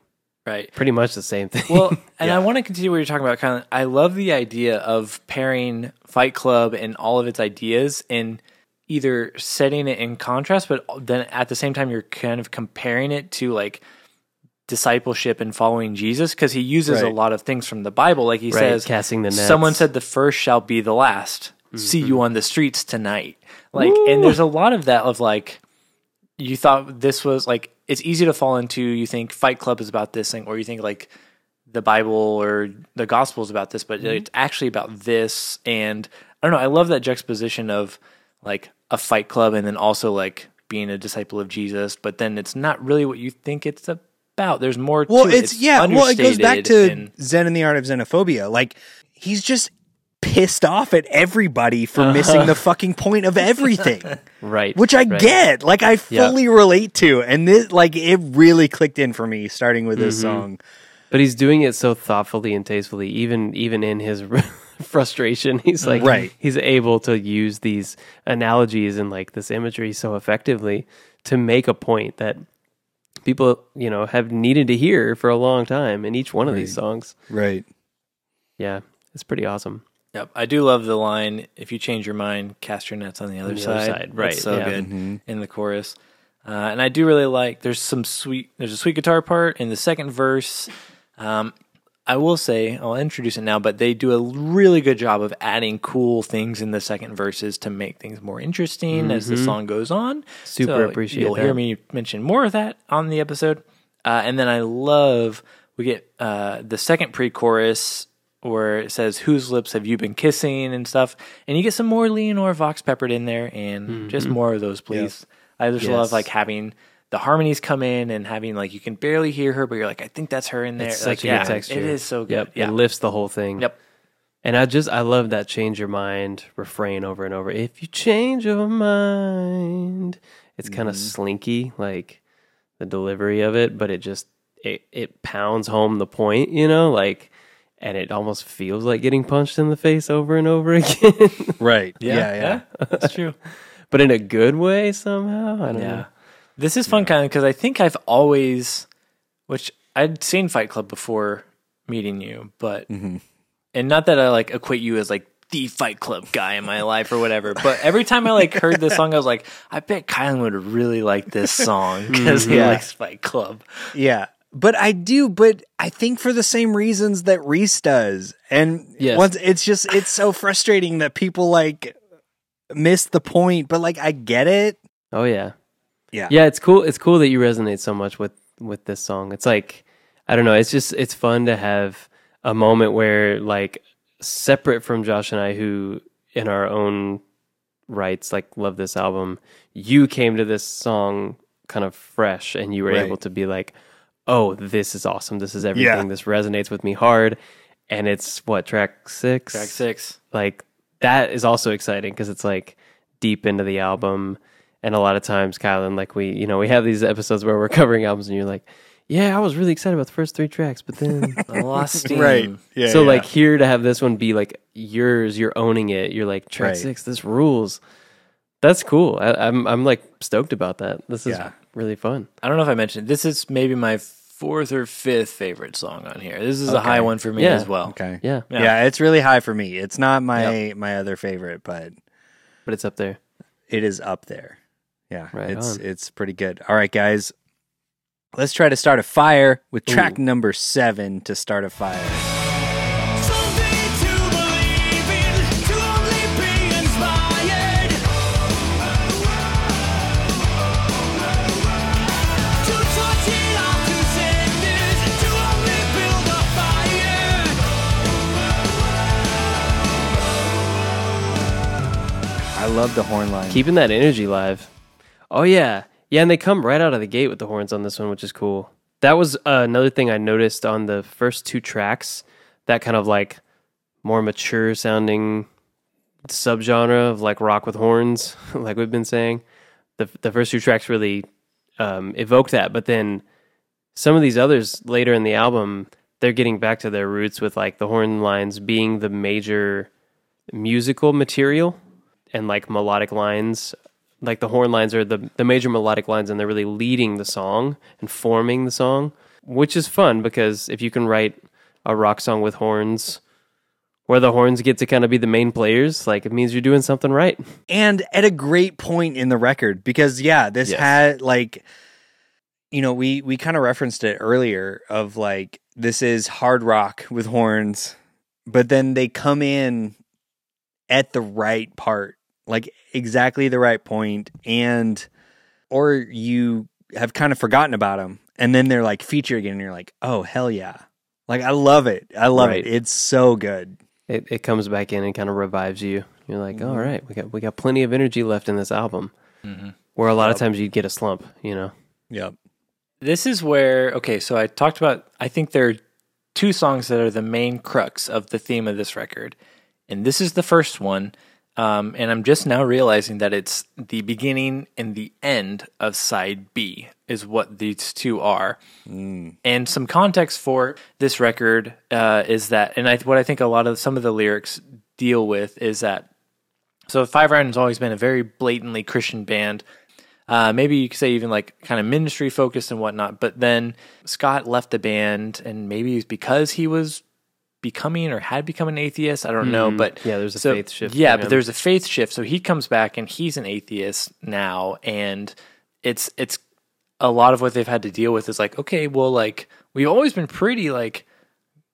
Speaker 2: right.
Speaker 3: pretty much the same thing.
Speaker 2: Well, and I want to continue what you're talking about. Kind of, I love the idea of pairing Fight Club and all of its ideas and either setting it in contrast, but then at the same time you're kind of comparing it to like discipleship and following Jesus because he uses a lot of things from the Bible. Like he
Speaker 3: Right,
Speaker 2: says,
Speaker 3: casting the nets.
Speaker 2: Someone said the first shall be the last. See mm-hmm. you on the streets tonight. Like, and there's a lot of that of like, you thought this was like, it's easy to fall into. You think Fight Club is about this thing, or you think like the Bible or the Gospel is about this, but mm-hmm. it's actually about this. And I don't know. I love that juxtaposition of like a Fight Club and then also like being a disciple of Jesus, but then it's not really what you think it's about. There's more.
Speaker 1: Well,
Speaker 2: to it.
Speaker 1: it's, yeah. Well, it goes back to
Speaker 2: and-
Speaker 1: Zen and the Art of Xenophobia. Like he's just pissed off at everybody for missing the fucking point of everything,
Speaker 3: right.
Speaker 1: which I
Speaker 3: right.
Speaker 1: get. Like I
Speaker 3: Yeah.
Speaker 1: fully relate to, and this like it really clicked in for me starting with
Speaker 3: Mm-hmm.
Speaker 1: this song.
Speaker 3: But he's doing it so thoughtfully and tastefully, even even in his frustration. He's like,
Speaker 1: Right.
Speaker 3: He's able to use these analogies and like this imagery so effectively to make a point that people, you know, have needed to hear for a long time in each one of these songs.
Speaker 1: Right.
Speaker 3: Yeah, it's pretty awesome.
Speaker 2: Yep, I do love the line. If you change your mind, cast your nets on the other
Speaker 3: the
Speaker 2: side.
Speaker 3: other side,
Speaker 2: That's
Speaker 3: right,
Speaker 2: so
Speaker 3: yeah.
Speaker 2: good in the chorus. Uh, and I do really like. There's some sweet. There's a sweet guitar part in the second verse. Um, I will say I'll introduce it now, but they do a really good job of adding cool things in the second verses to make things more interesting as the song goes on.
Speaker 3: Mm-hmm. Super
Speaker 2: So
Speaker 3: appreciate
Speaker 2: You'll hear me mention more of that on the episode. Uh, and then I love we get uh, the second pre-chorus where it says "Whose lips have you been kissing?" and stuff, and you get some more Leanor Vox peppered in there, and just more of those, please. I just love
Speaker 3: Mm-hmm.
Speaker 2: Like having the harmonies come in and having like you can barely hear her, but you're like, I think that's her in there.
Speaker 3: It's
Speaker 2: like,
Speaker 3: such a
Speaker 2: yeah,
Speaker 3: good texture.
Speaker 2: It is so good.
Speaker 3: Yep,
Speaker 2: Yeah.
Speaker 3: it lifts the whole thing.
Speaker 2: Yep.
Speaker 3: And I just I love that change your mind refrain over and over. If you change your mind, it's kind of slinky, like the delivery of it, but it just it it pounds home the point, you know, like, and it almost feels like getting punched in the face over and over again,
Speaker 1: Right.
Speaker 2: Yeah,
Speaker 1: Yeah. Yeah.
Speaker 2: that's true.
Speaker 3: but in a good way somehow. I don't
Speaker 2: Yeah.
Speaker 3: know.
Speaker 2: This is fun kind of because I think I've always, which I'd seen Fight Club before meeting you, but,
Speaker 3: Mm-hmm.
Speaker 2: and not that I like equate you as like the Fight Club guy in my life or whatever, but every time I like heard this song, I was like, I bet Kylan would really like this song because he
Speaker 1: Yeah.
Speaker 2: likes Fight Club.
Speaker 1: Yeah. But I do, but I think for the same reasons that Reese does. And
Speaker 3: Yes.
Speaker 1: once it's just it's so frustrating that people like miss the point, but like I get it.
Speaker 3: Oh yeah.
Speaker 1: Yeah.
Speaker 3: Yeah, it's cool. It's cool that you resonate so much with with this song. It's like I don't know, it's just it's fun to have a moment where like separate from Josh and I who in our own rights like love this album, you came to this song kind of fresh and you were
Speaker 1: Right.
Speaker 3: able to be like, "Oh, this is awesome. This is everything.
Speaker 1: Yeah.
Speaker 3: This resonates with me hard." And it's what track 6?
Speaker 2: Track six.
Speaker 3: like that is also exciting because it's like deep into the album and a lot of times kylan like we you know we have these episodes where we're covering albums and you're like yeah i was really excited about the first three tracks but then
Speaker 2: I lost steam.
Speaker 1: Right. Yeah.
Speaker 3: so
Speaker 1: yeah.
Speaker 3: like here to have this one be like yours you're owning it you're like track
Speaker 1: Right.
Speaker 3: six this rules that's cool I, i'm i'm like stoked about that this is
Speaker 1: Yeah.
Speaker 3: really fun
Speaker 2: I don't know if I mentioned this is maybe my fourth or fifth favorite song on here. This is a high one for me
Speaker 3: Yeah.
Speaker 2: as well.
Speaker 1: Okay.
Speaker 3: yeah
Speaker 2: Yeah.
Speaker 1: Yeah. it's really high for me. It's not my my other favorite, but
Speaker 3: but it's up there
Speaker 1: it is up there. Yeah.
Speaker 3: Right
Speaker 1: it's
Speaker 3: on.
Speaker 1: it's pretty good. All right, guys. Let's try to start a fire with track number seven to start a fire. Love the horn line.
Speaker 3: keeping that energy live. Oh yeah, yeah, and they come right out of the gate with the horns on this one, which is cool. That was uh, another thing I noticed on the first two tracks. That kind of like more mature sounding subgenre of like rock with horns, like we've been saying. The the first two tracks really um, evoke that, but then some of these others later in the album, they're getting back to their roots with like the horn lines being the major musical material and like melodic lines like the horn lines are the the major melodic lines and they're really leading the song and forming the song which is fun because if you can write a rock song with horns where the horns get to kind of be the main players like it means you're doing something right
Speaker 1: and at a great point in the record because yeah this
Speaker 3: Yes.
Speaker 1: had like you know we we kind of referenced it earlier of like this is hard rock with horns but then they come in at the right part like exactly the right point and or you have kind of forgotten about them and then they're like featured again and you're like oh hell yeah. Like i love it. I love
Speaker 3: Right.
Speaker 1: it it's so good.
Speaker 3: It, it comes back in and kind of revives you. You're like
Speaker 1: Mm-hmm.
Speaker 3: all right we got we got plenty of energy left in this album. Where a lot of times you'd get a slump you know?
Speaker 1: Yep
Speaker 2: This is where okay, so I talked about I think there are two songs that are the main crux of the theme of this record. And this is the first one. Um, and I'm just now realizing that it's the beginning and the end of side B is what these two are. And some context for this record uh, is that, and I, what I think a lot of some of the lyrics deal with is that so Five Iron has always been a very blatantly Christian band. Uh, maybe you could say even like kind of ministry focused and whatnot. But then Scott left the band, and maybe it's because he was becoming or had become an atheist. I don't know, mm-hmm.
Speaker 3: but. Yeah, there's a
Speaker 2: so-
Speaker 3: faith shift
Speaker 2: Yeah, but there's a faith shift. So he comes back and he's an atheist now, and it's it's a lot of what they've had to deal with is like, okay, well, like we've always been pretty like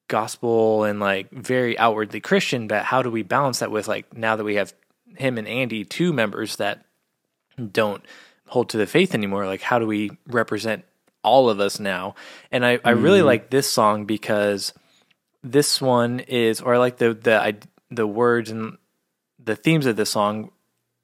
Speaker 2: gospel and like very outwardly Christian, but how do we balance that with like now that we have him and Andy, two members that don't hold to the faith anymore? Like, how do we represent all of us now? And I, I really mm-hmm. like this song because this one is, or I like the the I, the words and the themes of this song.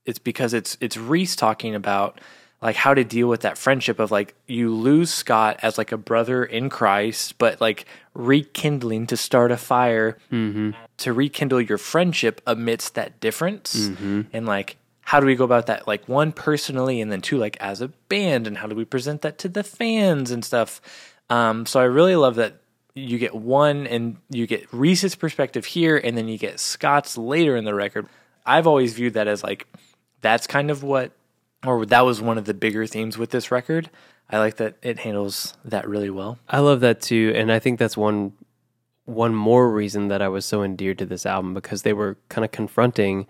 Speaker 2: It's because it's it's Reese talking about like how to deal with that friendship of like you lose Scott as like a brother in Christ, but like rekindling to start a fire to rekindle your friendship amidst that difference. And like how do we go about that like one personally and then two like as a band and how do we present that to the fans and stuff? Um so i really love that you get one and you get reese's perspective here and then you get scott's later in the record. I've always viewed that as like that's kind of what or that was one of the bigger themes with this record. I like that it handles that really well.
Speaker 3: I love that too, and I think that's one one more reason that I was so endeared to this album because they were kind of confronting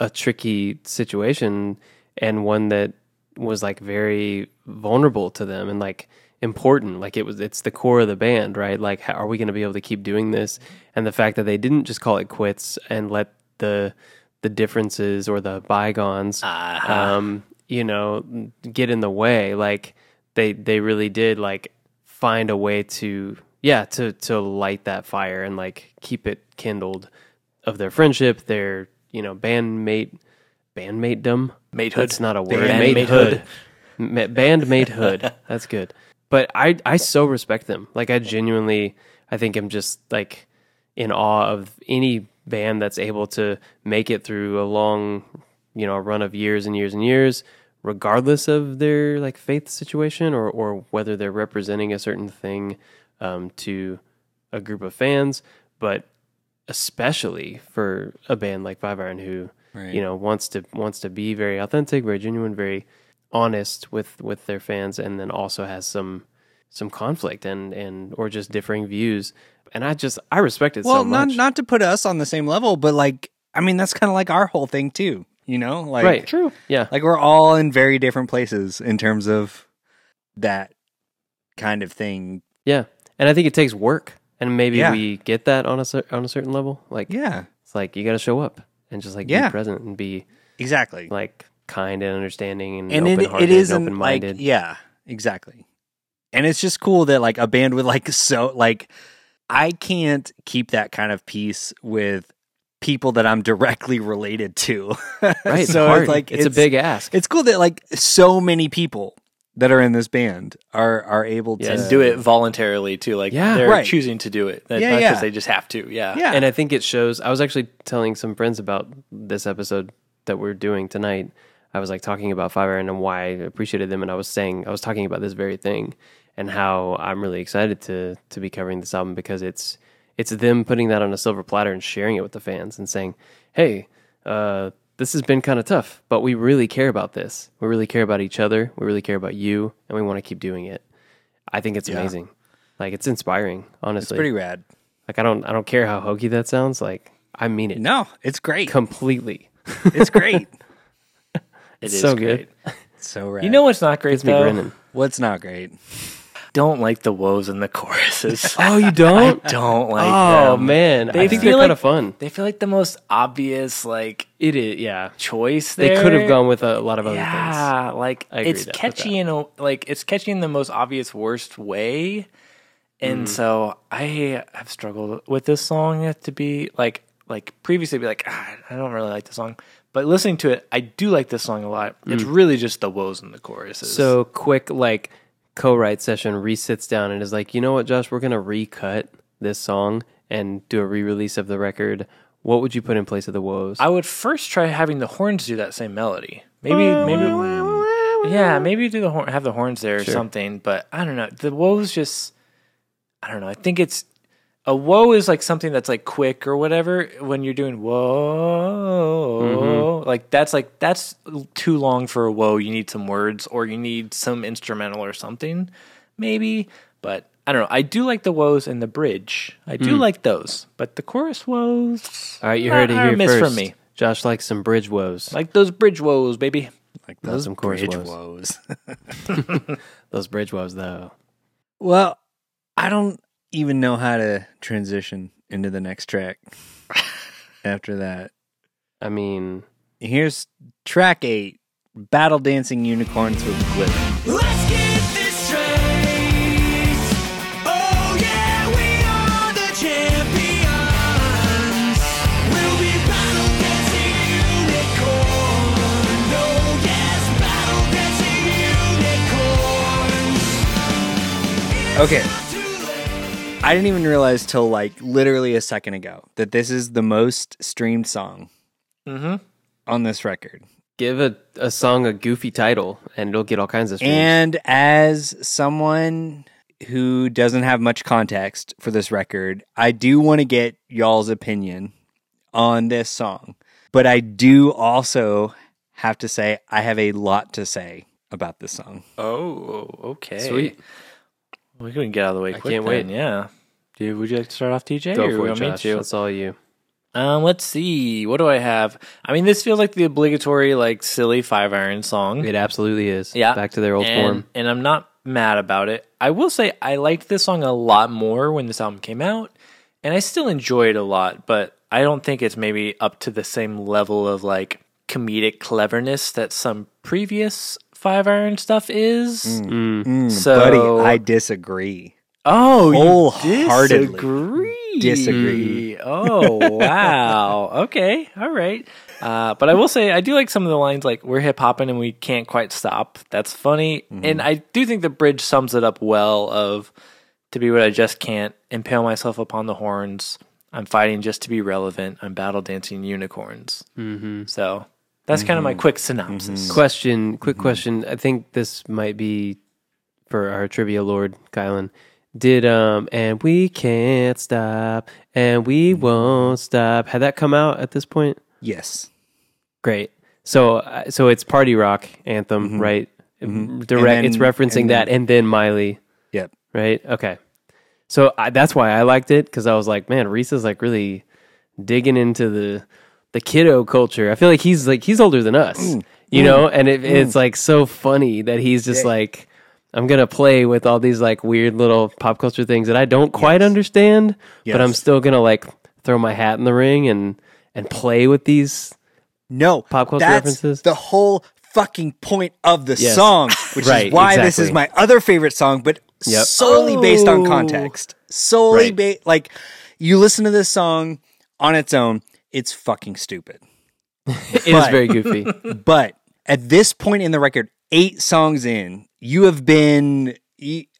Speaker 3: a tricky situation and one that was like very vulnerable to them. And like important like it was it's the core of the band right? Like how are we going to be able to keep doing this? And the fact that they didn't just call it quits and let the the differences or the bygones um you know get in the way like they they really did like find a way to yeah to to light that fire and like keep it kindled of their friendship their you know bandmate bandmatedom?
Speaker 2: Matehood.
Speaker 3: that's not a word.
Speaker 2: Bandmatehood.
Speaker 3: Bandmatehood. That's good but i i so respect them like i genuinely i think i'm just like in awe of any band that's able to make it through a long you know run of years and years and years regardless of their like faith situation or or whether they're representing a certain thing um, to a group of fans but especially for a band like Five Iron who
Speaker 1: Right.
Speaker 3: you know wants to wants to be very authentic, very genuine, very honest with with their fans, and then also has some some conflict and and or just differing views. And I just I respect it
Speaker 1: well
Speaker 3: so much.
Speaker 1: not not to put us on the same level but like i mean that's kind of like our whole thing too you know like
Speaker 3: right, true, yeah,
Speaker 1: like we're all in very different places in terms of that kind of thing
Speaker 3: yeah. And I think it takes work, and maybe
Speaker 1: Yeah.
Speaker 3: we get that on a on a certain level. Like
Speaker 1: yeah
Speaker 3: it's like you got to show up and just like
Speaker 1: Yeah.
Speaker 3: be present and be
Speaker 1: exactly
Speaker 3: like kind and understanding and,
Speaker 1: and
Speaker 3: open-hearted
Speaker 1: it isn't
Speaker 3: open
Speaker 1: like
Speaker 3: minded.
Speaker 1: yeah exactly and it's just cool that like a band with like so like i can't keep that kind of peace with people that I'm directly related to.
Speaker 3: Right. It's
Speaker 1: so
Speaker 3: hard.
Speaker 1: it's like
Speaker 3: it's, a big ask.
Speaker 1: It's cool that like so many people that are in this band are are able to
Speaker 2: and do it voluntarily too. Like
Speaker 3: Yeah.
Speaker 2: they're
Speaker 1: Right.
Speaker 2: choosing to do it, not
Speaker 1: Yeah,
Speaker 2: because
Speaker 1: yeah.
Speaker 2: they just have to. Yeah,
Speaker 1: Yeah.
Speaker 3: and I think it shows. I was actually telling some friends about this episode that we're doing tonight. I was like talking about Five Iron and why I appreciated them, and I was saying I was talking about this very thing and how I'm really excited to to be covering this album because it's it's them putting that on a silver platter and sharing it with the fans and saying, "Hey, uh, this has been kind of tough, but we really care about this. We really care about each other. We really care about you, and we want to keep doing it." I think it's
Speaker 1: Yeah.
Speaker 3: amazing. Like it's inspiring,
Speaker 1: It's
Speaker 3: honestly.
Speaker 1: pretty rad.
Speaker 3: Like I don't I don't care how hokey that sounds. Like I mean it
Speaker 1: No, it's great.
Speaker 3: completely.
Speaker 1: It's great.
Speaker 2: it
Speaker 3: It's
Speaker 2: is
Speaker 3: so
Speaker 2: great.
Speaker 3: good.
Speaker 1: It's so rad.
Speaker 2: You know what's not great
Speaker 3: Gets me
Speaker 2: though?
Speaker 3: grinning.
Speaker 1: what's not great?
Speaker 2: Don't like the woes and the choruses.
Speaker 3: Oh, you don't?
Speaker 2: don't like
Speaker 3: oh
Speaker 2: them.
Speaker 3: man,
Speaker 2: They
Speaker 3: I think
Speaker 2: feel
Speaker 3: they're
Speaker 2: like-
Speaker 3: kind of fun.
Speaker 2: They feel like the most obvious like
Speaker 3: It is, yeah.
Speaker 2: choice.
Speaker 3: They could have gone with a lot of other things.
Speaker 2: Yeah, like
Speaker 3: I
Speaker 2: it's
Speaker 3: that-
Speaker 2: catchy in a like it's catchy in the most obvious worst way, and
Speaker 3: Mm.
Speaker 2: so I have struggled with this song to be like like previously be like ah, I don't really like the song, but listening to it, I do like this song a lot. It's really just the woes in the choruses.
Speaker 3: Mm. So quick, like co-write session. Reese sits down and is like, "You know what, Josh? We're gonna recut this song and do a re-release of the record. What would you put in place of the woes?"
Speaker 2: I would first try having the horns do that same melody. Maybe maybe yeah, maybe do the horn have the horns there or
Speaker 3: Sure.
Speaker 2: something. But I don't know. The woes just I don't know. I think it's a woe is like something that's like quick or whatever. When you're doing whoa, mm-hmm. like that's like that's too long for a woe. You need some words or you need some instrumental or something, maybe. But I don't know. I do like the woes and the bridge. I do hmm. like those, but the chorus woes.
Speaker 3: All right, you heard it
Speaker 2: are
Speaker 3: here
Speaker 2: a miss
Speaker 3: first.
Speaker 2: from me.
Speaker 3: Josh likes some bridge woes.
Speaker 2: Like those bridge woes, baby.
Speaker 1: Like
Speaker 3: Love
Speaker 1: those
Speaker 3: some chorus
Speaker 1: bridge
Speaker 3: woes.
Speaker 1: woes.
Speaker 3: Those bridge woes, though.
Speaker 1: well, I don't even know how to transition into the next track after that.
Speaker 3: I mean,
Speaker 1: Here's track eight Battle Dancing Unicorns with Glitter.
Speaker 4: Let's get this straight. Oh yeah, we are the champions. We'll be battle dancing unicorn. Oh yes, battle dancing unicorns.
Speaker 1: Okay. I didn't even realize till like literally a second ago that this is the most streamed song
Speaker 2: Mm-hmm.
Speaker 1: on this record.
Speaker 3: give a, a song a goofy title and it'll get all kinds of streams.
Speaker 1: And as someone who doesn't have much context for this record, I do want to get y'all's opinion on this song. But I do also have to say I have a lot to say about this song.
Speaker 2: Oh, okay.
Speaker 3: Sweet.
Speaker 2: We can get out of the way
Speaker 3: I
Speaker 2: quick.
Speaker 3: can't
Speaker 2: then,
Speaker 3: wait.
Speaker 2: Yeah. Dude, would you like to start off, TJ?
Speaker 3: Go
Speaker 2: or
Speaker 3: for it, Josh. That's all you.
Speaker 2: Um, let's see. What do I have? I mean, this feels like the obligatory, like, silly five iron song.
Speaker 3: It absolutely is.
Speaker 2: Yeah.
Speaker 3: Back to their old
Speaker 2: and,
Speaker 3: form.
Speaker 2: And I'm not mad about it. I will say I liked this song a lot more when this album came out, and I still enjoy it a lot, but I don't think it's maybe up to the same level of like comedic cleverness that some previous five iron stuff is.
Speaker 3: Mm.
Speaker 1: Mm,
Speaker 2: So-
Speaker 1: buddy, I disagree.
Speaker 2: Oh,
Speaker 1: Wholeheartedly
Speaker 2: disagree.
Speaker 1: disagree.
Speaker 2: Oh, wow. okay. All right. Uh, but I will say, I do like some of the lines like, we're hip hopping and we can't quite stop. That's funny. And I do think the bridge sums it up well of to be what I just can't impale myself upon the horns. I'm fighting just to be relevant. I'm battle dancing unicorns.
Speaker 3: hmm
Speaker 2: So that's kind of my mm-hmm. quick synopsis. Mm-hmm.
Speaker 3: Question, quick mm-hmm. question. I think this might be for our trivia lord, Kylan. Did um and we can't stop and we won't stop. Had that come out at this point?
Speaker 1: Yes.
Speaker 3: Great. So uh, so it's party rock anthem, right? Direct.
Speaker 1: And
Speaker 3: it's referencing
Speaker 1: and
Speaker 3: that, and then Miley,
Speaker 1: Yep.
Speaker 3: right? Okay. So I, that's why I liked it because I was like, man, Reese is like really digging into the the kiddo culture. I feel like he's like he's older than us,
Speaker 1: Mm.
Speaker 3: you know, and it, it's like so funny that he's just
Speaker 1: Yeah.
Speaker 3: like. I'm gonna play with all these like weird little pop culture things that I don't quite understand, but I'm still gonna like throw my hat in the ring and and play with these
Speaker 1: No.
Speaker 3: Pop culture
Speaker 1: that's
Speaker 3: references?
Speaker 1: The whole fucking point of the
Speaker 3: Yes.
Speaker 1: song, which
Speaker 3: Right,
Speaker 1: is why this is my other favorite song, but
Speaker 3: Yep.
Speaker 1: solely based on
Speaker 2: Oh.
Speaker 1: context. Solely
Speaker 3: Right.
Speaker 1: ba- like you listen to this song on its own, it's fucking stupid.
Speaker 3: It is
Speaker 1: But-
Speaker 3: very goofy.
Speaker 1: But at this point in the record, eight songs in, you have been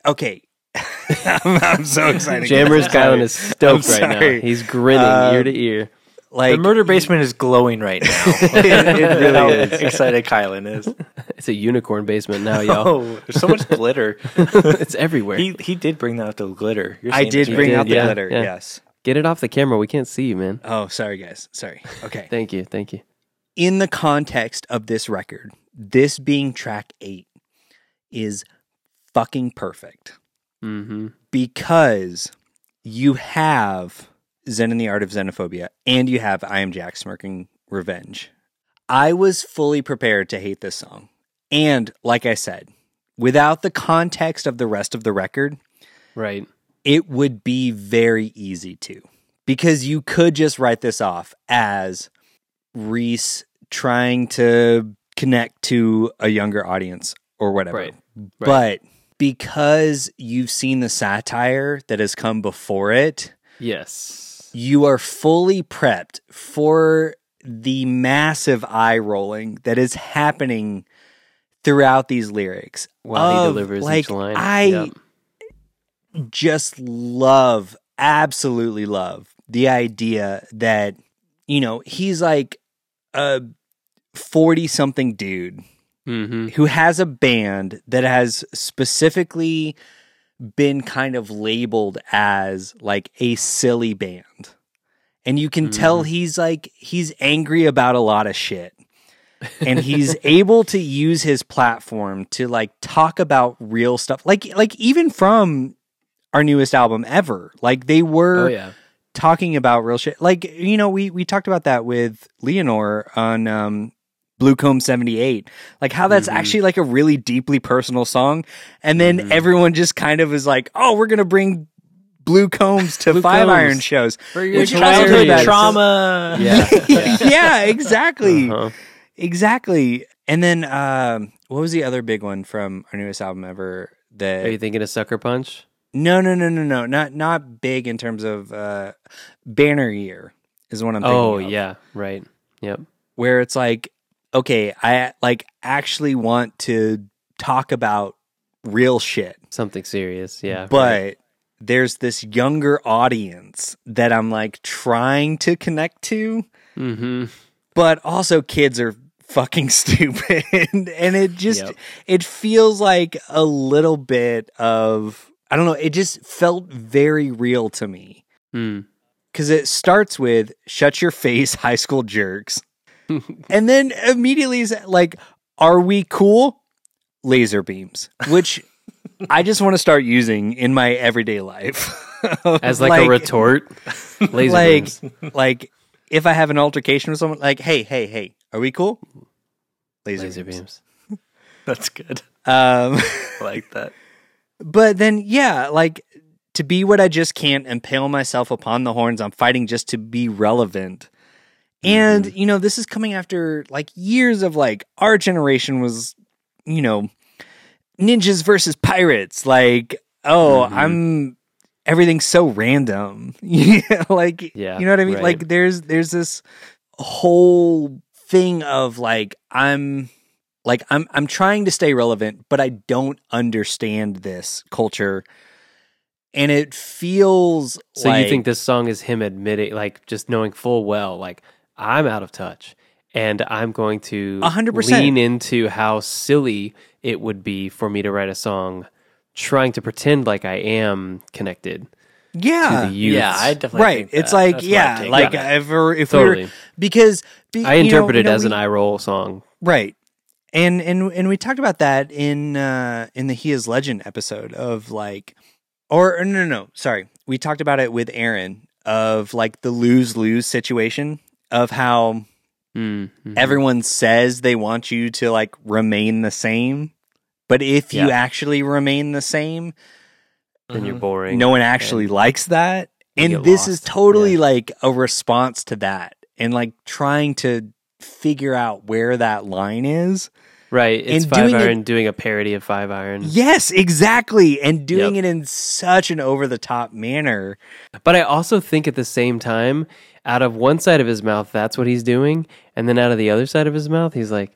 Speaker 1: okay. I'm, I'm so excited.
Speaker 3: Jammer's
Speaker 1: guys.
Speaker 3: Kylan is stoked right now. He's grinning
Speaker 1: Um,
Speaker 3: ear to ear.
Speaker 1: like
Speaker 2: the murder basement is glowing right now.
Speaker 1: it, it really
Speaker 2: How
Speaker 1: is.
Speaker 2: excited Kylan is.
Speaker 3: It's a unicorn basement now, y'all.
Speaker 2: Oh, there's so much glitter.
Speaker 3: it's everywhere.
Speaker 2: He he did bring out the glitter. You're
Speaker 1: I did bring
Speaker 2: right?
Speaker 1: out the
Speaker 3: yeah,
Speaker 1: glitter.
Speaker 3: yeah.
Speaker 1: Yes.
Speaker 3: Get it off the camera. We can't see you, man.
Speaker 1: Oh, sorry, guys. Sorry. Okay.
Speaker 3: Thank you. Thank you.
Speaker 1: in the context of this record, this being track eight is fucking perfect
Speaker 3: Mm-hmm.
Speaker 1: because you have Zen and the Art of Xenophobia and you have I Am Jack Smirking Revenge. I was fully prepared to hate this song. And like I said, without the context of the rest of the record,
Speaker 3: Right.
Speaker 1: It would be very easy to because you could just write this off as Reese trying to connect to a younger audience or whatever.
Speaker 3: Right.
Speaker 1: But because you've seen the satire that has come before it,
Speaker 3: Yes.
Speaker 1: you are fully prepped for the massive eye rolling that is happening throughout these lyrics.
Speaker 3: While he delivers
Speaker 1: like,
Speaker 3: each line.
Speaker 1: I
Speaker 3: Yep.
Speaker 1: Just love, absolutely love the idea that, you know, he's like a 40 something dude
Speaker 3: Mm-hmm.
Speaker 1: who has a band that has specifically been kind of labeled as like a silly band. And you can tell he's like, he's angry about a lot of shit. and he's able to use his platform to like talk about real stuff. Like, like even from our newest album ever, like they were
Speaker 3: Oh yeah.
Speaker 1: talking about real shit. Like, you know, we we talked about that with Leanor on um Blue Comb 78. Like how that's
Speaker 3: Mm-hmm.
Speaker 1: actually like a really deeply personal song. And then
Speaker 3: Mhm.
Speaker 1: everyone just kind of is like, "Oh, we're going to bring Blue Combs to
Speaker 3: Blue
Speaker 1: Five
Speaker 3: Combs.
Speaker 1: Iron shows."
Speaker 3: For your
Speaker 1: Which
Speaker 2: Childhood trauma.
Speaker 3: Yeah. yeah.
Speaker 1: yeah, exactly.
Speaker 3: Uh-huh.
Speaker 1: Exactly. And then um what was the other big one from our newest album ever that
Speaker 3: Are you thinking of Sucker Punch?
Speaker 1: No, no, no, no, no. Not not big in terms of uh banner year is what I'm thinking
Speaker 3: Oh
Speaker 1: of.
Speaker 3: yeah. Right. Yep.
Speaker 1: where it's like, okay, I like actually want to talk about real shit,
Speaker 3: Something serious. Yeah.
Speaker 1: but there's this younger audience that I'm like trying to connect to,
Speaker 3: Mm-hmm.
Speaker 1: but also kids are fucking stupid and it just
Speaker 3: Yep.
Speaker 1: it feels like a little bit of I don't know, it just felt very real to me.
Speaker 3: Mm.
Speaker 1: because it starts with "shut your face, high school jerks," and then immediately is like, "Are we cool?" Laser beams, which I just want to start using in my everyday life
Speaker 3: As like, a retort. Laser
Speaker 1: like,
Speaker 3: beams.
Speaker 1: like if I have an altercation with someone, like, "Hey, hey, hey, are we cool?" Laser,
Speaker 3: Laser
Speaker 1: beams.
Speaker 3: beams.
Speaker 2: That's good.
Speaker 1: Um,
Speaker 2: I like that.
Speaker 1: But then, yeah, like to be what I just can't impale myself upon the horns. I'm fighting just to be relevant. And,
Speaker 3: Mm-hmm.
Speaker 1: you know, this is coming after like years of like our generation was, you know, ninjas versus pirates. Like, oh,
Speaker 3: Mhm.
Speaker 1: I'm everything's so random. yeah, like
Speaker 3: Yeah,
Speaker 1: you know what I mean?
Speaker 3: right.
Speaker 1: Like there's there's this whole thing of like I'm like I'm I'm trying to stay relevant, but I don't understand this culture. And it feels
Speaker 3: So
Speaker 1: like
Speaker 3: you think this song is him admitting, like just knowing full well, like I'm out of touch, and I'm going to
Speaker 1: A hundred percent.
Speaker 3: lean into how silly it would be for me to write a song, trying to pretend like I am connected
Speaker 1: yeah,
Speaker 3: to the youth.
Speaker 2: Yeah, I definitely
Speaker 1: right.
Speaker 2: think
Speaker 1: It's
Speaker 2: that.
Speaker 1: like
Speaker 2: That's
Speaker 1: yeah, like
Speaker 2: on it.
Speaker 1: if we're, if we
Speaker 3: totally.
Speaker 1: were because be,
Speaker 3: I
Speaker 1: you know-
Speaker 3: interpret
Speaker 1: you
Speaker 3: it
Speaker 1: know,
Speaker 3: as
Speaker 1: we-
Speaker 3: an eye roll song.
Speaker 1: Right. And and and we talked about that in uh in the He is Legend episode of like or no no no, sorry. We talked about it with Aaron of like the lose-lose situation of how
Speaker 3: Mm, mhm.
Speaker 1: everyone says they want you to like remain the same, but if you actually remain the same,
Speaker 3: then you're
Speaker 2: Mhm.
Speaker 3: boring.
Speaker 1: no one actually likes that. And
Speaker 3: get
Speaker 1: this is totally
Speaker 3: Yeah.
Speaker 1: like a response to that and like trying to figure out where that line is.
Speaker 3: Right? It's
Speaker 1: and
Speaker 3: five
Speaker 1: doing it-
Speaker 3: iron doing a parody of five iron.
Speaker 1: Yes, exactly. And doing
Speaker 3: Yep.
Speaker 1: it in such an over the top manner.
Speaker 3: But I also think at the same time, out of one side of his mouth, that's what he's doing, and then out of the other side of his mouth, he's like,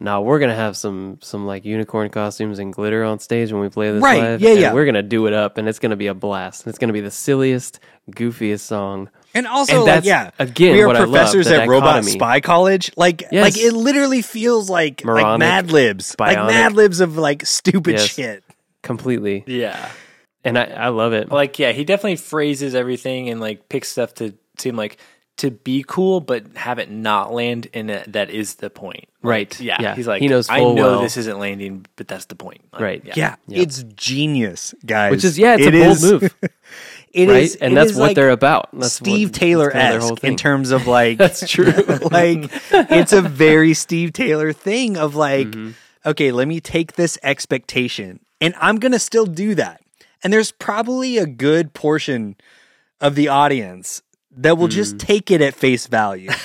Speaker 3: "No, we're gonna have some some like unicorn costumes and glitter on stage when we play this
Speaker 1: Right,
Speaker 3: live.
Speaker 1: yeah, yeah.
Speaker 3: We're gonna do it up, and it's gonna be a blast. And It's gonna be the silliest, goofiest song.
Speaker 1: And also,
Speaker 3: And
Speaker 1: like, yeah,
Speaker 3: again,
Speaker 1: we are
Speaker 3: what I love,
Speaker 1: professors
Speaker 3: the
Speaker 1: at Robot
Speaker 3: dichotomy.
Speaker 1: Spy College. Like,
Speaker 3: Yes.
Speaker 1: like it literally feels like like Mad Libs, like. Mad Libs of like stupid
Speaker 3: Yes.
Speaker 1: shit.
Speaker 3: Completely,
Speaker 2: Yeah.
Speaker 3: and I, I love it.
Speaker 2: Like, yeah, he definitely phrases everything and like picks stuff to seem like to be cool, but have it not land in a, that is the point. Like,
Speaker 3: Right.
Speaker 2: Yeah.
Speaker 3: Yeah.
Speaker 2: He's like,
Speaker 3: He knows
Speaker 2: I know
Speaker 3: well.
Speaker 2: this isn't landing, but that's the point. Like,
Speaker 3: Right.
Speaker 1: Yeah,
Speaker 3: Yeah.
Speaker 1: it's genius, guys.
Speaker 3: Which is yeah, it's
Speaker 1: It
Speaker 3: a bold
Speaker 1: is-
Speaker 3: move,
Speaker 1: It
Speaker 3: right?
Speaker 1: is-
Speaker 3: and
Speaker 1: it
Speaker 3: that's
Speaker 1: is
Speaker 3: what
Speaker 1: like
Speaker 3: they're about. That's
Speaker 1: Steve
Speaker 3: what,
Speaker 1: Taylor
Speaker 3: that's kind of their whole
Speaker 1: esque in terms of like
Speaker 3: That's true.
Speaker 1: like it's a very Steve Taylor thing of like,
Speaker 3: Mm-hmm.
Speaker 1: okay, let me take this expectation and I'm gonna still do that. And there's probably a good portion of the audience that will
Speaker 3: Mm.
Speaker 1: just take it at face value.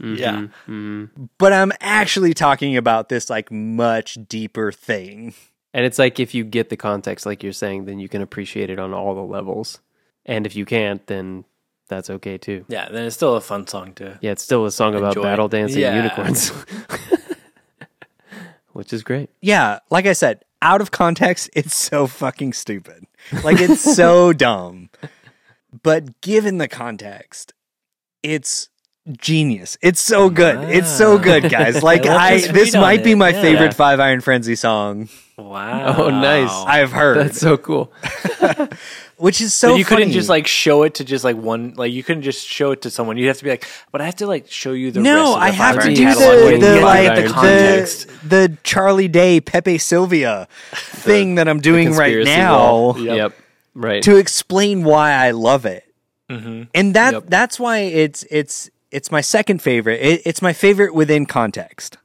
Speaker 2: Yeah.
Speaker 3: Mm-hmm.
Speaker 1: but I'm actually talking about this like much deeper thing.
Speaker 3: And it's like if you get the context, like you're saying, then you can appreciate it on all the levels. And if you can't, then that's okay too.
Speaker 2: Yeah. Then it's still a fun song to.
Speaker 3: Yeah, it's still a song about battle dancing
Speaker 2: Yeah.
Speaker 3: unicorns, which is great.
Speaker 1: Yeah, like I said, out of context, it's so fucking stupid. Like it's so dumb. But given the context, it's genius. It's so good. It's so good, guys. Ah. Like
Speaker 2: I
Speaker 1: I
Speaker 2: this
Speaker 1: this
Speaker 2: read on
Speaker 1: might be my
Speaker 2: Yeah.
Speaker 1: favorite Five Iron Frenzy song
Speaker 2: Wow.
Speaker 3: Oh, nice.
Speaker 1: I've heard.
Speaker 3: That's so cool.
Speaker 1: which is so
Speaker 2: but you couldn't just like show it to just like one like you couldn't just show it to someone. You'd have to be like, but I have to like show you the rest
Speaker 1: no,
Speaker 2: of the
Speaker 1: I have to do
Speaker 2: catalog
Speaker 1: the, the like
Speaker 2: the
Speaker 1: the,
Speaker 2: context.
Speaker 1: the Charlie Day Pepe Silvia thing that I'm doing right now.
Speaker 2: Yep.
Speaker 3: Yep. Right.
Speaker 1: to explain why I love it.
Speaker 2: Mm-hmm.
Speaker 1: and that
Speaker 3: Yep.
Speaker 1: that's why it's it's it's my second favorite. It, it's my favorite within context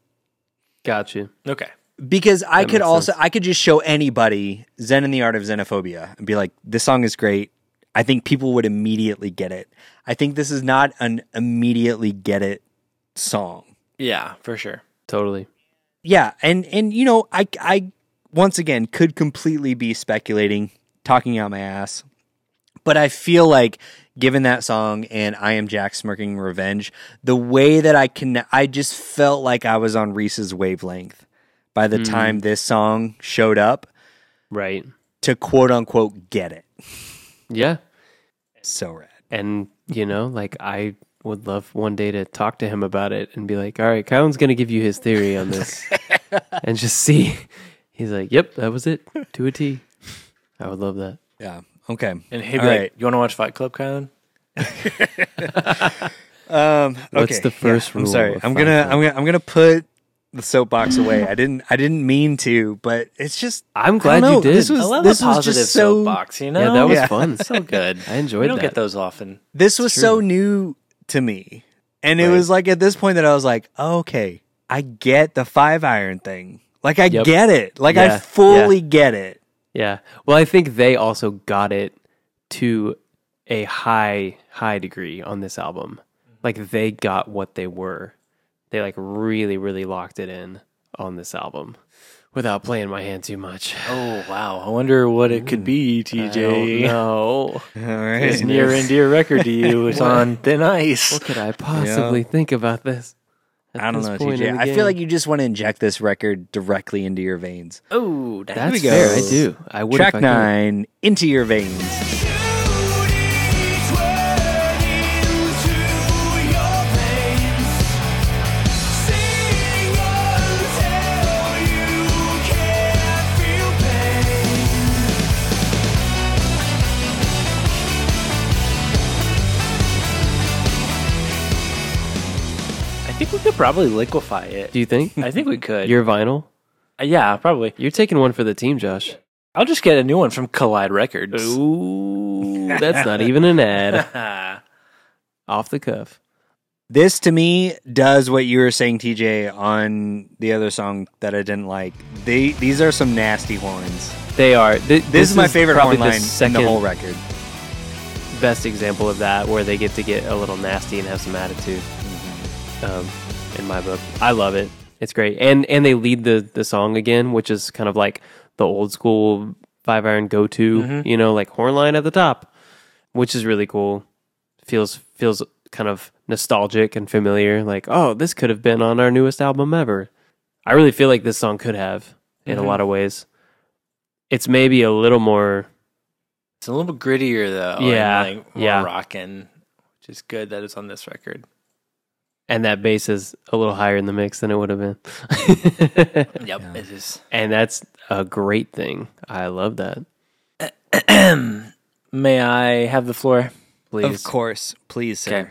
Speaker 3: Got you.
Speaker 2: Okay.
Speaker 1: Because I could also
Speaker 3: sense.
Speaker 1: I could just show anybody Zen and the Art of Xenophobia and be like, this song is great. I think people would immediately get it. I think this is not an immediately get it song.
Speaker 2: Yeah, for sure.
Speaker 3: Totally.
Speaker 1: Yeah, and and you know, I I once again could completely be speculating, talking out my ass. But I feel like given that song and I am Jack smirking revenge, the way that I can I just felt like I was on Reese's wavelength by the time this song showed up
Speaker 3: Right.
Speaker 1: to quote unquote get it.
Speaker 3: Yeah.
Speaker 1: So rad.
Speaker 3: And, you know, like I would love one day to talk to him about it and be like, all right, Kylan's going to give you his theory on this and just see. He's like, yep, that was it to a T. I would love that.
Speaker 1: Yeah. Okay.
Speaker 2: And he'd be
Speaker 1: All
Speaker 2: like,
Speaker 1: right.
Speaker 2: "You want to watch Fight Club, Kylan?"
Speaker 1: Um,
Speaker 3: What's the first rule?
Speaker 1: I'm
Speaker 3: sorry.
Speaker 1: I'm gonna I'm gonna I'm gonna put the soapbox away. I didn't I didn't mean to, but it's just
Speaker 3: I'm glad you did.
Speaker 1: This was
Speaker 2: I love
Speaker 1: this
Speaker 2: a
Speaker 1: was
Speaker 2: positive
Speaker 1: just so
Speaker 2: soapbox. You know,
Speaker 3: yeah, that was
Speaker 1: Yeah.
Speaker 3: fun.
Speaker 2: so good.
Speaker 3: I enjoyed it.
Speaker 2: we don't
Speaker 3: that.
Speaker 2: get those often.
Speaker 1: this was so new to me, and it was like at this point that I was like, oh, okay, I get the five iron thing. Like I
Speaker 3: Yep.
Speaker 1: get it. Like I
Speaker 3: Yeah,
Speaker 1: fully get it.
Speaker 3: Yeah. Well, I think they also got it to a high, high degree on this album. Like they got what they were. They like really, really locked it in on this album without playing my hand too much.
Speaker 2: Oh wow! I wonder what it could be, TJ.
Speaker 3: No.
Speaker 1: All
Speaker 2: This near and dear record to you is on thin ice.
Speaker 3: What could I possibly think about this?
Speaker 1: I don't
Speaker 3: this
Speaker 1: know, TJ. I feel like you just want to inject this record directly into your veins.
Speaker 2: Oh,
Speaker 3: that's fair. I do. I would.
Speaker 1: Track
Speaker 3: I
Speaker 1: nine, into your veins.
Speaker 2: Probably liquefy it.
Speaker 3: Do you think?
Speaker 2: I think we could.
Speaker 3: Your vinyl?
Speaker 2: Uh, yeah, probably.
Speaker 3: You're taking one for the team, Josh.
Speaker 2: I'll just get a new one from Collide Records.
Speaker 3: Ooh, that's not even an ad. Off the cuff.
Speaker 1: This to me does what you were saying, TJ, on the other song that I didn't like. They these are some nasty horns.
Speaker 3: They are. Th-
Speaker 1: This, is my favorite
Speaker 3: probably
Speaker 1: horn line
Speaker 3: second
Speaker 1: in the whole record.
Speaker 3: best example of that, where they get to get a little nasty and have some attitude. Um, in my book, I love it. It's great, and and they lead the the song again, which is kind of like the old school five iron go to. You know, like horn line at the top, which is really cool. Feels feels kind of nostalgic and familiar. Like, oh, this could have been on our newest album ever. I really feel like this song could have in
Speaker 2: Mhm.
Speaker 3: a lot of ways. It's maybe a little more
Speaker 2: It's a little bit grittier though.
Speaker 3: Yeah,
Speaker 2: like more
Speaker 3: yeah.
Speaker 2: rockin', which is good that it's on this record.
Speaker 3: And that bass is a little higher in the mix than it would have been.
Speaker 2: Yep, it is.
Speaker 3: and that's a great thing. I love that.
Speaker 2: May I have the floor?
Speaker 3: Please.
Speaker 1: Of course, please, sir.
Speaker 2: Okay.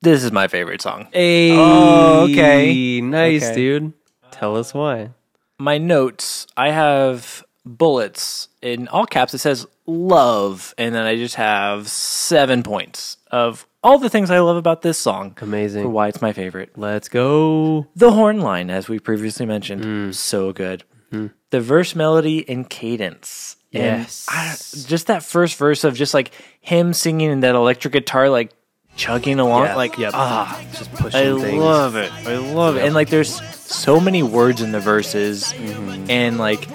Speaker 2: This is my favorite song.
Speaker 3: Hey,
Speaker 1: Oh, okay.
Speaker 3: Nice,
Speaker 1: Okay.
Speaker 3: dude. Tell us why.
Speaker 2: My notes, I have bullets in all caps. It says love, and then I just have seven points of all the things I love about this song
Speaker 3: Amazing.
Speaker 2: for why it's my favorite.
Speaker 3: Let's go.
Speaker 2: The horn line, as we previously mentioned,
Speaker 3: Mm.
Speaker 2: so good.
Speaker 3: Mm-hmm.
Speaker 2: The verse, melody, and cadence. And
Speaker 3: Yes.
Speaker 2: I, just that first verse of just like him singing and that electric guitar, like chugging along,
Speaker 3: Yeah.
Speaker 2: like
Speaker 3: Yep.
Speaker 2: ah,
Speaker 3: Just
Speaker 2: I
Speaker 3: pushing things.
Speaker 2: I love it. I love it. And like, there's so many words in the verses,
Speaker 3: Mm-hmm.
Speaker 2: and like,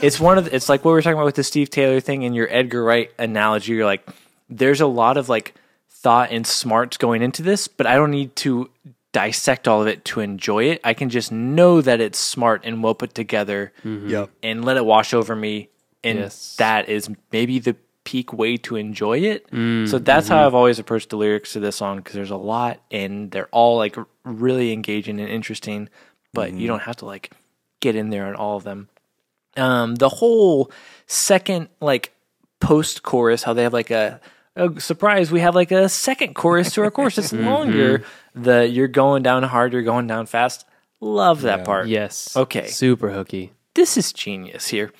Speaker 2: it's one of the, it's like what we were talking about with the Steve Taylor thing and your Edgar Wright analogy. You're like, there's a lot of like thought and smarts going into this, but I don't need to dissect all of it to enjoy it. I can just know that it's smart and well put together,
Speaker 1: Yep.
Speaker 2: and let it wash over me. And
Speaker 3: Yes.
Speaker 2: that is maybe the peak way to enjoy it.
Speaker 3: Mm,
Speaker 2: so that's
Speaker 3: mm-hmm.
Speaker 2: how I've always approached the lyrics to this song because there's a lot and they're all like really engaging and interesting, but
Speaker 3: Mm-hmm.
Speaker 2: you don't have to like get in there on all of them. Um, the whole second like post chorus, how they have like a, a surprise, we have like a second chorus to our chorus. It's
Speaker 3: Mm-hmm.
Speaker 2: longer. The you're going down hard, you're going down fast. Love that part.
Speaker 3: Yes.
Speaker 2: Okay.
Speaker 3: Super hooky.
Speaker 2: This is genius here.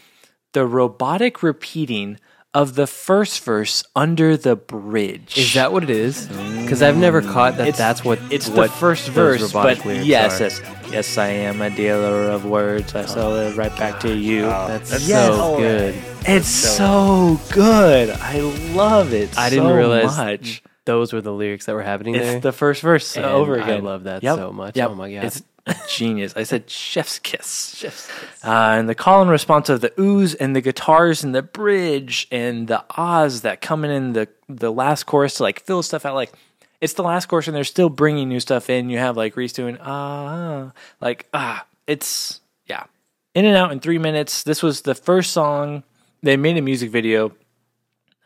Speaker 2: The robotic repeating of the first verse under the bridge.
Speaker 3: Is that what it is? Because I've never caught that.
Speaker 2: It's-
Speaker 3: that's what
Speaker 2: It's
Speaker 3: what
Speaker 2: the first verse, but yes, yes, yes, I am a dealer of words. I sell oh. it right back to you.
Speaker 3: That's,
Speaker 2: Yes.
Speaker 3: so good.
Speaker 2: it's so good. I love it.
Speaker 3: I didn't
Speaker 2: so
Speaker 3: realize
Speaker 2: much.
Speaker 3: those were the lyrics that were happening
Speaker 2: It's
Speaker 3: there.
Speaker 2: the first verse
Speaker 3: And
Speaker 2: over
Speaker 3: I love that
Speaker 2: Yep,
Speaker 3: so much.
Speaker 2: yep.
Speaker 3: Oh my god.
Speaker 2: It's genius. I said chef's kiss. Chef's kiss. Uh, and the call and response of the oohs and the guitars and the bridge and the ahs that come in the the last chorus to like fill stuff out. Like it's the last chorus and they're still bringing new stuff in. You have like Reese doing ah, like ah. It's yeah, in and out in three minutes. This was the first song they made a music video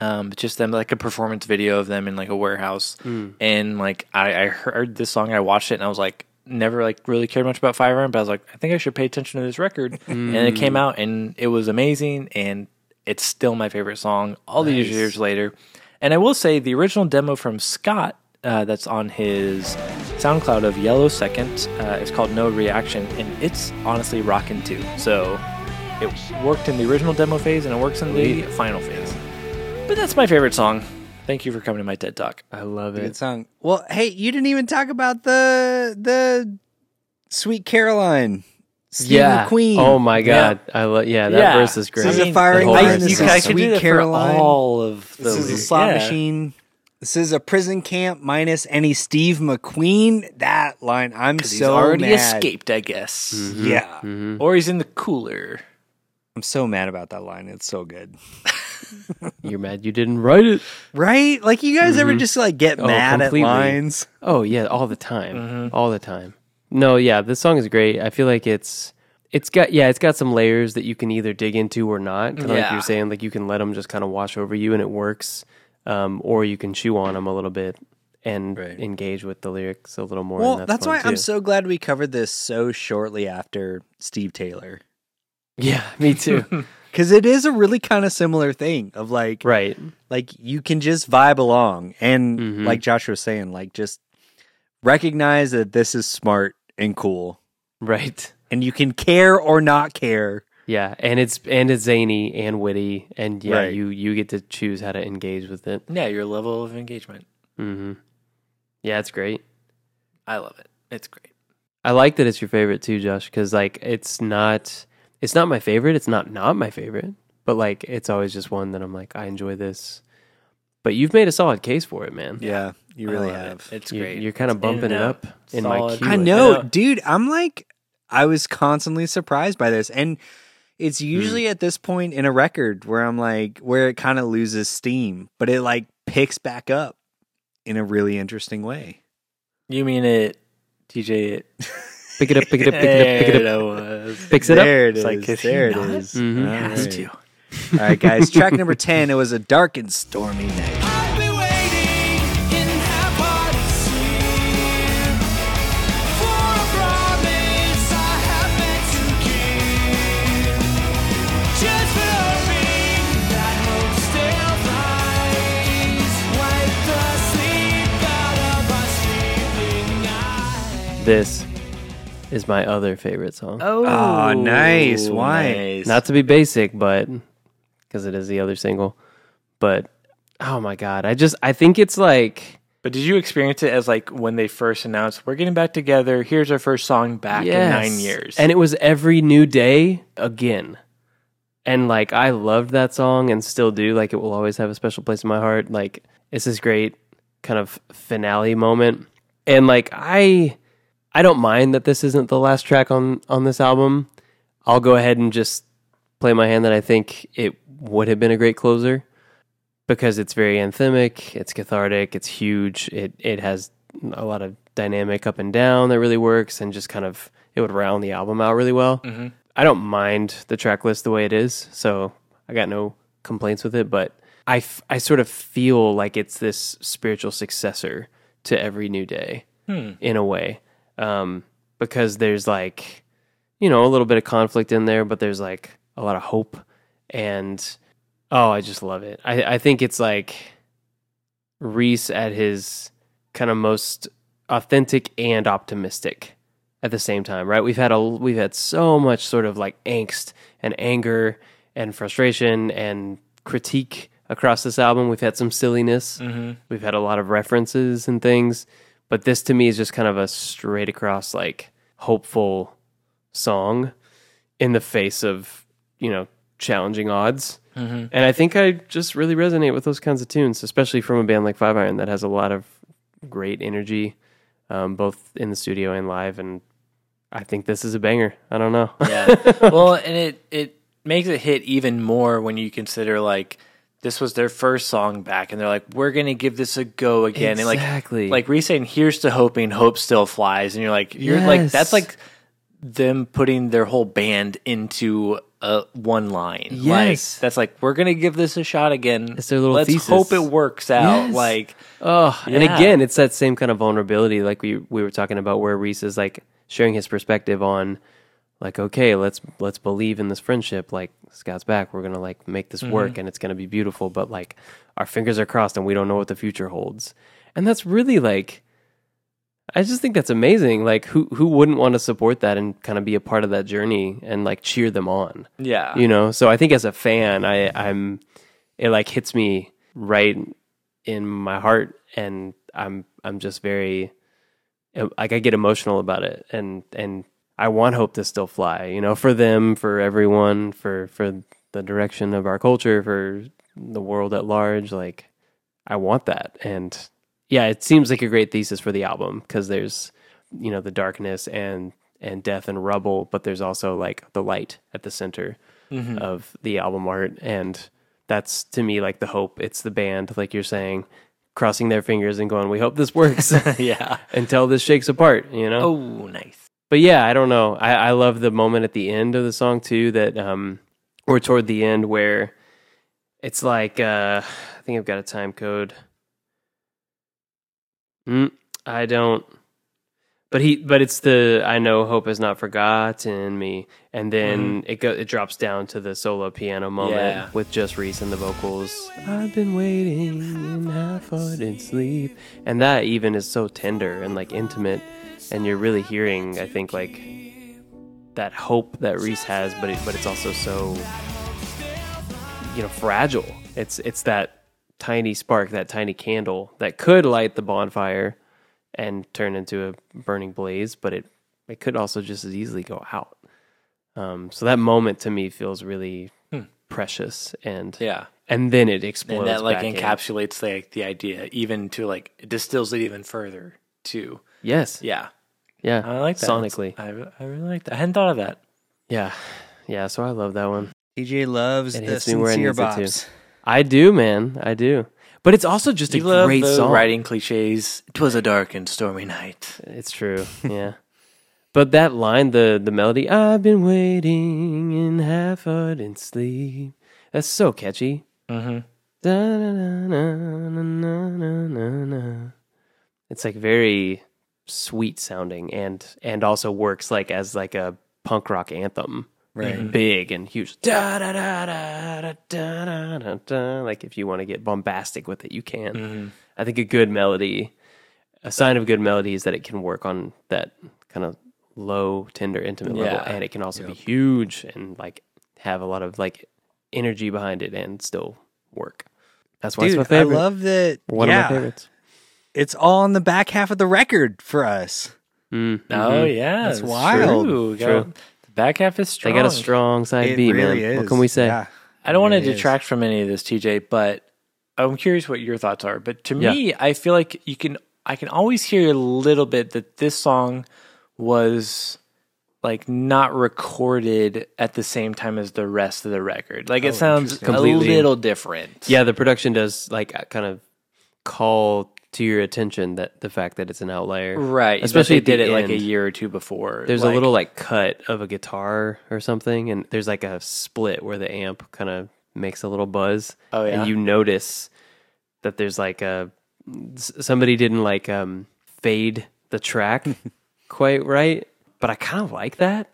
Speaker 2: um, just them like a performance video of them in like a warehouse, and like I, I heard this song, I watched it, and I was like, never like really cared much about Five Iron, but I was like, I think I should pay attention to this record, and it came out, and it was amazing, and it's still my favorite song all these years later, and I will say the original demo from Scott. Uh, that's on his SoundCloud of Yellow Second. Uh, it's called No Reaction, and it's honestly rocking too. So it worked in the original demo phase, and it works in the final phase. But that's my favorite song. Thank you for coming to my TED Talk.
Speaker 3: I love it.
Speaker 1: Good song. Well, hey, you didn't even talk about the the Sweet Caroline. Steve
Speaker 3: yeah.
Speaker 1: McQueen.
Speaker 3: Oh my god. I love. Yeah, that verse is great.
Speaker 1: This is
Speaker 2: I
Speaker 1: a firing
Speaker 3: The whole
Speaker 1: line. This
Speaker 3: is
Speaker 1: is
Speaker 2: I
Speaker 3: awesome.
Speaker 2: could do
Speaker 1: Sweet Caroline.
Speaker 2: all of the
Speaker 1: This is a
Speaker 2: lyrics.
Speaker 1: slot
Speaker 2: Yeah.
Speaker 1: machine. This is a prison camp minus any Steve McQueen. That line, I'm
Speaker 2: 'Cause he's already
Speaker 1: mad.
Speaker 2: escaped, I guess.
Speaker 1: Yeah,
Speaker 3: Mhm.
Speaker 2: Or he's in the cooler.
Speaker 1: I'm so mad about that line. It's so good,
Speaker 3: You're mad you didn't write it.
Speaker 1: right? Like you guys ever just like get
Speaker 3: Oh,
Speaker 1: mad
Speaker 3: completely.
Speaker 1: at lines?
Speaker 3: Oh yeah, all the time, all the time. No, yeah, this song is great. I feel like it's it's got yeah, it's got some layers that you can either dig into or not. Kind of like
Speaker 2: Yeah.
Speaker 3: you're saying, like you can let them just kind of wash over you and it works, um, or you can chew on them a little bit and
Speaker 1: Right.
Speaker 3: engage with the lyrics a little more.
Speaker 1: Well,
Speaker 3: and
Speaker 1: that's,
Speaker 3: fun
Speaker 1: why I'm
Speaker 3: too.
Speaker 1: so glad we covered this so shortly after Steve Taylor.
Speaker 3: yeah, me too.
Speaker 1: Because it is a really kind of similar thing of like,
Speaker 3: right,
Speaker 1: like you can just vibe along and
Speaker 3: Mhm.
Speaker 1: like Josh was saying, like just recognize that this is smart and cool,
Speaker 3: right.
Speaker 1: and you can care or not care.
Speaker 3: Yeah, and it's and it's zany and witty, and yeah,
Speaker 1: Right.
Speaker 3: you you get to choose how to engage with it.
Speaker 2: Yeah, your level of engagement.
Speaker 3: mm-hmm Yeah, it's great.
Speaker 2: I love it. It's great.
Speaker 3: I like that it's your favorite too, Josh, because like it's not it's not my favorite. It's not not my favorite, but like it's always just one that I'm like I enjoy this. But you've made a solid case for it, man.
Speaker 1: Yeah, you really
Speaker 2: love it.
Speaker 1: have.
Speaker 2: It's
Speaker 3: You-
Speaker 2: great.
Speaker 3: You're kind of bumping it up in my
Speaker 2: Solid.
Speaker 3: queue.
Speaker 1: I
Speaker 3: I
Speaker 1: know,
Speaker 2: know.
Speaker 1: dude. I'm like, I was constantly surprised by this, and it's
Speaker 3: Hmm.
Speaker 1: usually at this point in a record where I'm like, where it kind of loses steam, but it like picks back up. in a really interesting way.
Speaker 2: You mean it, TJ? It.
Speaker 3: Pick it up, pick it up, pick it up, pick it up. Picks it up.
Speaker 1: there it
Speaker 2: It's
Speaker 1: is.
Speaker 2: like, is he
Speaker 1: there it
Speaker 2: not?
Speaker 1: is.
Speaker 3: Mhm.
Speaker 1: All
Speaker 2: Has
Speaker 1: right.
Speaker 2: to.
Speaker 1: All right, guys. Track number 10. It was a dark and stormy night.
Speaker 4: I've been waiting in half-hearted sleep for a promise I have meant to keep. Just for hoping that hope still flies, wipe the sleep out of my sleeping eyes.
Speaker 3: This is my other favorite song.
Speaker 1: Oh, ah, nice. Why?
Speaker 2: nice.
Speaker 3: Not to be basic, but because it is the other single. But oh my god, I just I think it's like
Speaker 2: But did you experience it as like when they first announced we're getting back together? Here's our first song back in nine
Speaker 3: yes.
Speaker 2: years,
Speaker 3: and it was every new day again. And like I loved that song and still do. Like it will always have a special place in my heart. Like it's this great kind of finale moment. And like I I don't mind that this isn't the last track on on this album. I'll go ahead and just play my hand that I think it would have been a great closer because it's very anthemic, it's cathartic, it's huge. It it has a lot of dynamic up and down that really works and just kind of it would round the album out really well. Mm-hmm. I don't mind the track list the way it is, so I got no complaints with it, but I, f- I sort of feel like it's this spiritual successor to Every New Day hmm. in a way. Um, because there's like, you know, a little bit of conflict in there, but there's like a lot of hope. And oh, I just love it. I, I think it's like Reese at his kind of most authentic and optimistic at the same time, right? We've had a we've had so much sort of like angst and anger and frustration and critique across this album. We've had some silliness. We've had a lot of references and things, but this to me is just kind of a straight across like hopeful song in the face of, you know, challenging odds. And I think I just really resonate with those kinds of tunes, especially from a band like Five Iron that has a lot of great energy, um, both in the studio and live. And I think this is a banger. I don't know.
Speaker 2: yeah. Well, and it it makes it hit even more when you consider like this was their first song back, and they're like, we're gonna give this a go again,
Speaker 3: Exactly.
Speaker 2: and like like Reese saying, "Here's to hoping, hope still flies," and you're like, you're like that's like them putting their whole band into a one line.
Speaker 3: Yes.
Speaker 2: like, that's like we're gonna give this a shot again.
Speaker 3: It's their little
Speaker 2: Let's
Speaker 3: thesis.
Speaker 2: hope it works out.
Speaker 3: Yes.
Speaker 2: Like
Speaker 3: Oh, and again, it's that same kind of vulnerability, like we we were talking about, where Reese is like sharing his perspective on, like, okay, let's let's believe in this friendship. Like Scott's back, we're gonna like make this work, mm-hmm. and it's gonna be beautiful. But like, our fingers are crossed, and we don't know what the future holds. And that's really like, I just think that's amazing. Like, who who wouldn't want to support that and kind of be a part of that journey and like cheer them on?
Speaker 2: yeah,
Speaker 3: you know so i think as a fan i i'm it like hits me right in my heart and i'm i'm just very like i get emotional about it and and i want hope to still fly you know for them for everyone for for the direction of our culture for the world at large like i want that. And yeah it seems like a great thesis for the album because there's you know the darkness and and death and rubble but there's also like the light at the center mm-hmm. of the album art. And that's to me like the hope. It's the band like you're saying crossing their fingers and going we hope this works.
Speaker 2: Yeah.
Speaker 3: until this shakes apart you know?
Speaker 2: Oh, nice.
Speaker 3: But yeah i don't know. I, I love the moment at the end of the song too that um or toward the end where it's like uh i think i've got a time code. Mm, i don't. But he but it's the i know hope has not forgotten me. And then it go it drops down to the solo piano moment
Speaker 2: Yeah.
Speaker 3: with just reese and the vocals. I've been waiting in half in sleep. And that even is so tender and like intimate and you're really hearing i think like that hope that reese has but it, but it's also so you know fragile. It's it's that tiny spark that tiny candle that could light the bonfire and turn into a burning blaze but it it could also just as easily go out. Um, so that moment to me feels really precious and
Speaker 2: Yeah.
Speaker 3: and then it explodes
Speaker 2: and that like
Speaker 3: back in.
Speaker 2: encapsulates like the idea even to like it distills it even further too.
Speaker 3: Yes.
Speaker 2: Yeah
Speaker 3: yeah
Speaker 2: i like that
Speaker 3: sonically
Speaker 2: i, I really like that i hadn't thought of that
Speaker 3: yeah yeah so i love that one
Speaker 1: TJ loves
Speaker 3: It
Speaker 1: the
Speaker 3: hits me where it
Speaker 1: sincere
Speaker 3: needs it to.
Speaker 1: bops.
Speaker 3: I do, man. I do. But it's also just a
Speaker 2: You love
Speaker 3: great
Speaker 2: the
Speaker 3: song.
Speaker 2: writing cliches. Twas a dark and stormy night.
Speaker 3: It's true. Yeah. but that line, the the melody, I've been waiting in half ardent sleep. That's so catchy.
Speaker 2: Mm-hmm.
Speaker 3: It's like very sweet sounding and and also works like as like a punk rock anthem.
Speaker 1: Right. Mm-hmm.
Speaker 3: Big and huge. Da da da da da da da da. Like if you want to get bombastic with it, you can.
Speaker 2: Mm-hmm.
Speaker 3: I think a good melody, a sign of a good melody is that it can work on that kind of low, tender, intimate
Speaker 2: yeah.
Speaker 3: level, and it can also yep. be huge and like have a lot of like energy behind it and still work. That's why
Speaker 1: Dude,
Speaker 3: it's my favorite.
Speaker 1: I love that.
Speaker 3: One
Speaker 1: yeah.
Speaker 3: of my favorites.
Speaker 1: It's all on the back half of the record for us.
Speaker 3: Mm,
Speaker 2: Oh
Speaker 3: mhm.
Speaker 2: yeah,
Speaker 1: That's
Speaker 2: it's
Speaker 1: wild.
Speaker 2: True.
Speaker 3: True.
Speaker 2: The back half is strong.
Speaker 3: They got a strong side
Speaker 1: It
Speaker 3: B,
Speaker 1: really
Speaker 3: man.
Speaker 1: is.
Speaker 3: What can we say?
Speaker 1: Yeah.
Speaker 2: I don't want to
Speaker 1: really is.
Speaker 2: detract from any of this, TJ, but I'm curious what your thoughts are. But to
Speaker 3: Yeah.
Speaker 2: me, I feel like you can I can always hear a little bit that this song was like not recorded at the same time as the rest of the record. Like it sounds a
Speaker 3: Completely.
Speaker 2: little different.
Speaker 3: Yeah, the production does like kind of call to your attention that the fact that it's an outlier.
Speaker 2: Right.
Speaker 3: Especially
Speaker 2: did it like a year or two before.
Speaker 3: There's
Speaker 2: Like,
Speaker 3: a little like cut of a guitar or something, and there's like a split where the amp kind of makes a little buzz.
Speaker 2: Oh, yeah?
Speaker 3: and you notice that there's like a somebody didn't like um fade the track quite right, but I kind of like that.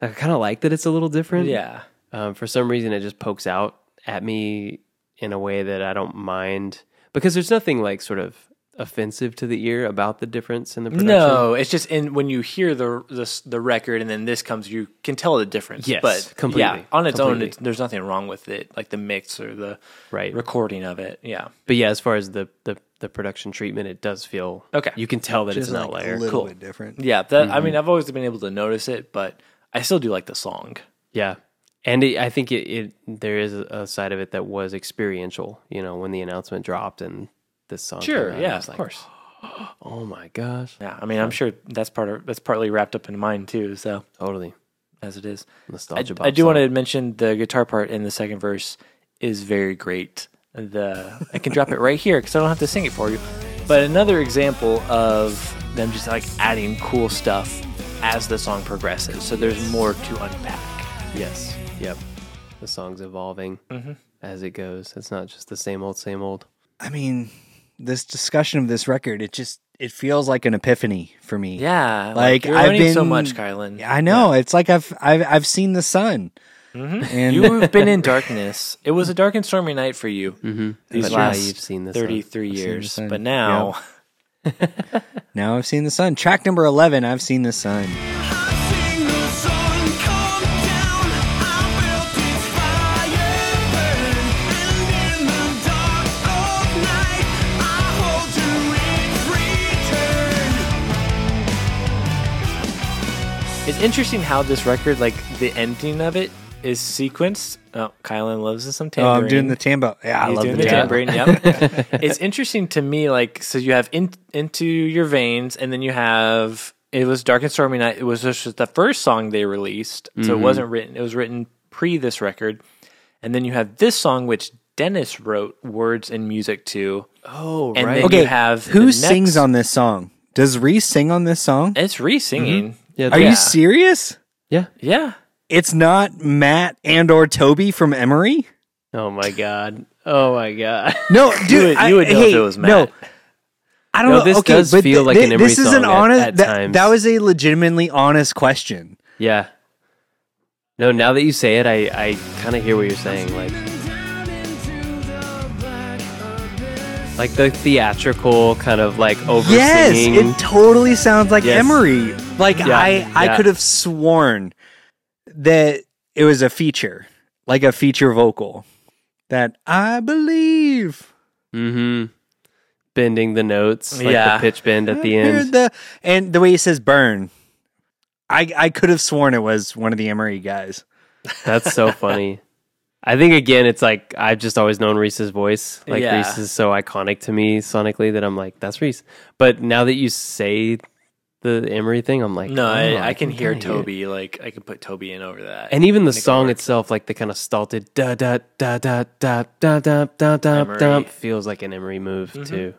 Speaker 3: I kind of like that it's a little different.
Speaker 2: Yeah.
Speaker 3: Um, for some reason, it just pokes out at me in a way that I don't mind because there's nothing like sort of offensive to the ear about the difference in the production.
Speaker 2: No, it's just in when you hear the, the the record and then this comes, you can tell the difference.
Speaker 3: Yes,
Speaker 2: but
Speaker 3: completely,
Speaker 2: Yeah, on its own, it's, there's nothing wrong with it, like the mix or the
Speaker 3: Right.
Speaker 2: recording of it. Yeah,
Speaker 3: But yeah, as far as the, the, the production treatment, it does feel
Speaker 2: Okay.
Speaker 3: You can tell that
Speaker 1: Just
Speaker 3: it's an
Speaker 1: like
Speaker 3: outlier.
Speaker 1: a little
Speaker 2: Cool.
Speaker 1: bit different.
Speaker 2: yeah. That I
Speaker 3: Mm-hmm.
Speaker 2: mean, I've always been able to notice it, but I still do like the song.
Speaker 3: Yeah, and it, I think it, it there is a side of it that was experiential. You know, when the announcement dropped and this song.
Speaker 2: Sure,
Speaker 3: out,
Speaker 2: yeah, of
Speaker 3: like,
Speaker 2: course.
Speaker 3: Oh my gosh!
Speaker 2: Yeah, I mean, I'm sure that's part of that's partly wrapped up in mine too. So
Speaker 3: Totally
Speaker 2: as it is, I,
Speaker 3: nostalgia.
Speaker 2: I do want to mention the guitar part in the second verse is very great. The I can drop it right here because I don't have to sing it for you. But another example of them just like adding cool stuff as the song progresses. So there's more to unpack.
Speaker 3: Yes. Yep. The song's evolving
Speaker 2: Mm-hmm.
Speaker 3: as it goes. It's not just the same old, same old.
Speaker 1: I mean, this discussion of this record, it just it feels like an epiphany for me.
Speaker 2: Yeah,
Speaker 1: Like,
Speaker 2: you're
Speaker 1: I've
Speaker 2: been so much, Kylan.
Speaker 1: I know. It's like I've I've I've seen the sun. And
Speaker 2: You've been in darkness. It was a dark and stormy night for you
Speaker 3: Mm-hmm.
Speaker 2: these
Speaker 3: but now
Speaker 2: last
Speaker 3: you've seen this. one.
Speaker 2: 33
Speaker 1: seen the
Speaker 2: years.
Speaker 1: sun.
Speaker 2: But now,
Speaker 1: now I've seen the sun. Track number eleven, I've seen the sun.
Speaker 2: Interesting how this record, like the ending of it, is sequenced. Oh, Kylan loves some
Speaker 1: Oh,
Speaker 2: tambourine.
Speaker 1: I'm doing the tambo. Yeah, I
Speaker 2: He's
Speaker 1: love
Speaker 2: doing
Speaker 1: the,
Speaker 2: the tambourine. Yep. it's interesting to me, like so you have in, into your veins, and then you have it was dark and stormy night. It was just the first song they released, so it mm-hmm. wasn't written. It was written pre this record, and then you have this song which Dennis wrote words and music to.
Speaker 3: Oh,
Speaker 2: And
Speaker 3: right.
Speaker 2: then
Speaker 1: Okay,
Speaker 2: you have
Speaker 1: who
Speaker 2: the
Speaker 1: sings on this song? Does Reese sing on this song?
Speaker 2: It's Reese singing.
Speaker 3: Yeah.
Speaker 1: Are
Speaker 2: yeah.
Speaker 1: you serious?
Speaker 3: yeah.
Speaker 2: Yeah.
Speaker 1: It's not Matt and or Toby from Emery.
Speaker 3: Oh my god. Oh my god.
Speaker 1: No, dude,
Speaker 2: would-
Speaker 1: I-
Speaker 2: you would know if it was Matt.
Speaker 1: No, I don't
Speaker 3: No,
Speaker 1: know.
Speaker 3: this
Speaker 1: okay,
Speaker 3: does
Speaker 1: but
Speaker 3: feel
Speaker 1: thi-
Speaker 3: like an
Speaker 1: thi-
Speaker 3: Emery
Speaker 1: This is an
Speaker 3: song at-
Speaker 1: honest.
Speaker 3: at
Speaker 1: that,
Speaker 3: times.
Speaker 1: that was a legitimately honest question.
Speaker 3: yeah. No, now that you say it, I I kind of hear what you're saying. Like, like the theatrical kind of like over
Speaker 1: Yes,
Speaker 3: singing.
Speaker 1: it totally sounds like
Speaker 3: Yes.
Speaker 1: Emery. Like
Speaker 3: Yeah,
Speaker 1: I, I could have sworn that it was a feature, like a feature vocal. That I believe.
Speaker 3: mm-hmm. Bending the notes, like
Speaker 2: Yeah.
Speaker 3: the pitch bend at the end.
Speaker 1: the- and the way he says "burn," I, I could have sworn it was one of the Emery guys.
Speaker 3: That's so funny. I think again, it's like I've just always known Reese's voice. Like
Speaker 2: Yeah.
Speaker 3: Reese is so iconic to me sonically that I'm like, that's Reese. But now that you say the Emery thing, I'm like,
Speaker 2: No,
Speaker 3: oh,
Speaker 2: I, I can hear
Speaker 3: kinda it.
Speaker 2: Toby. Like I can put Toby in over that.
Speaker 3: And even the
Speaker 2: Make
Speaker 3: song
Speaker 2: work.
Speaker 3: itself, like the kind of stalted da da da da da da da da da
Speaker 2: Emery.
Speaker 3: da, feels like an Emery move mm-hmm. too.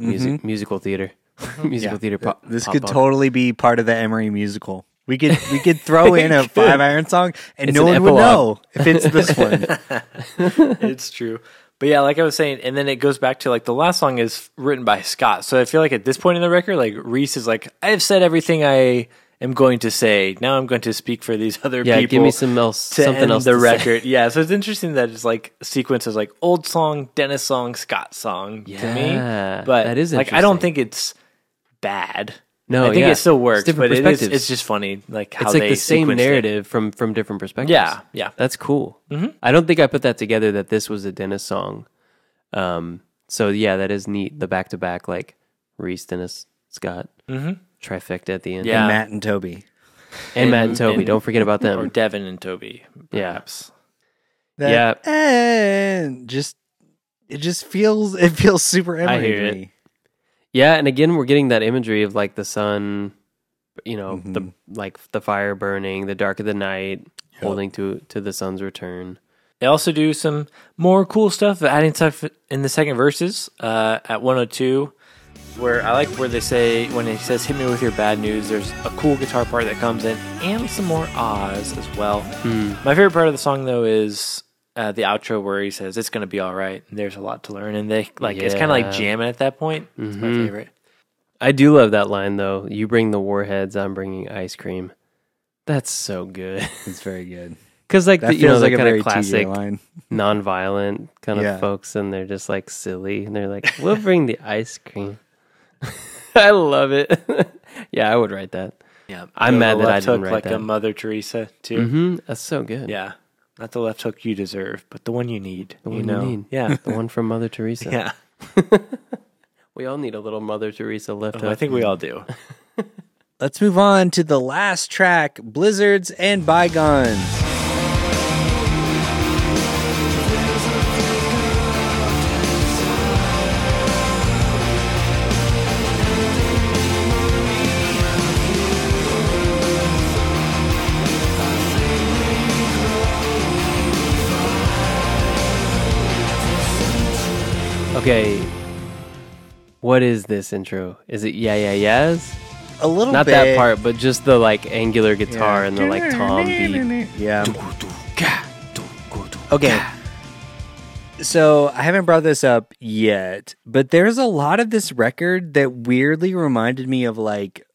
Speaker 3: Mm-hmm. Music, musical theater, mm-hmm. musical theater. Pop,
Speaker 1: This
Speaker 3: pop
Speaker 1: could
Speaker 3: punk.
Speaker 1: totally be part of the Emery musical. We could we could throw in a five iron song and
Speaker 3: It's
Speaker 1: no
Speaker 3: an
Speaker 1: one would
Speaker 3: epilogue.
Speaker 1: know if it's this one.
Speaker 2: it's true. But yeah, like I was saying, and then it goes back to like the last song is written by Scott. So I feel like at this point in the record, like Reese is like, I've said everything I am going to say. Now I'm going to speak for these other
Speaker 3: Yeah,
Speaker 2: people.
Speaker 3: give me some else,
Speaker 2: to
Speaker 3: something
Speaker 2: end
Speaker 3: else.
Speaker 2: the
Speaker 3: to say.
Speaker 2: record. yeah, so it's interesting that it's like sequences like old song, Dennis song, Scott song
Speaker 3: yeah, to
Speaker 2: me. But
Speaker 3: that is
Speaker 2: like I don't think it's bad.
Speaker 3: No,
Speaker 2: I think
Speaker 3: yeah.
Speaker 2: it still
Speaker 3: It's
Speaker 2: works,
Speaker 3: different
Speaker 2: but it is,
Speaker 3: perspectives.
Speaker 2: it's just funny like how
Speaker 3: It's like
Speaker 2: they
Speaker 3: the same
Speaker 2: sequenced it.
Speaker 3: narrative from from different perspectives.
Speaker 2: Yeah, yeah.
Speaker 3: That's cool. I don't think I put that together that this was a Dennis song. Um, so yeah, that is neat. The back to back, like Reese, Dennis, Scott, trifecta at the end.
Speaker 2: Yeah.
Speaker 1: And Matt and Toby.
Speaker 3: and Matt and
Speaker 2: And-
Speaker 3: Toby.
Speaker 2: and-
Speaker 3: don't forget about them. Or.
Speaker 2: Devin and Toby,
Speaker 3: Yeah.
Speaker 2: perhaps.
Speaker 1: That, and just it just feels it feels super Emery
Speaker 3: I hear
Speaker 1: to
Speaker 3: it.
Speaker 1: Me.
Speaker 3: Yeah, and again, we're getting that imagery of like the sun, you know, the
Speaker 1: Mm-hmm.
Speaker 3: like the fire burning, the dark of the night, holding to to the sun's return.
Speaker 2: They also do some more cool stuff, adding stuff in the second verses uh, at 102, where I like where they say, when he says, hit me with your bad news, there's a cool guitar part that comes in and some more ahs as well. My favorite part of the song, though, is uh, the outro where he says, it's going to be all right. There's a lot to learn. And they, like, it's kind of like jamming at that point. It's my favorite.
Speaker 3: I do love that line though. You bring the warheads, I'm bringing ice cream. That's so good.
Speaker 1: It's very good.
Speaker 3: Because like
Speaker 1: That
Speaker 3: the,
Speaker 1: feels
Speaker 3: you know,
Speaker 1: like
Speaker 3: the
Speaker 1: a
Speaker 3: kind
Speaker 1: very
Speaker 3: of classic
Speaker 1: TJ line.
Speaker 3: non-violent kind of
Speaker 1: Yeah.
Speaker 3: folks, and they're just like silly, and they're like, "We'll bring the ice cream." I love it. yeah, I would write that.
Speaker 2: Yeah.
Speaker 3: I'm
Speaker 2: Go
Speaker 3: mad that I
Speaker 2: left
Speaker 3: didn't
Speaker 2: hook
Speaker 3: write
Speaker 2: like
Speaker 3: that.
Speaker 2: a Mother Teresa, too.
Speaker 3: hmm That's so good.
Speaker 2: Yeah. Not the left hook you deserve, but the one you need.
Speaker 3: the
Speaker 2: you
Speaker 3: one
Speaker 2: know?
Speaker 3: you need.
Speaker 2: Yeah.
Speaker 3: the one from Mother Teresa.
Speaker 2: yeah.
Speaker 3: we all need a little Mother Teresa left.
Speaker 2: Oh, I think we all do.
Speaker 1: Let's move on to the last track, Blizzards and Bygones.
Speaker 3: Okay. What is this intro? Is it yeah yeah yeahs?
Speaker 1: A little bit.
Speaker 3: Not
Speaker 1: bit.
Speaker 3: that part, but just the like angular guitar and the like tom beat.
Speaker 1: Yeah. Okay. So I haven't brought this up yet, but there's a lot of this record that weirdly reminded me of like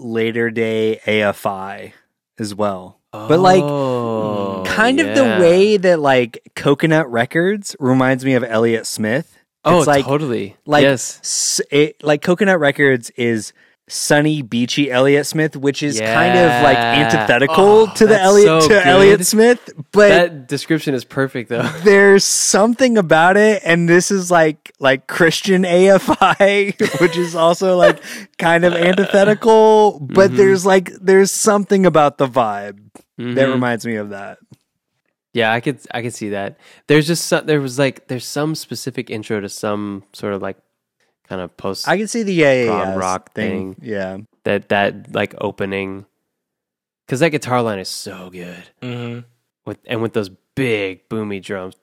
Speaker 1: later day AFI as well. But like
Speaker 3: Oh,
Speaker 1: kind of the way that like Coconut Records reminds me of Elliott Smith.
Speaker 3: Oh,
Speaker 1: it's like
Speaker 3: totally.
Speaker 1: like
Speaker 3: yes.
Speaker 1: it, like Coconut Records is sunny, beachy Elliott Smith, which is kind of like antithetical
Speaker 3: Oh,
Speaker 1: to the Elliott
Speaker 3: so
Speaker 1: to
Speaker 3: good.
Speaker 1: Elliott Smith, but
Speaker 3: that description is perfect though.
Speaker 1: there's something about it, and this is like like Christian AFI, which is also like kind of antithetical, but
Speaker 3: Mm-hmm.
Speaker 1: there's like there's something about the vibe that
Speaker 3: Mhm.
Speaker 1: reminds me of that.
Speaker 3: Yeah, I could I could see that. There's just some, there was like there's some specific intro to some sort of like kind of post
Speaker 1: I can see the yeah, yeah,
Speaker 3: Prog rock
Speaker 1: thing.
Speaker 3: thing.
Speaker 1: Yeah,
Speaker 3: that that like opening because that guitar line is so good
Speaker 2: Mm-hmm.
Speaker 3: with and with those big boomy drums.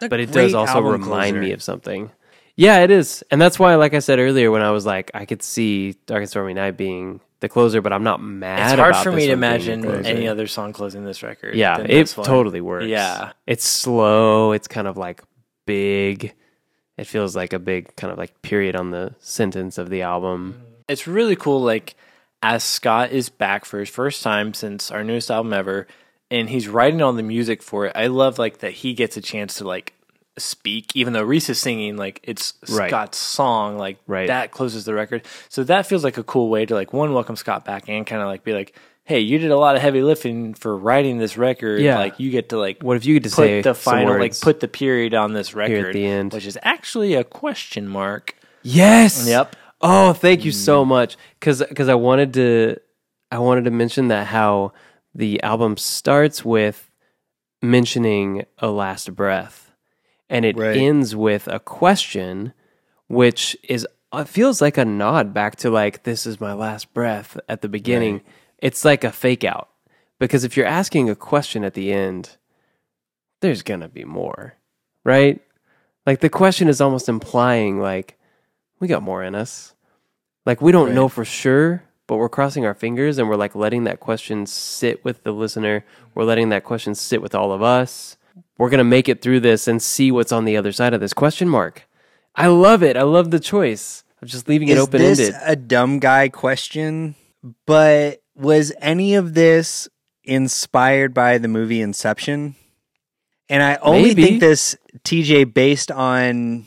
Speaker 3: But it does also
Speaker 1: album
Speaker 3: remind me of something. Yeah, it is, and that's why, like I said earlier, when I was like, I could see Dark and Stormy Night being the closer, but I'm not mad.
Speaker 2: It's hard for me to
Speaker 3: one being the
Speaker 2: imagine any other song closing this record.
Speaker 3: Yeah, it totally works.
Speaker 2: Yeah.
Speaker 3: It's slow. It's kind of like big. It feels like a big kind of like period on the sentence of the album.
Speaker 2: It's really cool. Like as Scott is back for his first time since our newest album ever, and he's writing all the music for it. I love like that he gets a chance to like speak, even though Reese is singing. Like it's
Speaker 3: Right.
Speaker 2: Scott's song. Like
Speaker 3: Right.
Speaker 2: that closes the record. So that feels like a cool way to like one welcome Scott back and kind of like be like. Hey, you did a lot of heavy lifting for writing this record.
Speaker 3: Yeah.
Speaker 2: Like you get to like
Speaker 3: What if you get to
Speaker 2: put
Speaker 3: say
Speaker 2: the final like put the period on this record
Speaker 3: at the end?
Speaker 2: which is actually a question mark.
Speaker 3: Yes.
Speaker 2: Yep.
Speaker 3: Oh, thank you so
Speaker 2: mm.
Speaker 3: much cuz Because I wanted to I wanted to mention that how the album starts with mentioning a last breath, and it
Speaker 1: Right.
Speaker 3: ends with a question, which is it feels like a nod back to like this is my last breath at the beginning. It's like a fake out because if you're asking a question at the end, there's gonna be more, right? Like the question is almost implying like we got more in us. Like we don't know for sure, but we're crossing our fingers and we're like letting that question sit with the listener. We're letting that question sit with all of us. We're gonna make it through this and see what's on the other side of this question mark. I love it. I love the choice of just leaving it open ended.
Speaker 1: a dumb guy question? But was any of this inspired by the movie Inception? And I only
Speaker 3: Maybe.
Speaker 1: think this TJ based on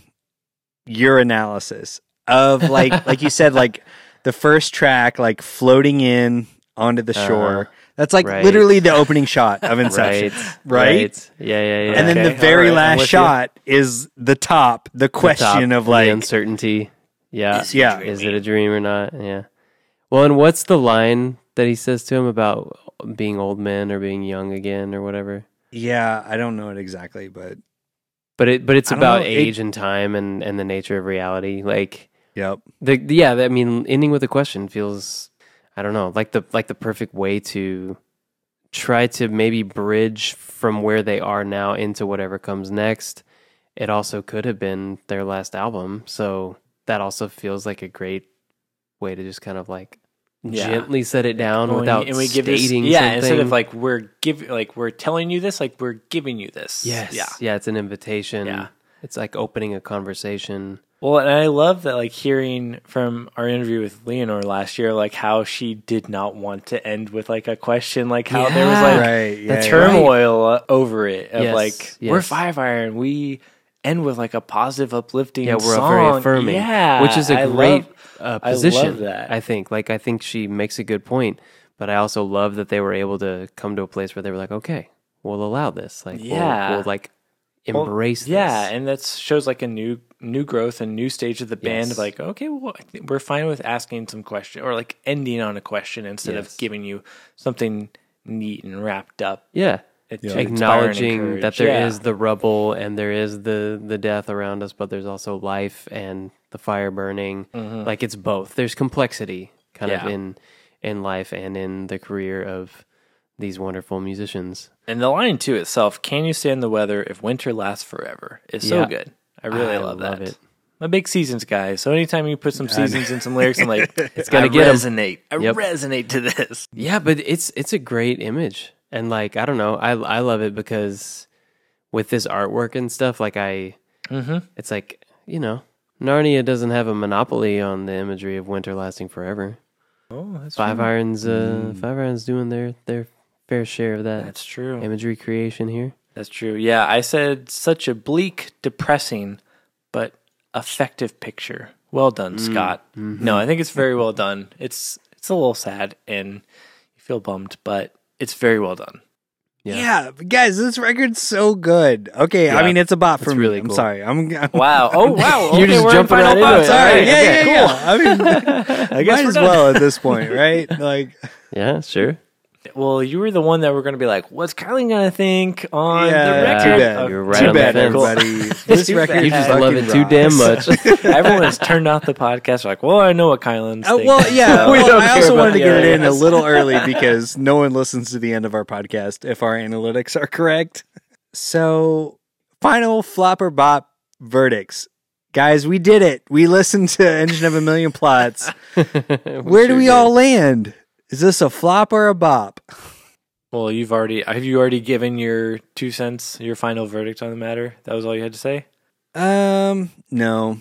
Speaker 1: your analysis of like like you said like the first track like floating in onto the shore.
Speaker 3: Uh-huh.
Speaker 1: That's like
Speaker 3: Right.
Speaker 1: literally the opening shot of Inception.
Speaker 3: Right.
Speaker 1: Right?
Speaker 3: Yeah, yeah, yeah.
Speaker 1: And then the very
Speaker 2: all right, I'm
Speaker 1: last
Speaker 2: with you.
Speaker 1: shot is the top, the
Speaker 3: The top,
Speaker 1: question of
Speaker 3: the
Speaker 1: like
Speaker 3: uncertainty. Yeah.
Speaker 2: Is
Speaker 1: Yeah.
Speaker 3: Is it a dream or not? Yeah. Well, and what's the line that he says to him about being old men or being young again or whatever?
Speaker 1: Yeah, I don't know it exactly, but
Speaker 3: But it but it's about
Speaker 1: know, it-
Speaker 3: age and time and and the nature of reality. Like
Speaker 1: yep.
Speaker 3: the the- yeah, I mean ending with a question feels I don't know, like the like the perfect way to try to maybe bridge from where they are now into whatever comes next. It also could have been their last album, so that also feels like a great way to just kind of like
Speaker 2: Yeah.
Speaker 3: gently set it down
Speaker 2: Well,
Speaker 3: without
Speaker 2: and we give this, yeah,
Speaker 3: something.
Speaker 2: instead of like we're giving, like we're telling you this, like we're giving you this.
Speaker 3: yes,
Speaker 2: Yeah.
Speaker 3: yeah, it's an invitation.
Speaker 2: Yeah.
Speaker 3: It's like opening a conversation.
Speaker 2: Well, and I love that, like hearing from our interview with Leanor last year, like how she did not want to end with like a question, like how there was like
Speaker 1: right.
Speaker 2: the
Speaker 1: Yeah, yeah.
Speaker 2: turmoil uh, over it of
Speaker 3: Yes,
Speaker 2: like we're
Speaker 3: yes.
Speaker 2: five iron, we end with like a positive, uplifting.
Speaker 3: Yeah, we're
Speaker 2: song.
Speaker 3: very affirming.
Speaker 2: Yeah,
Speaker 3: which is a
Speaker 2: I
Speaker 3: great
Speaker 2: love-
Speaker 3: uh,
Speaker 2: I love
Speaker 3: position.
Speaker 2: that.
Speaker 3: I think. Like, I think she makes a good point, but I also love that they were able to come to a place where they were like, okay, we'll allow this. Like, we'll-
Speaker 2: Yeah.
Speaker 3: we'll, like
Speaker 2: Well,
Speaker 3: embrace.
Speaker 2: Yeah,
Speaker 3: this.
Speaker 2: and that shows like a new new growth and new stage of the band.
Speaker 3: Yes.
Speaker 2: Of like, okay, well, I think we're fine with asking some question or like ending on a question instead
Speaker 3: Yes.
Speaker 2: of giving you something neat and wrapped up.
Speaker 3: yeah.
Speaker 2: It-
Speaker 1: Yeah.
Speaker 2: to inspire and
Speaker 3: Acknowledging that there is
Speaker 2: encourage. Yeah.
Speaker 3: the rubble and there is the the death around us, but there's also life and the fire burning. Like it's both. There's complexity kind of
Speaker 2: Mm-hmm.
Speaker 3: In in life and in the career of these wonderful musicians.
Speaker 2: And the line to itself, "Can you stand the weather if winter lasts forever?" is so
Speaker 3: Yeah.
Speaker 2: good. I really
Speaker 3: I
Speaker 2: love that.
Speaker 3: love it.
Speaker 2: I'm a big seasons guy, so anytime you put some seasons in some lyrics, I'm like, it's
Speaker 3: gonna
Speaker 2: I
Speaker 3: get 'em.
Speaker 2: resonate. I
Speaker 3: Yep.
Speaker 2: resonate to this.
Speaker 3: Yeah, but it's it's a great image, and like I don't know, I I love it because with this artwork and stuff, like I,
Speaker 2: Mm-hmm.
Speaker 3: it's like you know, Narnia doesn't have a monopoly on the imagery of winter lasting forever.
Speaker 2: Oh, that's
Speaker 3: Five
Speaker 2: true.
Speaker 3: Irons, uh, Five Irons doing their their fair share of that
Speaker 2: That's true.
Speaker 3: imagery creation here.
Speaker 2: That's true. Yeah, I said such a bleak, depressing, but effective picture. Well done,
Speaker 3: Mm,
Speaker 2: Scott.
Speaker 3: mm-hmm.
Speaker 2: No, I think it's very well done. It's it's a little sad and you feel bummed, but it's very well done.
Speaker 3: Yeah.
Speaker 1: Yeah. guys, this record's so good. Okay, I mean it's a bot
Speaker 3: it's
Speaker 1: for
Speaker 3: really
Speaker 1: me. I'm
Speaker 3: cool.
Speaker 1: sorry. I'm, I'm
Speaker 2: Wow. Oh wow.
Speaker 3: You're
Speaker 2: Okay,
Speaker 3: just
Speaker 2: we're
Speaker 3: jumping right into
Speaker 2: thoughts.
Speaker 3: it.
Speaker 1: Sorry.
Speaker 2: right,
Speaker 1: yeah,
Speaker 2: okay,
Speaker 1: yeah,
Speaker 2: cool.
Speaker 1: yeah. I mean,
Speaker 2: I guess we're
Speaker 1: as
Speaker 2: done.
Speaker 1: well at this point, right? Like,
Speaker 3: Yeah, sure.
Speaker 2: Well, you were the one that were going to be like, "What's Kylie going to think on the
Speaker 1: yeah,
Speaker 2: record?"
Speaker 1: too bad.
Speaker 2: Oh,
Speaker 3: You're right
Speaker 1: too
Speaker 3: on the
Speaker 1: bad,
Speaker 3: fence.
Speaker 1: everybody. This
Speaker 2: Too
Speaker 1: record
Speaker 2: bad.
Speaker 3: You just
Speaker 2: fucking
Speaker 3: love it too damn much.
Speaker 2: Everyone has turned off the podcast. Like, well, I know what Kylan's.
Speaker 1: Uh,
Speaker 2: thinking.
Speaker 1: well, yeah.
Speaker 2: So-
Speaker 3: We
Speaker 1: well,
Speaker 3: don't
Speaker 1: I
Speaker 3: care
Speaker 1: also
Speaker 3: about
Speaker 1: wanted to
Speaker 3: the
Speaker 1: get it in a
Speaker 3: others.
Speaker 1: little early because no one listens to the end of our podcast if our analytics are correct. So, final flopper bop verdicts. Guys, we did it. We listened to Engine of a Million Plots. Where do we
Speaker 3: did.
Speaker 1: all land? Is this a flop or a bop?
Speaker 2: Well, you've already have you already given your two cents, your final verdict on the matter? That was all you had to say.
Speaker 1: Um, no.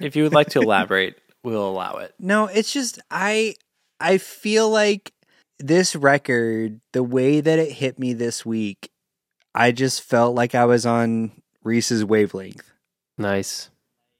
Speaker 2: If you would like to elaborate, we'll allow it.
Speaker 1: No, it's just I I feel like this record, the way that it hit me this week, I just felt like I was on Reese's wavelength.
Speaker 3: Nice.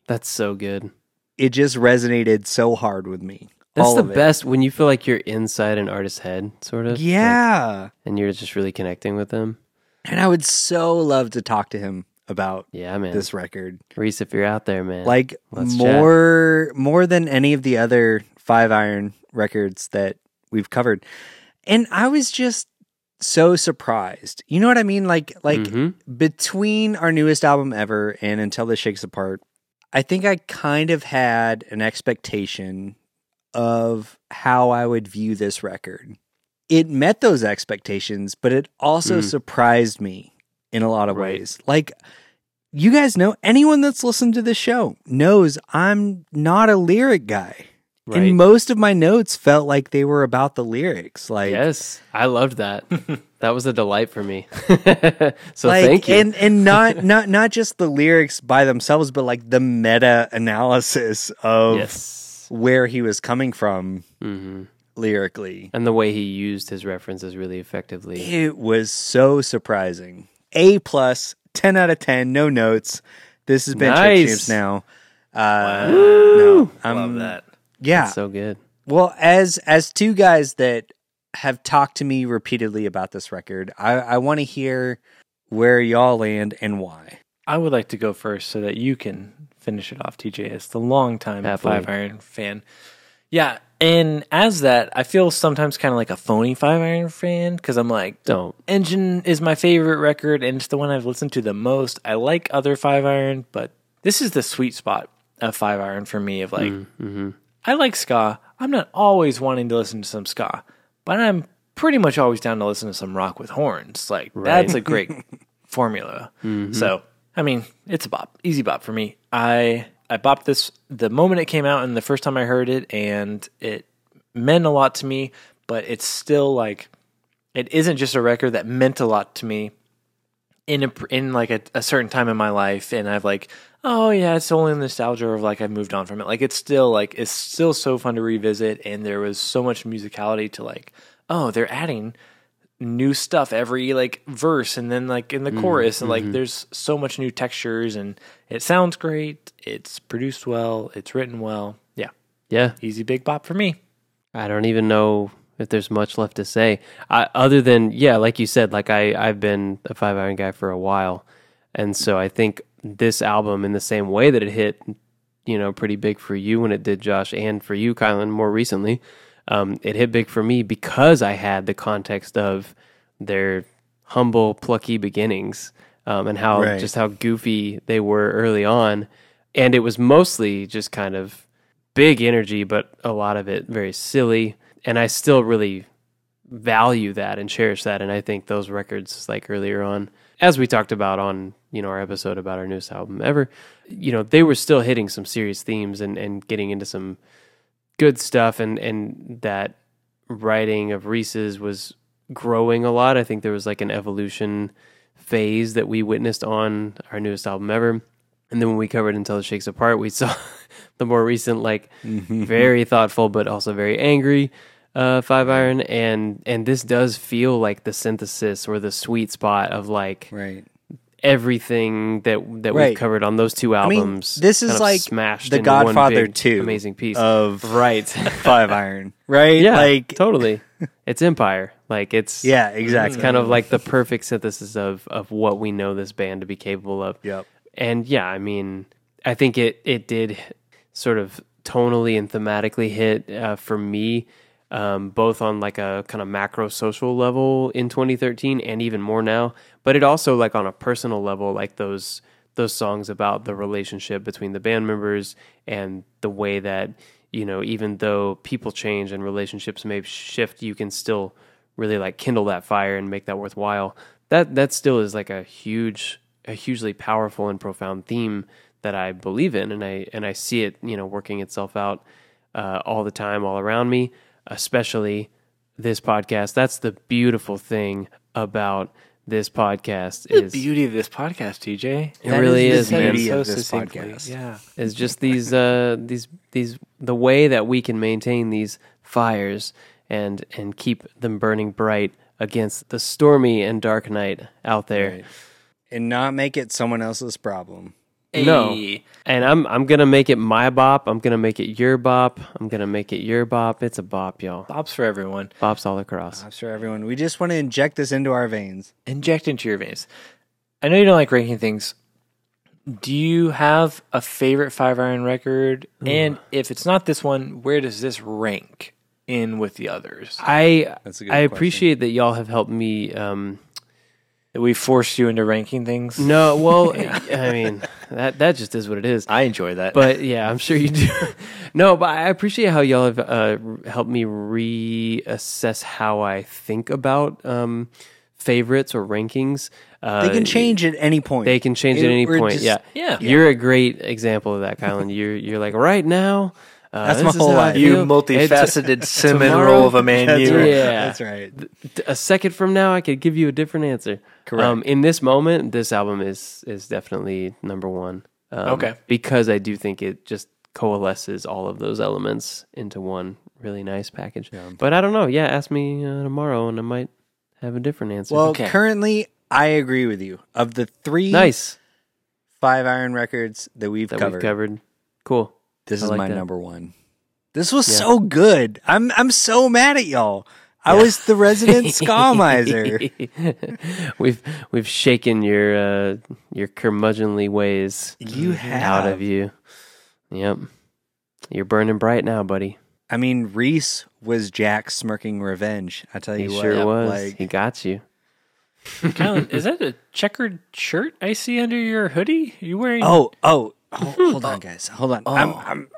Speaker 3: That's so good.
Speaker 1: It just resonated so hard with me.
Speaker 3: That's
Speaker 1: All
Speaker 3: the best when you feel like you're inside an artist's head, sort of. like,
Speaker 1: Yeah.
Speaker 3: and you're just really connecting with them.
Speaker 1: and I would so love to talk to him about
Speaker 3: Yeah, man.
Speaker 1: this record.
Speaker 3: Reese, if you're out there, man.
Speaker 1: Like
Speaker 3: Let's
Speaker 1: more more than any of the other Five Iron records that we've covered. And I was just so surprised. You know what I mean? Like like
Speaker 3: Mhm.
Speaker 1: between our newest album ever and Until This Shakes Apart, I think I kind of had an expectation of how I would view this record. It met those expectations, but it also
Speaker 3: Mm.
Speaker 1: surprised me in a lot of
Speaker 3: Right.
Speaker 1: ways. Like you guys know anyone that's listened to this show knows I'm not a lyric guy.
Speaker 3: Right.
Speaker 1: And most of my notes felt like they were about the lyrics. Like
Speaker 3: yes, I loved that. that was a delight for me. so
Speaker 1: like,
Speaker 3: thank you.
Speaker 1: And and not not not just the lyrics by themselves, but like the meta analysis of
Speaker 3: yes.
Speaker 1: Where he was coming from
Speaker 3: hmm
Speaker 1: lyrically.
Speaker 3: And the way he used his references really effectively.
Speaker 1: It was so surprising. A plus, ten out of ten, no notes. This has been
Speaker 3: Nice.
Speaker 1: Chip Champs now. Uh, no, I'm,
Speaker 2: Love that.
Speaker 1: Yeah.
Speaker 3: That's so good.
Speaker 1: Well, as as two guys that have talked to me repeatedly about this record, I, I want to hear where y'all land and why.
Speaker 2: I would like to go first so that you can finish it off, TJ, as the longtime
Speaker 3: Happily.
Speaker 2: Five Iron fan. Yeah, and as that, I feel sometimes kind of like a phony Five Iron fan because I'm like,
Speaker 3: Don't.
Speaker 2: Engine is my favorite record and it's the one I've listened to the most. I like other Five Iron, but this is the sweet spot of Five Iron for me. Of like,
Speaker 3: Mm-hmm.
Speaker 2: I like ska. I'm not always wanting to listen to some ska, but I'm pretty much always down to listen to some rock with horns. Like that's a great formula. So I mean, it's a bop, easy bop for me. I I bopped this the moment it came out and the first time I heard it, and it meant a lot to me. But it's still like it isn't just a record that meant a lot to me in a, in like a, a certain time in my life, and I've like, oh yeah, it's only nostalgia of like I've moved on from it. Like it's still like it's still so fun to revisit, and there was so much musicality to like, oh, they're adding new stuff every like verse and then like in the mm-hmm, chorus and like mm-hmm. there's so much new textures and it sounds great it's produced well it's written well yeah
Speaker 3: Yeah.
Speaker 2: easy big bop for me
Speaker 3: I don't even know if there's much left to say. I, other than yeah, like you said, like I I've been a Five Iron guy for a while, and so I think this album, in the same way that it hit, you know, pretty big for you when it did, Josh, and for you, Kylan, more recently, um, it hit big for me because I had the context of their humble, plucky beginnings, um, and how
Speaker 1: Right.
Speaker 3: just how goofy they were early on, and it was mostly just kind of big energy, but a lot of it very silly. And I still really value that and cherish that. And I think those records, like earlier on, as we talked about on you know our episode about our newest album ever, you know they were still hitting some serious themes and and getting into some good stuff. And and that writing of Reese's was growing a lot. I think there was like an evolution phase that we witnessed on our newest album ever. And then when we covered Until It Shakes Apart, we saw the more recent, like very thoughtful but also very angry uh, Five Iron, and and this does feel like the synthesis or the sweet spot of like
Speaker 1: Right.
Speaker 3: Everything that that
Speaker 1: Right.
Speaker 3: we've covered on those two
Speaker 1: I mean,
Speaker 3: albums.
Speaker 1: this is like
Speaker 3: smashed
Speaker 1: The Godfather 2
Speaker 3: amazing piece
Speaker 1: of
Speaker 3: right.
Speaker 1: Five Iron, right?
Speaker 3: yeah,
Speaker 1: Like,
Speaker 3: totally. It's Empire. Like it's
Speaker 1: yeah,
Speaker 3: It's
Speaker 1: exactly.
Speaker 3: kind of like the perfect synthesis of of what we know this band to be capable of.
Speaker 1: Yep.
Speaker 3: And yeah, I mean, I think it it did sort of tonally and thematically hit uh, for me, um, both on like a kind of macro social level in 2013 and even more now. But it also like on a personal level, like those those songs about the relationship between the band members and the way that you know even though people change and relationships may shift, you can still really like kindle that fire and make that worthwhile. That that still is like a huge a hugely powerful and profound theme that I believe in, and I and I see it, you know, working itself out uh, all the time, all around me. Especially this podcast. That's the beautiful thing about this podcast is the
Speaker 2: beauty of this podcast tj
Speaker 3: It really is,
Speaker 2: said it
Speaker 3: man.
Speaker 1: Beauty
Speaker 2: so
Speaker 1: of this podcast.
Speaker 2: yeah
Speaker 3: is just these uh these these the way that we can maintain these fires and and keep them burning bright against the stormy and dark night out there.
Speaker 1: Right. And not make it someone else's problem.
Speaker 3: No. And I'm I'm gonna make it my bop. I'm gonna make it your bop. I'm gonna make it your bop. It's a bop, y'all.
Speaker 2: bops for everyone
Speaker 3: Bops all across.
Speaker 1: I'm sure everyone. We just want to inject this into our veins.
Speaker 2: inject into your veins. I know you don't like ranking things. Do you have a favorite five iron record? And if it's not this one, where does this rank in with the others?
Speaker 1: That's
Speaker 3: I
Speaker 1: a good
Speaker 3: I
Speaker 1: question.
Speaker 3: appreciate that y'all have helped me um,
Speaker 2: that we forced you into ranking things.
Speaker 3: No, well, I mean that that just is what it is.
Speaker 2: I enjoy that.
Speaker 3: But yeah, I'm sure you do. no, but I appreciate how y'all have uh, helped me reassess how I think about um, favorites or rankings. Uh,
Speaker 1: They can change at any point.
Speaker 3: They can change at any point.
Speaker 1: just-
Speaker 3: yeah,
Speaker 2: Yeah.
Speaker 3: You're a great example of that, Kylan. You're you're like right now. Uh,
Speaker 1: That's my whole life.
Speaker 2: you multifaceted
Speaker 3: And t-
Speaker 2: cinnamon
Speaker 3: tomorrow-
Speaker 2: roll of a man.
Speaker 1: That's
Speaker 2: you.
Speaker 1: right.
Speaker 3: Yeah.
Speaker 1: That's right.
Speaker 3: a second from now, I could give you a different answer.
Speaker 1: Correct.
Speaker 3: Um, in this moment, this album is is definitely number one. Um,
Speaker 2: Okay.
Speaker 3: because I do think it just coalesces all of those elements into one really nice package. But I don't know. Yeah, ask me uh, tomorrow, and I might have a different answer.
Speaker 1: Well,
Speaker 2: Okay.
Speaker 1: currently, I agree with you. Of the three
Speaker 3: nice
Speaker 1: five iron records that we've
Speaker 3: that
Speaker 1: covered,
Speaker 3: we've covered. Cool.
Speaker 1: This
Speaker 3: I
Speaker 1: is
Speaker 3: like
Speaker 1: my
Speaker 3: that.
Speaker 1: number one. This was
Speaker 3: Yeah.
Speaker 1: so good. I'm I'm so mad at y'all. I was the resident ska miser.
Speaker 3: we've we've shaken your uh, your curmudgeonly ways
Speaker 1: You have.
Speaker 3: out of you. Yep, you're burning bright now, buddy.
Speaker 1: I mean, Reese was Jack's smirking revenge. I tell
Speaker 3: He
Speaker 1: you what,
Speaker 3: sure was.
Speaker 1: Like,
Speaker 3: he got you.
Speaker 2: Colin, is that a checkered shirt I see under your hoodie? Are you wearing?
Speaker 1: oh, oh, hold on, guys, hold on. I'm, I'm.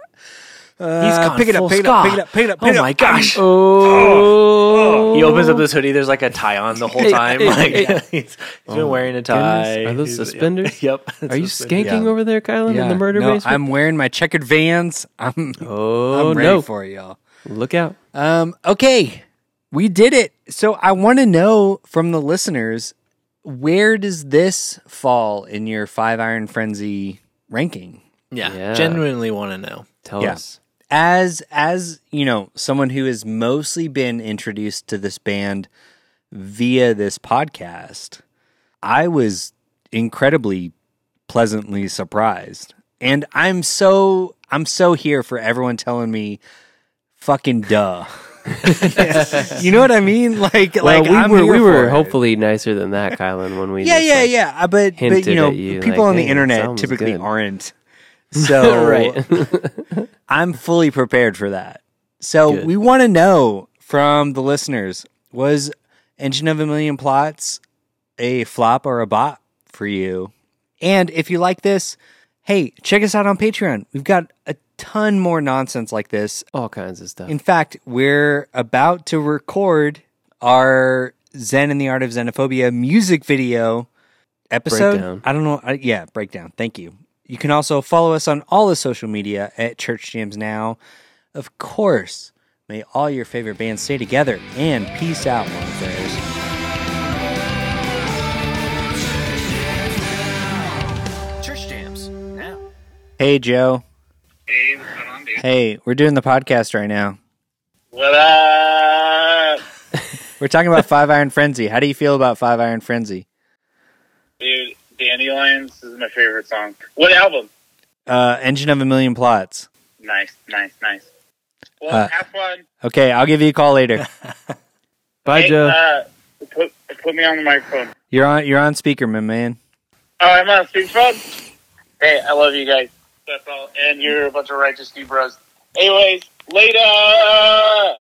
Speaker 1: Uh,
Speaker 2: He's gone
Speaker 1: pick it up, pick it up, pick it up, pick it up.
Speaker 2: Oh
Speaker 1: pick it
Speaker 2: my gosh!
Speaker 3: Oh,
Speaker 2: He opens up this hoodie. There's like a tie on the whole time. like
Speaker 3: hey.
Speaker 2: he's, he's been wearing a tie.
Speaker 3: goodness. Are those
Speaker 2: He's-
Speaker 3: suspenders?
Speaker 2: Yep.
Speaker 3: Are you skanking
Speaker 1: Yeah.
Speaker 3: over there, Kylan, in the murder
Speaker 1: no,
Speaker 3: basement?
Speaker 1: I'm wearing my checkered Vans. I'm,
Speaker 3: oh
Speaker 1: I'm ready
Speaker 3: no!
Speaker 1: for y'all.
Speaker 3: Look out!
Speaker 1: Um, okay, we did it. So I want to know from the listeners, where does this fall in your five iron frenzy ranking?
Speaker 2: Yeah,
Speaker 3: Yeah.
Speaker 2: genuinely want to know.
Speaker 3: Tell
Speaker 1: Yeah.
Speaker 3: us.
Speaker 1: As as you know, someone who has mostly been introduced to this band via this podcast, I was incredibly pleasantly surprised. And I'm so I'm so here for everyone telling me fucking duh. you know what I mean? Like
Speaker 3: Well,
Speaker 1: like
Speaker 3: we
Speaker 1: I'm
Speaker 3: were we were
Speaker 1: it.
Speaker 3: hopefully nicer than that, Kylan, when we
Speaker 1: Yeah, yeah,
Speaker 3: like-
Speaker 1: yeah. Uh, But but you know,
Speaker 3: you,
Speaker 1: people
Speaker 3: like,
Speaker 1: on the
Speaker 3: hey,
Speaker 1: internet typically
Speaker 3: good.
Speaker 1: aren't. So
Speaker 3: right.
Speaker 1: I'm fully prepared for that. So
Speaker 3: Good.
Speaker 1: we want to know from the listeners was Engine of a Million Plots a flop or a bot for you? And if you like this, hey, check us out on Patreon. We've got a ton more nonsense like this.
Speaker 3: All kinds of stuff.
Speaker 1: In fact, we're about to record our Zen and the Art of Xenophobia music video episode.
Speaker 3: Breakdown.
Speaker 1: I don't know. I, yeah, breakdown. Thank you. You can also follow us on all the social media at Church Jams Now. Of course, may all your favorite bands stay together and peace out, long prayers.
Speaker 6: Church jams now.
Speaker 1: Hey, Joe.
Speaker 5: Hey, what's going on, dude?
Speaker 1: Hey, we're doing the podcast right now.
Speaker 5: What up?
Speaker 1: We're talking about Five Iron Frenzy. How do you feel about Five Iron Frenzy?
Speaker 5: Dude, Dandelions is my favorite song. What album?
Speaker 1: Uh, Engine of a Million Plots.
Speaker 5: Nice, nice, nice. Well,
Speaker 1: Uh,
Speaker 5: have fun.
Speaker 1: Okay, I'll give you a call later.
Speaker 3: Bye,
Speaker 5: Hey,
Speaker 3: Joe.
Speaker 5: uh, put, put me on the microphone.
Speaker 1: You're on. You're on speaker, my man.
Speaker 5: Oh, I'm on speakerphone? Hey, I love you guys. All. And you're a bunch of righteous dude. Anyways, later!